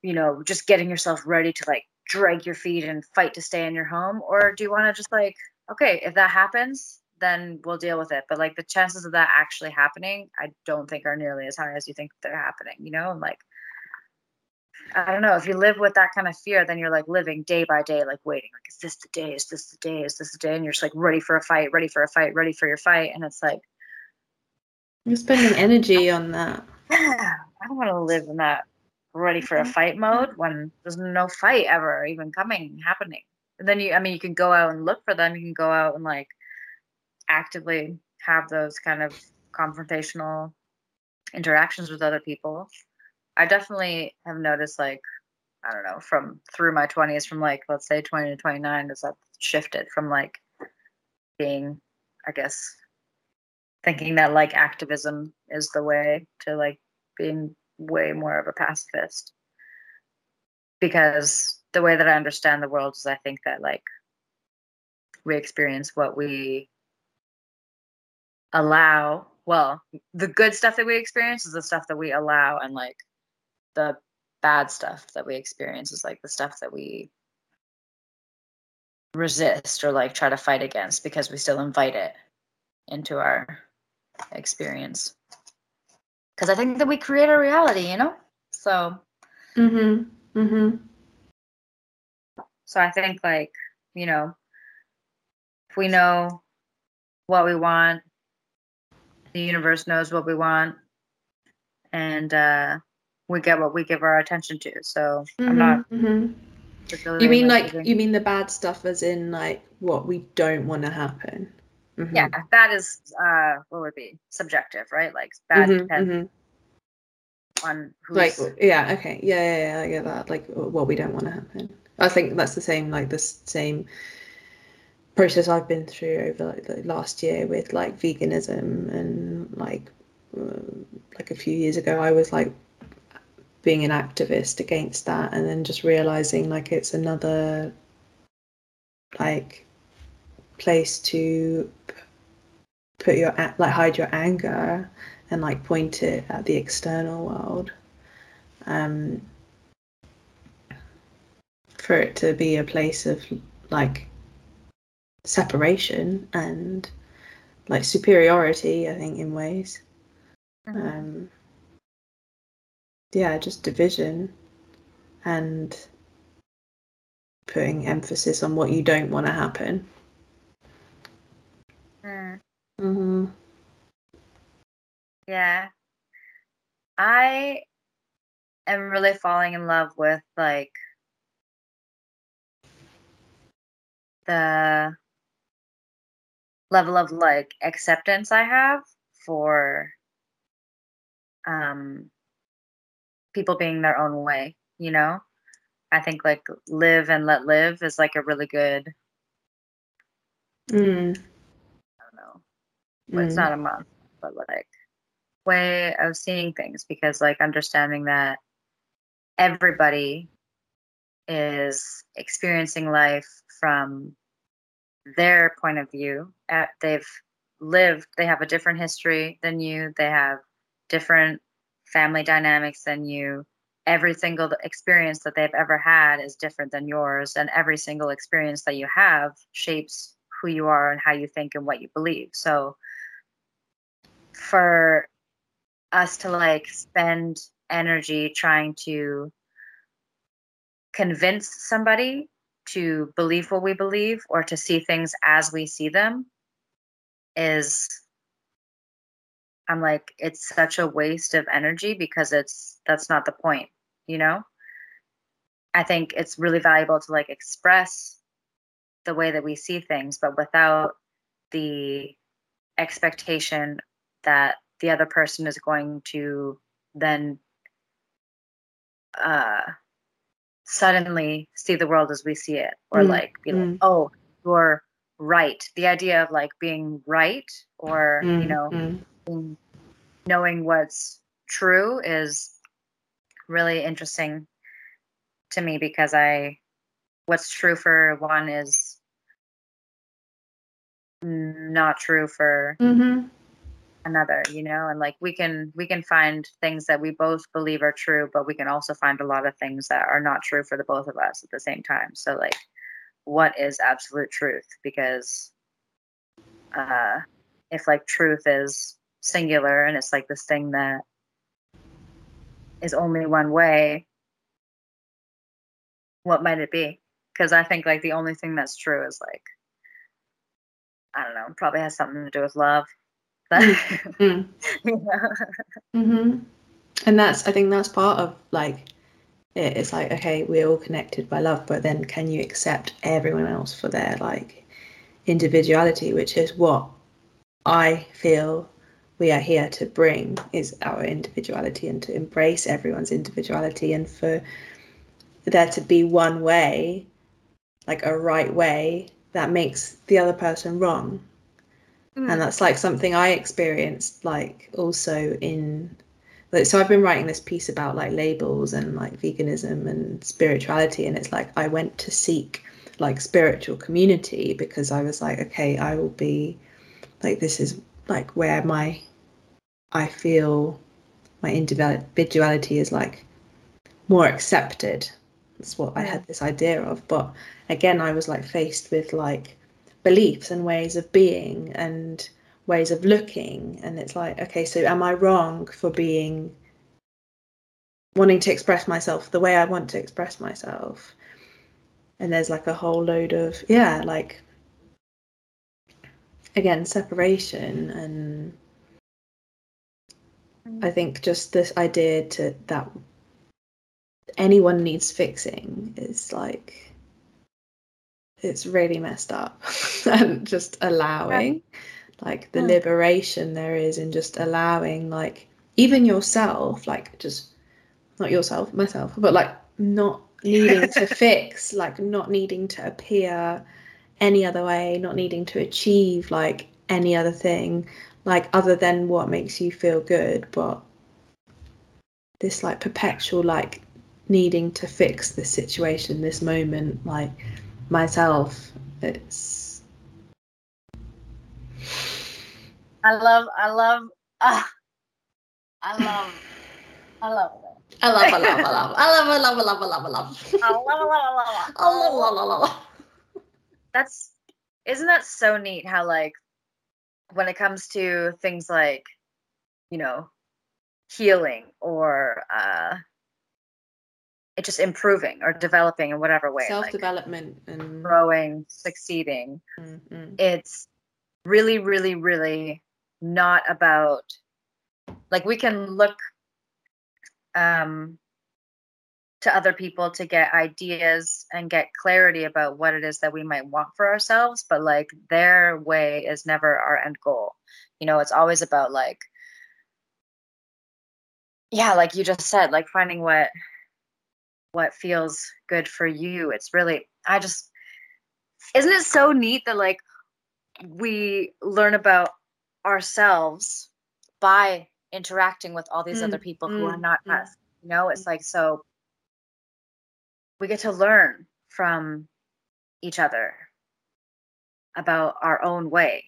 [SPEAKER 1] you know just getting yourself ready to like drag your feet and fight to stay in your home? Or do you want to just like okay if that happens then we'll deal with it. But like the chances of that actually happening i don't think are nearly as high as you think they're happening you know? And like I don't know. If you live with that kind of fear, then you're like living day by day, like waiting, like, is this the day? Is this the day? Is this the day? And you're just like ready for a fight, ready for a fight, ready for your fight. And it's like,
[SPEAKER 2] you're spending energy on that.
[SPEAKER 1] I don't want to live in that ready for a
[SPEAKER 2] Mm-hmm.
[SPEAKER 1] fight mode when there's no fight ever even coming, happening. And then you, I mean, you can go out and look for them. You can go out and like actively have those kind of confrontational interactions with other people. I definitely have noticed, like, I don't know, from through my 20s, from like, let's say 20 to 29, as that shifted from like being, I guess, thinking that like activism is the way to like being way more of a pacifist. Because the way that I understand the world is I think that like we experience what we allow. Well, the good stuff that we experience is the stuff that we allow, and like the bad stuff that we experience is like the stuff that we resist or like try to fight against because we still invite it into our experience. Because I think that we create our reality, you know? So
[SPEAKER 2] Mm-hmm. Mm-hmm.
[SPEAKER 1] So I think like, you know, if we know what we want, the universe knows what we want, and uh we get what we give our attention to. So I'm not
[SPEAKER 2] Mm-hmm. You mean like you mean the bad stuff as in like what we don't want to happen? Mhm.
[SPEAKER 1] yeah, that is uh what would be subjective, right? Like bad
[SPEAKER 2] Mhm,
[SPEAKER 1] depends
[SPEAKER 2] mhm.
[SPEAKER 1] on who's
[SPEAKER 2] Like yeah, okay, yeah, yeah, yeah, I get that. Like what we don't want to happen. I think that's the same. Like the same process I've been through over like the last year with like veganism and like uh, like a few years ago I was like being an activist against that and then just realizing like it's another like place to put your like hide your anger and like point it at the external world um for it to be a place of like separation and like superiority i think in ways
[SPEAKER 1] Mhm.
[SPEAKER 2] um yeah just division and putting emphasis on what you don't want to happen
[SPEAKER 1] Mm.
[SPEAKER 2] mm-hmm.
[SPEAKER 1] Yeah. I am really falling in love with like the level of like acceptance I have for um people being their own way, you know? I think like live and let live is like a really good,
[SPEAKER 2] mm,
[SPEAKER 1] I don't know, but it's not a month, but like way of seeing things because like understanding that everybody is experiencing life from their point of view. At, they've lived, they have a different history than you, they have different family dynamics than you. Every single experience that they've ever had is different than yours, and every single experience that you have shapes who you are and how you think and what you believe. So, for us to like spend energy trying to convince somebody to believe what we believe or to see things as we see them is I'm like it's such a waste of energy because it's that's not the point, you know? I think it's really valuable to like express the way that we see things but without the expectation that the other person is going to then uh suddenly see the world as we see it or
[SPEAKER 2] Mm,
[SPEAKER 1] like be like
[SPEAKER 2] mm.
[SPEAKER 1] oh you're right the idea of like being right or you
[SPEAKER 2] Mm,
[SPEAKER 1] know knowing what's true is really interesting to me because i what's true for one is not true for
[SPEAKER 2] mhm.
[SPEAKER 1] another you know and like we can we can find things that we both believe are true but we can also find a lot of things that are not true for the both of us at the same time so like what is absolute truth because uh if like truth is singular and it's like this thing that is only one way what might it be? Because I think like the only thing that's true is like I don't know, probably has something to do with love.
[SPEAKER 2] but, Mm.
[SPEAKER 1] Yeah.
[SPEAKER 2] hmm And that's I think that's part of like it. It's like okay, we're all connected by love, but then can you accept everyone else for their like individuality, which is what I feel we are here to bring is our individuality and to embrace everyone's individuality and for there to be one way, like a right way, that makes the other person wrong
[SPEAKER 1] Mm.
[SPEAKER 2] and that's like something i experienced like also in like so i've been writing this piece about like labels and like veganism and spirituality and it's like i went to seek like spiritual community because i was like okay i will be like this is like where my i feel my individuality is like more accepted. That's what i had this idea of. But again i was like faced with like beliefs and ways of being and ways of looking. And it's like okay so am i wrong for being wanting to express myself the way i want to express myself? And there's like a whole load of yeah like again separation and i think just this idea to that anyone needs fixing is like it's really messed up and just allowing like the
[SPEAKER 1] Hmm.
[SPEAKER 2] liberation there is in just allowing like even yourself like just not yourself myself but like not needing to fix like not needing to appear any other way not needing to achieve like any other thing like other than what makes you feel good but this like perpetual like needing to fix this situation this moment like myself it's
[SPEAKER 1] I love, I love, ah, I love, I love it.
[SPEAKER 2] I love, I love, I love, I love, I love, I love, I love, I love.
[SPEAKER 1] I love, I love, I love, I
[SPEAKER 2] I love, love, love, love.
[SPEAKER 1] That's, isn't that so neat how like, when it comes to things like, you know, healing or uh, it just improving or developing in whatever way,
[SPEAKER 2] Self-development and
[SPEAKER 1] growing, succeeding,
[SPEAKER 2] Mm, mm.
[SPEAKER 1] it's really really really not about like we can look um to other people to get ideas and get clarity about what it is that we might want for ourselves but like their way is never our end goal. You know it's always about like yeah like you just said like finding what what feels good for you. It's really i just isn't it so neat that like we learn about ourselves by interacting with all these
[SPEAKER 2] Mm,
[SPEAKER 1] other people who are
[SPEAKER 2] mm,
[SPEAKER 1] not
[SPEAKER 2] mm.
[SPEAKER 1] us you know? It's like so we get to learn from each other about our own way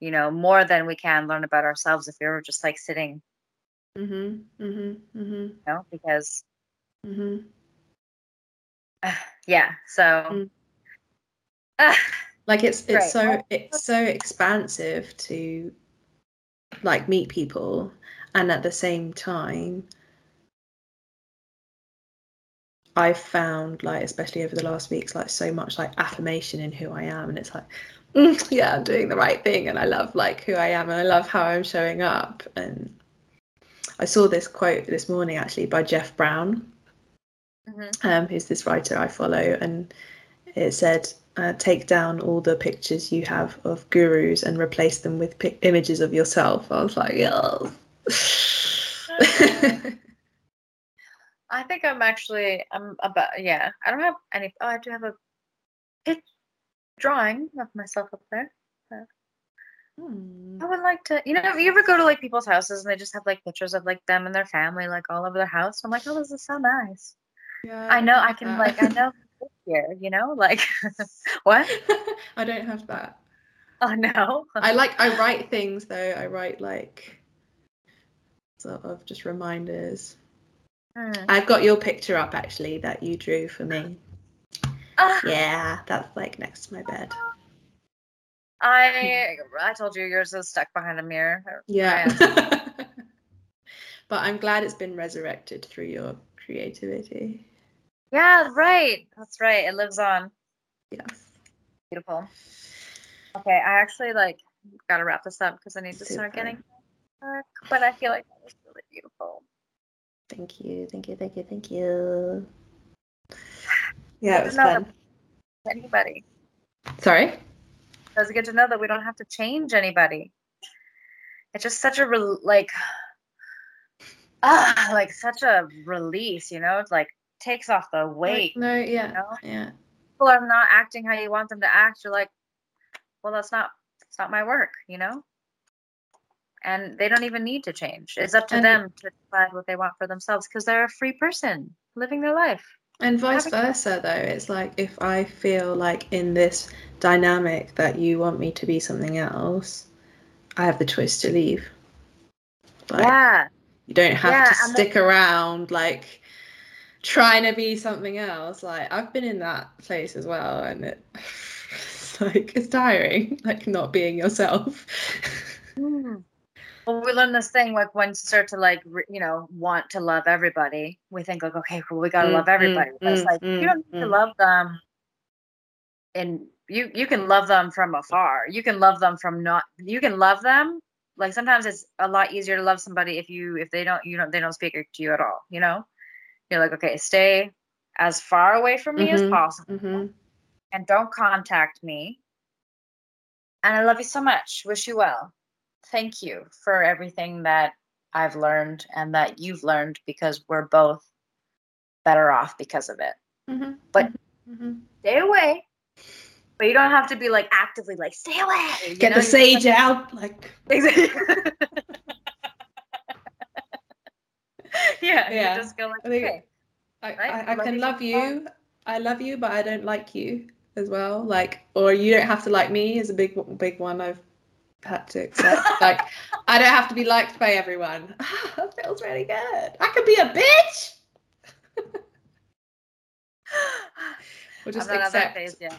[SPEAKER 1] you know more than we can learn about ourselves if we were just like sitting
[SPEAKER 2] Mhm, mhm, mhm,
[SPEAKER 1] you know because
[SPEAKER 2] mhm.
[SPEAKER 1] yeah so
[SPEAKER 2] Mm.
[SPEAKER 1] Ah,
[SPEAKER 2] Like it's it's
[SPEAKER 1] Right.
[SPEAKER 2] so it's so expansive to like meet people and at the same time I've found like especially over the last weeks like so much like affirmation in who I am and it's like "Mm, yeah I'm doing the right thing and I love like who I am and I love how I'm showing up and I saw this quote this morning actually by Jeff Brown
[SPEAKER 1] mhm.
[SPEAKER 2] um, who's this writer I follow, and it said, uh, "Take down all the pictures you have of gurus and replace them with pic- images of yourself." I was like, "Yeah."
[SPEAKER 1] i think i'm actually i'm about yeah i don't have any oh i do have a picture drawing of myself up there
[SPEAKER 2] Hmm.
[SPEAKER 1] I would like to, you know, you ever go to like people's houses and they just have like pictures of like them and their family like all over their house? I'm like, oh, this is so nice.
[SPEAKER 2] Yeah,
[SPEAKER 1] I know I can
[SPEAKER 2] that.
[SPEAKER 1] like I know here, you know, like what?
[SPEAKER 2] I don't have that.
[SPEAKER 1] Oh no.
[SPEAKER 2] I like I write things though. I write like sort of just reminders.
[SPEAKER 1] Hmm.
[SPEAKER 2] I've got your picture up actually that you drew for me.
[SPEAKER 1] Ah,
[SPEAKER 2] Yeah, that's like next to my bed.
[SPEAKER 1] I I told you yours is stuck behind a mirror.
[SPEAKER 2] Yeah. but I'm glad it's been resurrected through your creativity.
[SPEAKER 1] Yeah, right. That's right. It lives on.
[SPEAKER 2] Yes.
[SPEAKER 1] Beautiful. Okay, I actually like gotta wrap this up because I need to start getting work. But I feel like that was really beautiful.
[SPEAKER 2] Thank you. Thank you. Thank you. Thank you. Yeah, it was fun.
[SPEAKER 1] Anybody.
[SPEAKER 2] Sorry.
[SPEAKER 1] It's good to know that we don't have to change anybody. It's just such a rel like ah like such a release, you know? It's like takes off the weight.
[SPEAKER 2] No. Yeah.
[SPEAKER 1] know?
[SPEAKER 2] Yeah.
[SPEAKER 1] People are not acting how you want them to act. You're like, well, that's not it's not my work, you know? And they don't even need to change. It's up to
[SPEAKER 2] And-
[SPEAKER 1] them to decide what they want for themselves because they're a free person living their life.
[SPEAKER 2] And vice
[SPEAKER 1] Having-
[SPEAKER 2] versa, though, it's like if I feel like in this dynamic that you want me to be something else, I have the choice to leave. Like,
[SPEAKER 1] yeah.
[SPEAKER 2] You don't have
[SPEAKER 1] Yeah,
[SPEAKER 2] to stick around like trying to be something else. Like I've been in that place as well, and it, it's like it's tiring, like not being yourself.
[SPEAKER 1] Mm. Well, we learn this thing like once you start to like re- you know want to love everybody, we think like okay, well we gotta
[SPEAKER 2] Mm,
[SPEAKER 1] love everybody.
[SPEAKER 2] mm,
[SPEAKER 1] but it's
[SPEAKER 2] mm,
[SPEAKER 1] like
[SPEAKER 2] mm,
[SPEAKER 1] you don't need to
[SPEAKER 2] mm.
[SPEAKER 1] love them. And you you can love them from afar. You can love them from not. You can love them. Like sometimes it's a lot easier to love somebody if you if they don't you don't they don't speak to you at all. You know, you're like okay, stay as far away from me as
[SPEAKER 2] Mhm,
[SPEAKER 1] possible
[SPEAKER 2] Mhm.
[SPEAKER 1] and don't contact me. And I love you so much. Wish you well. Thank you for everything that I've learned and that you've learned because we're both better off because of it.
[SPEAKER 2] Mhm.
[SPEAKER 1] But-
[SPEAKER 2] Mhm.
[SPEAKER 1] Stay away. But you don't have to be like actively like stay away. you
[SPEAKER 2] get
[SPEAKER 1] know?
[SPEAKER 2] the sage
[SPEAKER 1] just-
[SPEAKER 2] out, like
[SPEAKER 1] Exactly. yeah,
[SPEAKER 2] Yeah.
[SPEAKER 1] Just go like
[SPEAKER 2] I think-
[SPEAKER 1] okay.
[SPEAKER 2] I,
[SPEAKER 1] Right?
[SPEAKER 2] I, I
[SPEAKER 1] Love
[SPEAKER 2] can love you. I love you, but I don't like you as well. Like, or you don't have to like me is a big, big one I've had to accept. like, I don't have to be liked by everyone. that feels really good. I could be a bitch. Or just
[SPEAKER 1] I'm not at that
[SPEAKER 2] accept.
[SPEAKER 1] phase yet.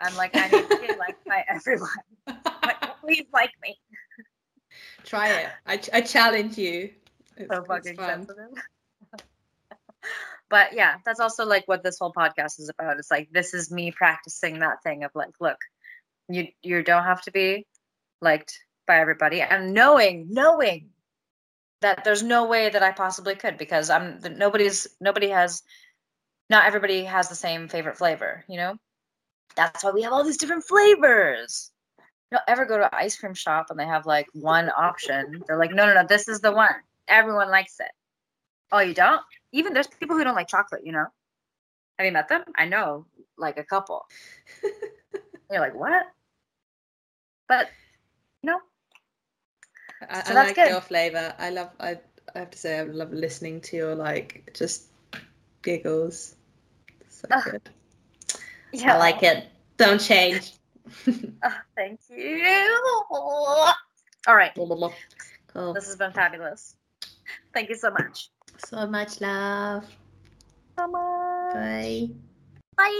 [SPEAKER 1] I'm like I need to be liked by everyone. Like, please like me.
[SPEAKER 2] Try it. I, ch- I challenge you. It's,
[SPEAKER 1] so fucking
[SPEAKER 2] fun.
[SPEAKER 1] sensitive. but yeah, that's also like what this whole podcast is about. It's like this is me practicing that thing of like, look, you you don't have to be liked by everybody, and knowing knowing that there's no way that I possibly could because I'm nobody's nobody has not everybody has the same favorite flavor, you know. That's why we have all these different flavors. You don't ever go to an ice cream shop and they have like one option. They're like, no, no, no, this is the one. Everyone likes it. Oh, you don't? Even there's people who don't like chocolate, you know? Have you met them? I know like a couple. You're like, what? But, know,
[SPEAKER 2] I,
[SPEAKER 1] So
[SPEAKER 2] I like
[SPEAKER 1] good.
[SPEAKER 2] your flavor. I love. I, I have to say, I love listening to your like just giggles. So good.
[SPEAKER 1] yeah.
[SPEAKER 2] I like it. Don't change.
[SPEAKER 1] Oh, thank you. All right.
[SPEAKER 2] cool.
[SPEAKER 1] This has been fabulous. Thank you so much.
[SPEAKER 2] So much love.
[SPEAKER 1] So much.
[SPEAKER 2] Bye.
[SPEAKER 1] Bye.